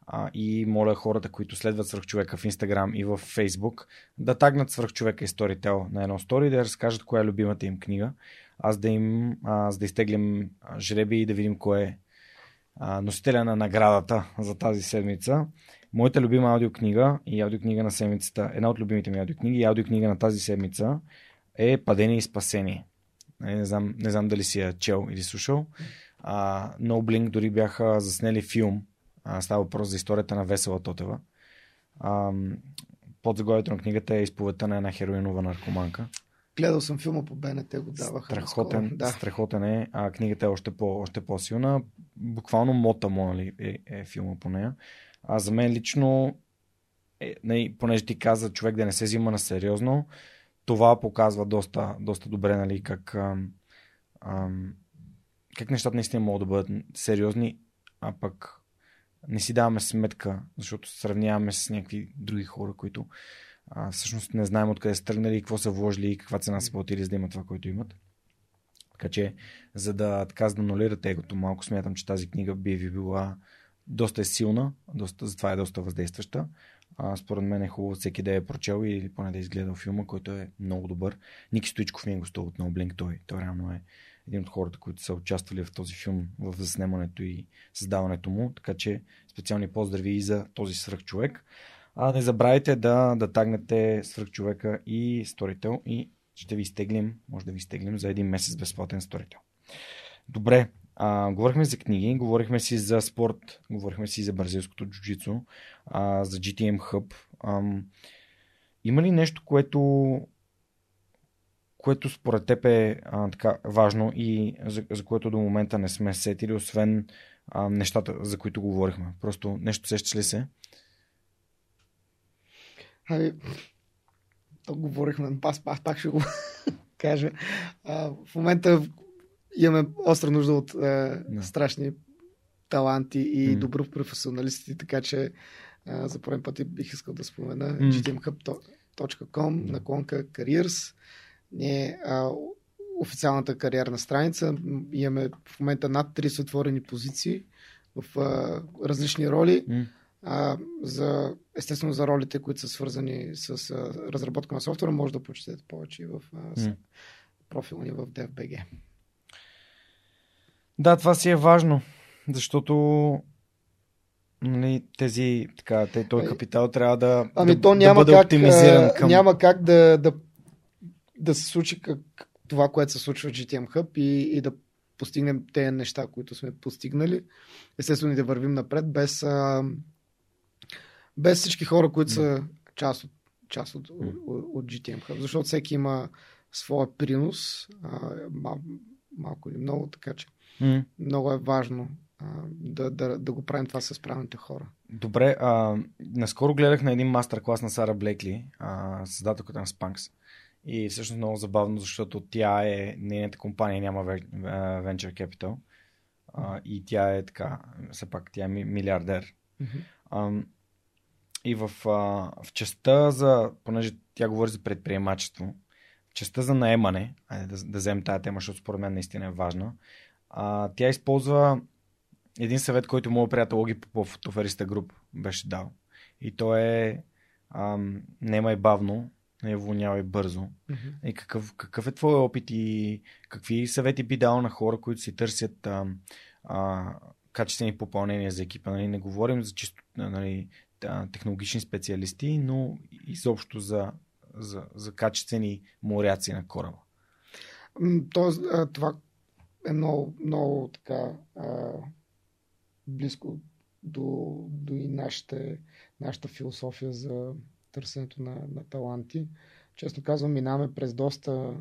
а, и моля хората, които следват свръхчовека в Instagram и в Facebook, да тагнат свръхчовека и Storytel на едно стори и да разкажат коя е любимата им книга аз да им, аз да изтеглим жреби и да видим кой е носителя на наградата за тази седмица. Моята любима аудиокнига и аудиокнига на седмицата, една от любимите ми аудиокниги и аудиокнига на тази седмица е Падение и спасение. Не, знам, не знам дали си я чел или слушал. А, no Blink дори бяха заснели филм. А, става въпрос за историята на Весела Тотева. А, под заглавието на книгата е изповедта на една хероинова наркоманка. Гледал съм филма по БНТ, го даваха. Страхотен, да. страхотен е, а книгата е още, по, още по-силна. Буквално мота му нали, е, е филма по нея. А за мен лично, е, не, нали, понеже ти каза човек да не се взима на сериозно, това показва доста, доста добре нали, как, ам, ам, как нещата наистина могат да бъдат сериозни, а пък не си даваме сметка, защото сравняваме с някакви други хора, които а, всъщност не знаем откъде са тръгнали, какво са вложили и каква цена са платили, за да имат това, което имат. Така че, за да, така, за да нулирате егото малко, смятам, че тази книга би ви била доста е силна, доста, затова е доста въздействаща. А, според мен е хубаво всеки да е прочел или поне да е изгледал филма, който е много добър. Ники Стоичков ми е гостувал от Блинк, той, той реално е един от хората, които са участвали в този филм, в заснемането и създаването му. Така че специални поздрави и за този свръхчовек. А не забравяйте да, да тагнете свръхчовека и Storytel и ще ви изтеглим, може да ви изтеглим за един месец безплатен Storytel. Добре, А, говорихме за книги, говорихме си за спорт, говорихме си за бразилското джуджицу, а, за GTM Hub. А, има ли нещо, което което според теб е а, така важно и за, за което до момента не сме сетили, освен а, нещата, за които говорихме? Просто нещо сещаш ли се? Ами, то говорихме, аз, аз пак ще го кажа. А, в момента имаме остра нужда от а, yeah. страшни таланти и mm. добри професионалисти, така че а, за първи път бих искал да спомена mm. gtmhub.com, наклонка Careers. Ние а, официалната кариерна страница имаме в момента над 30 отворени позиции в а, различни роли. Mm а, за, естествено за ролите, които са свързани с а, разработка на софтуера, може да почетете повече в а, mm. профила ни в DFBG. Да, това си е важно, защото нали, тези, така, те, този капитал трябва да, ами, да, то няма да бъде как, оптимизиран към... Няма как да, да, да се случи как, това, което се случва в GTM Hub и, и да постигнем тези неща, които сме постигнали. Естествено и да вървим напред без а, без всички хора, които са част от, част от, от, от GTM Hub, защото всеки има своя принос, а, мал, малко или много, така че mm. много е важно а, да, да, да го правим това с правилните хора. Добре, а, наскоро гледах на един мастер-клас на Сара Блекли, а, създателката на Spanx. И всъщност много забавно, защото тя е, нейната компания няма Venture Capital. А, и тя е така, все пак тя е милиардер. Mm-hmm. И в, а, в частта за, понеже тя говори за предприемачество, в частта за наемане, айде да, да вземем тази тема, защото според мен наистина е важна, а, тя използва един съвет, който моят приятел Логи Попов от Офериста Груп беше дал. И то е ам, немай бавно, не уволнявай бързо. Mm-hmm. И какъв, какъв е твой опит и какви съвети би дал на хора, които си търсят а, а, качествени попълнения за екипа? Нали, не говорим за чисто нали, технологични специалисти, но изобщо за, за, за качествени моряци на кораба. Тоест, това е много, много така близко до, до и нашата, нашата философия за търсенето на, на таланти. Честно казвам, минаваме през доста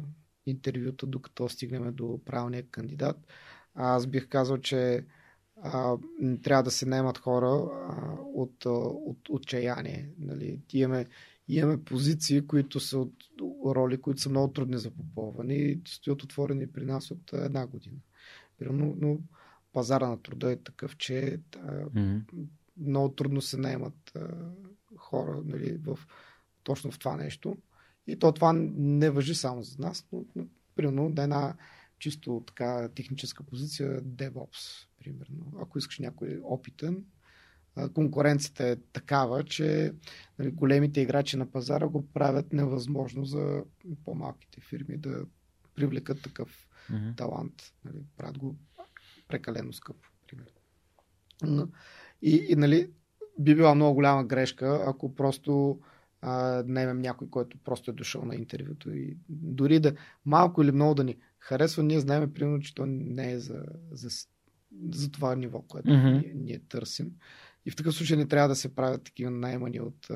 интервюта, докато стигнем до правилния кандидат. Аз бих казал, че а, трябва да се наемат хора а, от, от отчаяние. Нали. Имаме, имаме позиции, които са от роли, които са много трудни за попълване и стоят отворени при нас от една година. Но, но пазара на труда е такъв, че а, mm-hmm. много трудно се наемат а, хора нали, в, точно в това нещо. И то това не въжи само за нас, но, но примерно да една чисто така техническа позиция DevOps, примерно. Ако искаш някой опитен, конкуренцията е такава, че нали, големите играчи на пазара го правят невъзможно за по-малките фирми да привлекат такъв mm-hmm. талант. Нали, правят го прекалено скъпо, примерно. И, и нали, би била много голяма грешка, ако просто а, наемем някой, който просто е дошъл на интервюто и дори да малко или много да ни харесва, ние знаем примерно, че то не е за, за, за това ниво, което mm-hmm. ние, ние търсим. И в такъв случай не трябва да се правят такива наймани от,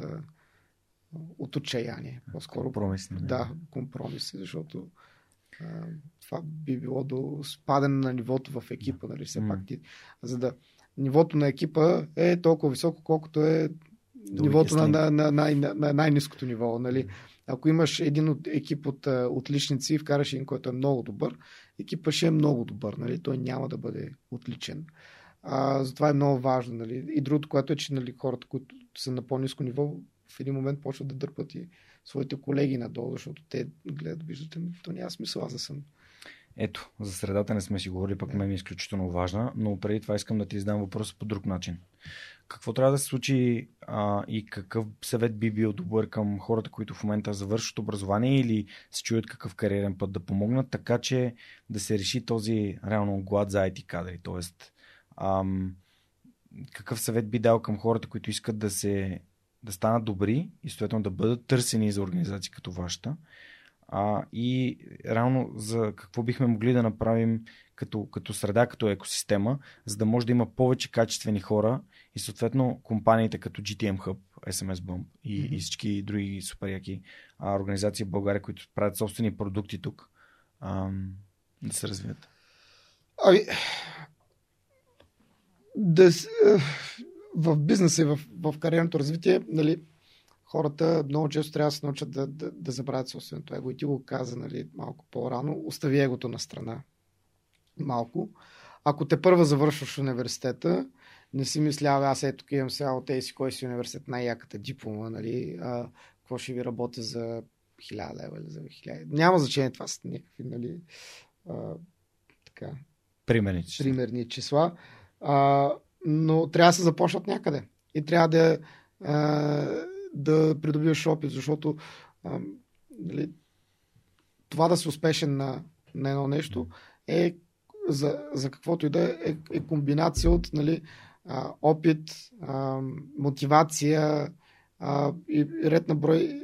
от отчаяние. По-скоро. Компромиси. Да, компромиси, защото а, това би било до спадане на нивото в екипа. Нали, все mm-hmm. пак ти, за да нивото на екипа е толкова високо, колкото е нивото на, на, на, на, на, на най-низкото ниво. Нали? Ако имаш един от, екип от отличници и вкараш един, който е много добър, екипа ще е много добър. Нали? Той няма да бъде отличен. А, затова е много важно. Нали? И другото, което е, че нали, хората, които са на по-низко ниво, в един момент почват да дърпат и своите колеги надолу, защото те гледат, виждате, то няма смисъл аз да съм ето, за средата не сме си говорили, пък мен е изключително важна, но преди това искам да ти задам въпрос по друг начин. Какво трябва да се случи а, и какъв съвет би бил добър към хората, които в момента завършват образование или се чуят какъв кариерен път да помогнат, така че да се реши този реално глад за IT кадри? Тоест, ам, какъв съвет би дал към хората, които искат да се да станат добри и съответно да бъдат търсени за организации като вашата, а, и реално за какво бихме могли да направим като, като среда, като екосистема, за да може да има повече качествени хора и съответно компаниите като GTM Hub, SMS Bump и, mm-hmm. и всички други супер яки а, организации в България, които правят собствени продукти тук, а, да се развият. Ами, да, в бизнеса и в, в кариерното развитие, нали, хората много често трябва да се научат да, да, да забравят собственото его. И ти го каза нали, малко по-рано. Остави егото на страна. Малко. Ако те първа завършваш университета, не си мисля, аз ето тук имам сега от тези си, кой си университет, най-яката диплома, нали, а, какво ще ви работя за 1000 лева или за 1000. Няма значение, това са някакви, нали, а, така, примерни числа. Примерни числа. А, но трябва да се започнат някъде. И трябва да, а, да придобиваш опит, защото а, нали, това да си успешен на, на едно нещо е за, за каквото и да е, е комбинация от нали, а, опит, а, мотивация а, и ред на брой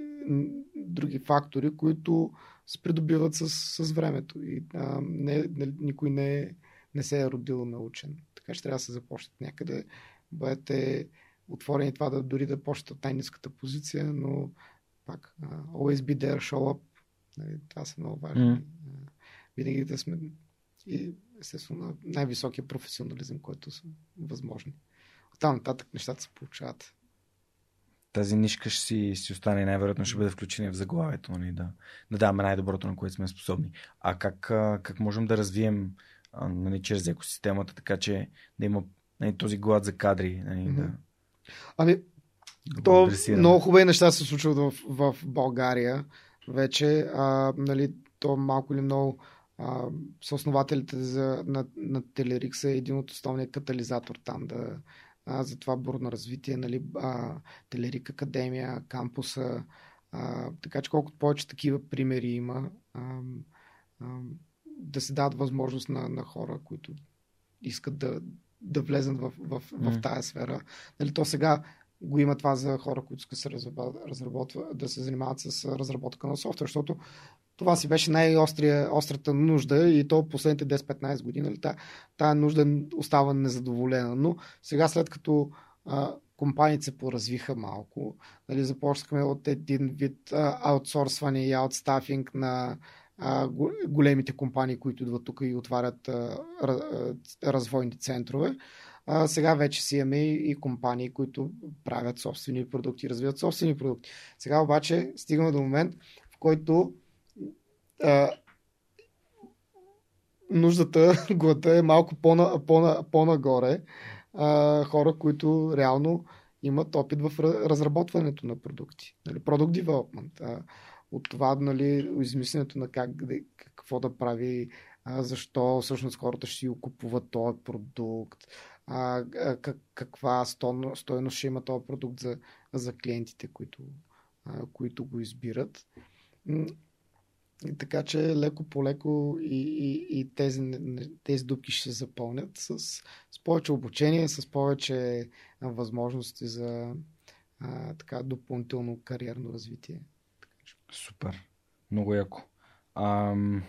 други фактори, които се придобиват с, с времето. И а, не, не, никой не, не се е родил научен. Така че трябва да се започнат някъде. Бъдете отворени това да дори да почнат от най-низката позиция, но пак uh, always be there, show up. Нали, това са много важни. Mm. Винаги да сме и естествено на най-високия професионализъм, който са възможни. Оттам нататък нещата се получават. Тази нишка ще си, си остане най-вероятно ще бъде включена в заглавието, нали, да, да даваме най-доброто, на което сме способни. А как, как можем да развием нали, чрез екосистемата, така че да има нали, този глад за кадри. Нали, mm-hmm. да, ами, да то много хубави неща се случват в, в България вече. А, нали, то малко или много а, съоснователите за, на, на Телерик са един от основния катализатор там да, а, за това бурно развитие. Нали, а, Телерик Академия, кампуса. А, така че колкото повече такива примери има, а, а, да се дадат възможност на, на хора, които искат да, да влезат в, в, в, mm. в тая сфера. Нали, то сега го има това за хора, които искат се разработва, да се занимават с разработка на софтуер, защото това си беше най-острата нужда и то последните 10-15 години. Нали, тая, тая нужда остава незадоволена. Но сега след като компаниите се поразвиха малко, нали, започнахме от един вид а, аутсорсване и аутстафинг на а, големите компании, които идват тук и отварят а, развойни центрове. А, сега вече си имаме и компании, които правят собствени продукти, развиват собствени продукти. Сега обаче стигаме до момент, в който а, нуждата, глада е малко по-на, по-на, по-нагоре. А, хора, които реално имат опит в разработването на продукти. Нали, product development. А, от това, нали, измисленето на как, какво да прави, а, защо всъщност хората ще си купуват този продукт, а, как, каква стойност ще има този продукт за, за клиентите, които, а, които го избират. И така че леко по леко и, и, и тези, тези дупки ще се запълнят с, с повече обучение, с повече възможности за а, така допълнително кариерно развитие. Супер. Много яко. Ам...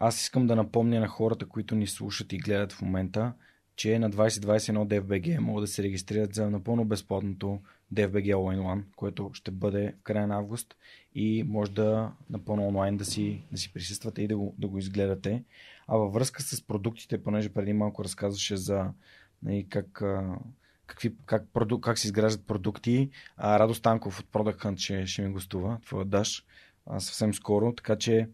Аз искам да напомня на хората, които ни слушат и гледат в момента, че на 2021 DFBG могат да се регистрират за напълно безплатното DFBG All което ще бъде в края на август и може да напълно онлайн да си, да си присъствате и да го, да го изгледате. А във връзка с продуктите, понеже преди малко разказваше за нали, как какви, как, продук, как се изграждат продукти. А, Радо от Product Hunt ще, ще ми гостува, твоя даш, съвсем скоро, така че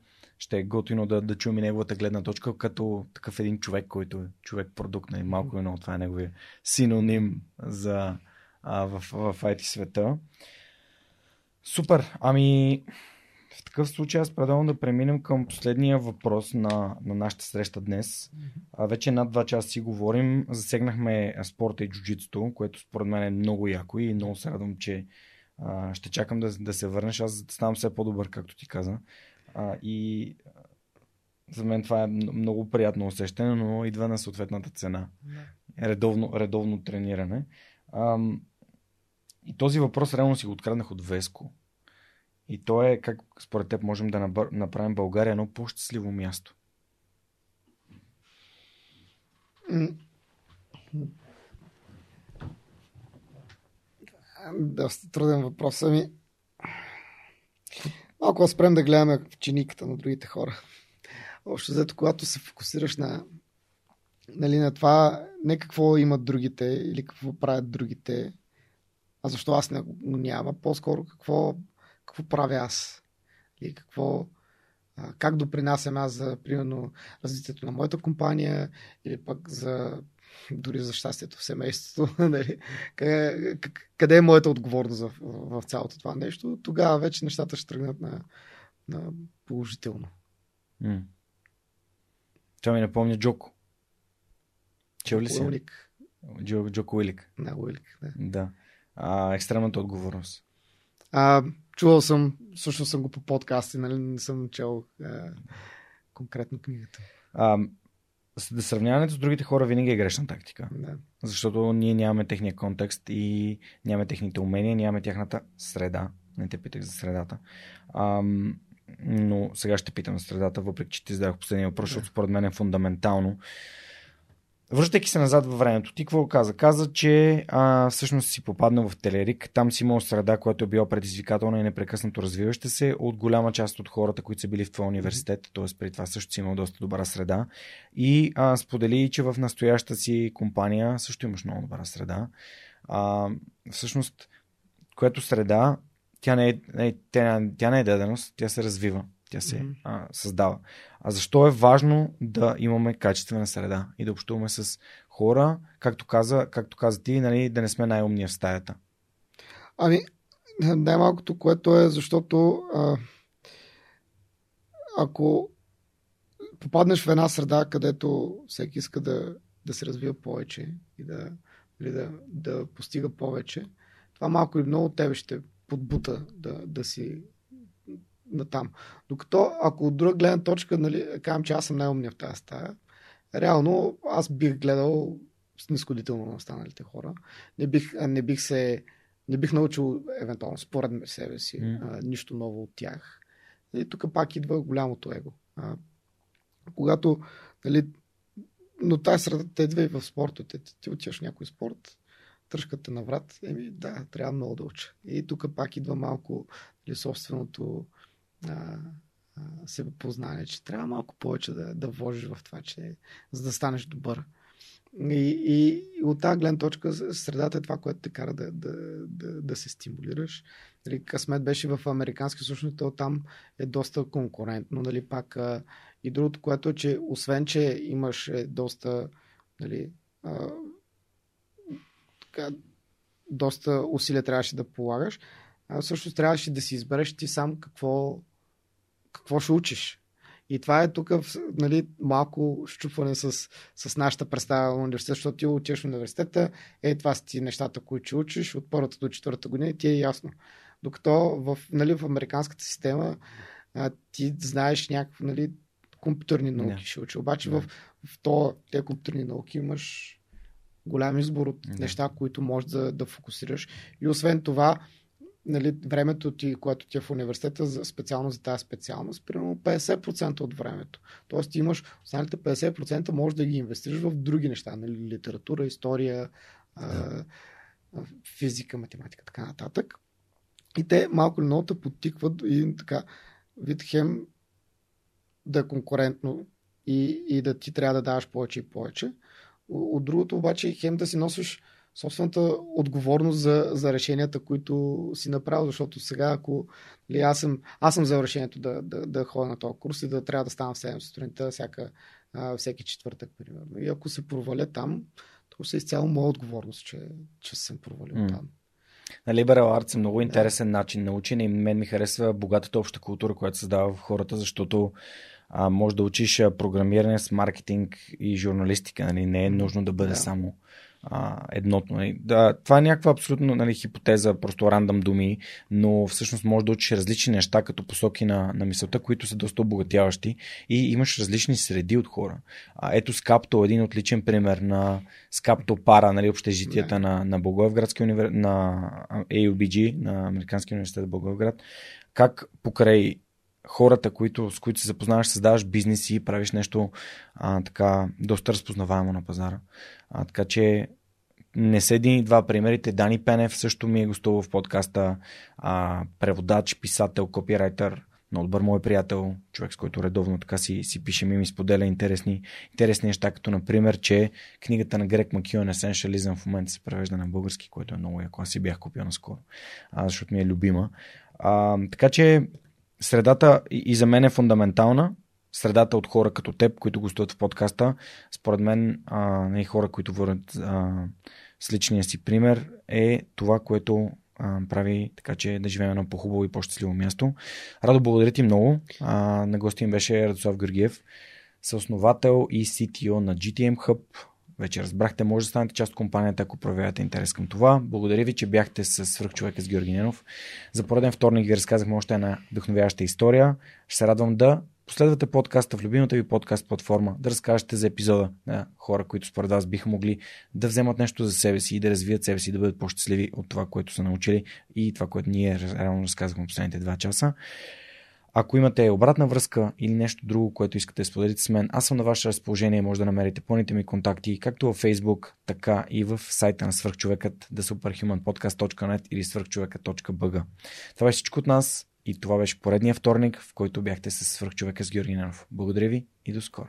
ще е готино да, да чуем и неговата гледна точка, като такъв един човек, който е човек продукт, нали, малко едно, това е неговия синоним за, а, в, в IT света. Супер, ами в такъв случай аз предлагам да преминем към последния въпрос на, на нашата среща днес. А, вече над два часа си говорим. Засегнахме спорта и джуджитото, което според мен е много яко и много се радвам, че а, ще чакам да, да се върнеш. Аз ставам все по-добър, както ти каза. А, и за мен това е много приятно усещане, но идва на съответната цена. Редовно, редовно трениране. А, и този въпрос реално си го откраднах от Веско И то е как според теб можем да набър... направим България едно по-щастливо място. Доста труден въпрос. Ами, малко спрем да гледаме в чиниката на другите хора. Общо взето, когато се фокусираш на, нали, на това, не какво имат другите или какво правят другите, а защо аз не няма, по-скоро какво, какво правя аз и какво, как допринасям аз за, примерно, развитието на моята компания или пък за дори за щастието в семейството, нали? къде, къде е моята отговорност в, в цялото това нещо, тогава вече нещата ще тръгнат на, на положително. Mm. Това ми напомня Джоко. Чел ли си? Уилик. Джо, Джоко Уилик. Да, Уилик, да. да. А, екстремната отговорност. А, чувал съм, също съм го по подкасти, нали, не съм чел а, конкретно книгата. А, да сравняването с другите хора винаги е грешна тактика. Да. Защото ние нямаме техния контекст и нямаме техните умения, нямаме тяхната среда. Не те питах за средата. А, но сега ще питам за средата, въпреки че ти зададох последния въпрос, защото според мен е фундаментално. Връщайки се назад във времето, ти какво каза? Каза, че а, всъщност си попаднал в Телерик. Там си имал среда, която е била предизвикателна и непрекъснато развиваща се от голяма част от хората, които са били в твоя университет. Т.е. при това също си имал доста добра среда. И а, сподели, че в настоящата си компания също имаш много добра среда. А, всъщност, което среда, тя не е, не, тя, тя не е даденост, тя се развива тя се mm-hmm. а, създава. А защо е важно да имаме качествена среда и да общуваме с хора, както каза, както каза ти, нали, да не сме най-умния в стаята? Ами, най-малкото, което е, защото а, ако попаднеш в една среда, където всеки иска да, да се развива повече и да, или да, да постига повече, това малко или много тебе ще подбута да, да си на там. Докато ако от друга гледна точка, нали, казвам, че аз съм най-умния в тази стая, реално аз бих гледал снисходително на останалите хора. Не бих, не бих се не бих научил, евентуално, според себе си, mm. а, нищо ново от тях. И тук пак идва голямото его. А, когато, нали, но тази среда те идва и в спорта. Ти, ти отиваш в някой спорт, тръжката на врат, еми да, трябва много да уча. И тук пак идва малко нали, собственото а, а, познание, че трябва малко повече да, да вложиш в това, че, за да станеш добър. И, и, и от тази гледна точка средата е това, което те кара да, да, да, да се стимулираш. Нали, късмет беше в американски всъщност, то там е доста конкурентно. Нали, пак, а, и другото, което е, че освен, че имаш е, доста нали, а, така, доста усилия трябваше да полагаш, а, всъщност трябваше да си избереш ти сам какво какво ще учиш. И това е тук нали, малко щупване с, с нашата представа на университет, защото ти отиваш в университета, е това са ти нещата, които ще учиш от първата до четвъртата година и ти е ясно. Докато в, нали, в американската система а, ти знаеш някакви нали, компютърни науки yeah. ще учи. Обаче yeah. в, в то, тези компютърни науки имаш голям избор от yeah. неща, които можеш да, да фокусираш. И освен това, нали, времето ти, което ти е в университета, за, специално за тази специалност, примерно 50% от времето. Тоест ти имаш останалите 50% можеш да ги инвестираш в други неща, нали, литература, история, да. а, физика, математика, така нататък. И те малко или много подтикват и така, вид хем да е конкурентно и, и да ти трябва да даваш повече и повече. От другото обаче хем да си носиш собствената отговорност за, за решенията, които си направил, защото сега, ако ли, аз, съм, аз съм взел решението да, да, да ходя на този курс и да трябва да стана в 7 сутринта всяка, а, всеки четвъртък, примерно. И ако се проваля там, то се е изцяло моя отговорност, че, че съм провалил mm. там. На Liberal Arts е много интересен да. начин на учене и мен ми харесва богатата обща култура, която създава в хората, защото а, може да учиш програмиране с маркетинг и журналистика. Нали? Не е нужно да бъде да. само а, едното. Нали. Да, това е някаква абсолютно нали, хипотеза, просто рандъм думи, но всъщност може да учиш различни неща като посоки на, на мисълта, които са доста обогатяващи и имаш различни среди от хора. А, ето Скапто, един отличен пример на Скапто Пара, нали, общежитията на, на Благоевградския универ... на AUBG, на Американския университет Благоевград, как покрай хората, които, с които се запознаваш, създаваш бизнес и правиш нещо а, така доста разпознаваемо на пазара. А, така че не са един и два примерите. Дани Пенев също ми е гостувал в подкаста. А, преводач, писател, копирайтер, много добър мой приятел, човек с който редовно така си, си пише ми, ми споделя интересни, интересни неща, като например, че книгата на Грек Макион Essentialism в момента се превежда на български, което е много яко. Аз си бях купил наскоро, а, защото ми е любима. А, така че средата и за мен е фундаментална. Средата от хора като теб, които гостуват в подкаста, според мен, а, не хора, които а, с личния си пример, е това, което а, прави така, че да живеем на по-хубаво и по-щастливо място. Радо, благодаря ти много. А, на гости им беше Радослав Георгиев, съосновател и CTO на GTM Hub, вече разбрахте, може да станете част от компанията, ако проявявате интерес към това. Благодаря ви, че бяхте с свръхчовека с Георги Ненов. За пореден вторник ви разказахме още една вдъхновяваща история. Ще се радвам да последвате подкаста в любимата ви подкаст платформа, да разкажете за епизода на хора, които според вас биха могли да вземат нещо за себе си и да развият себе си, да бъдат по-щастливи от това, което са научили и това, което ние реално разказахме последните два часа. Ако имате обратна връзка или нещо друго, което искате да споделите с мен, аз съм на ваше разположение. Може да намерите пълните ми контакти, както във Facebook, така и в сайта на свърхчовекът, да или свърхчовека.bg. Това беше всичко от нас и това беше поредния вторник, в който бяхте с свърхчовека с Георги Ненов. Благодаря ви и до скоро.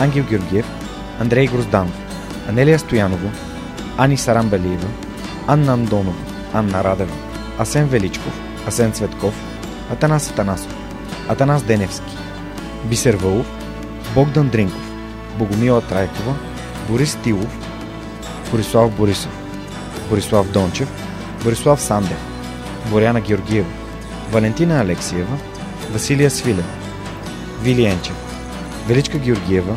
Ангел Георгиев, Андрей Грозданов, Анелия Стоянова, Ани Сарамбелиева, Анна Андонова, Анна Радева, Асен Величков, Асен Цветков, Атанас Атанасов, Атанас Деневски, Бисер Вълов, Богдан Дринков, Богомила Трайкова, Борис Тилов, Борислав Борисов, Борислав Дончев, Борислав Сандев, Боряна Георгиева, Валентина Алексиева, Василия Свилев, Вилиенчев, Величка Георгиева,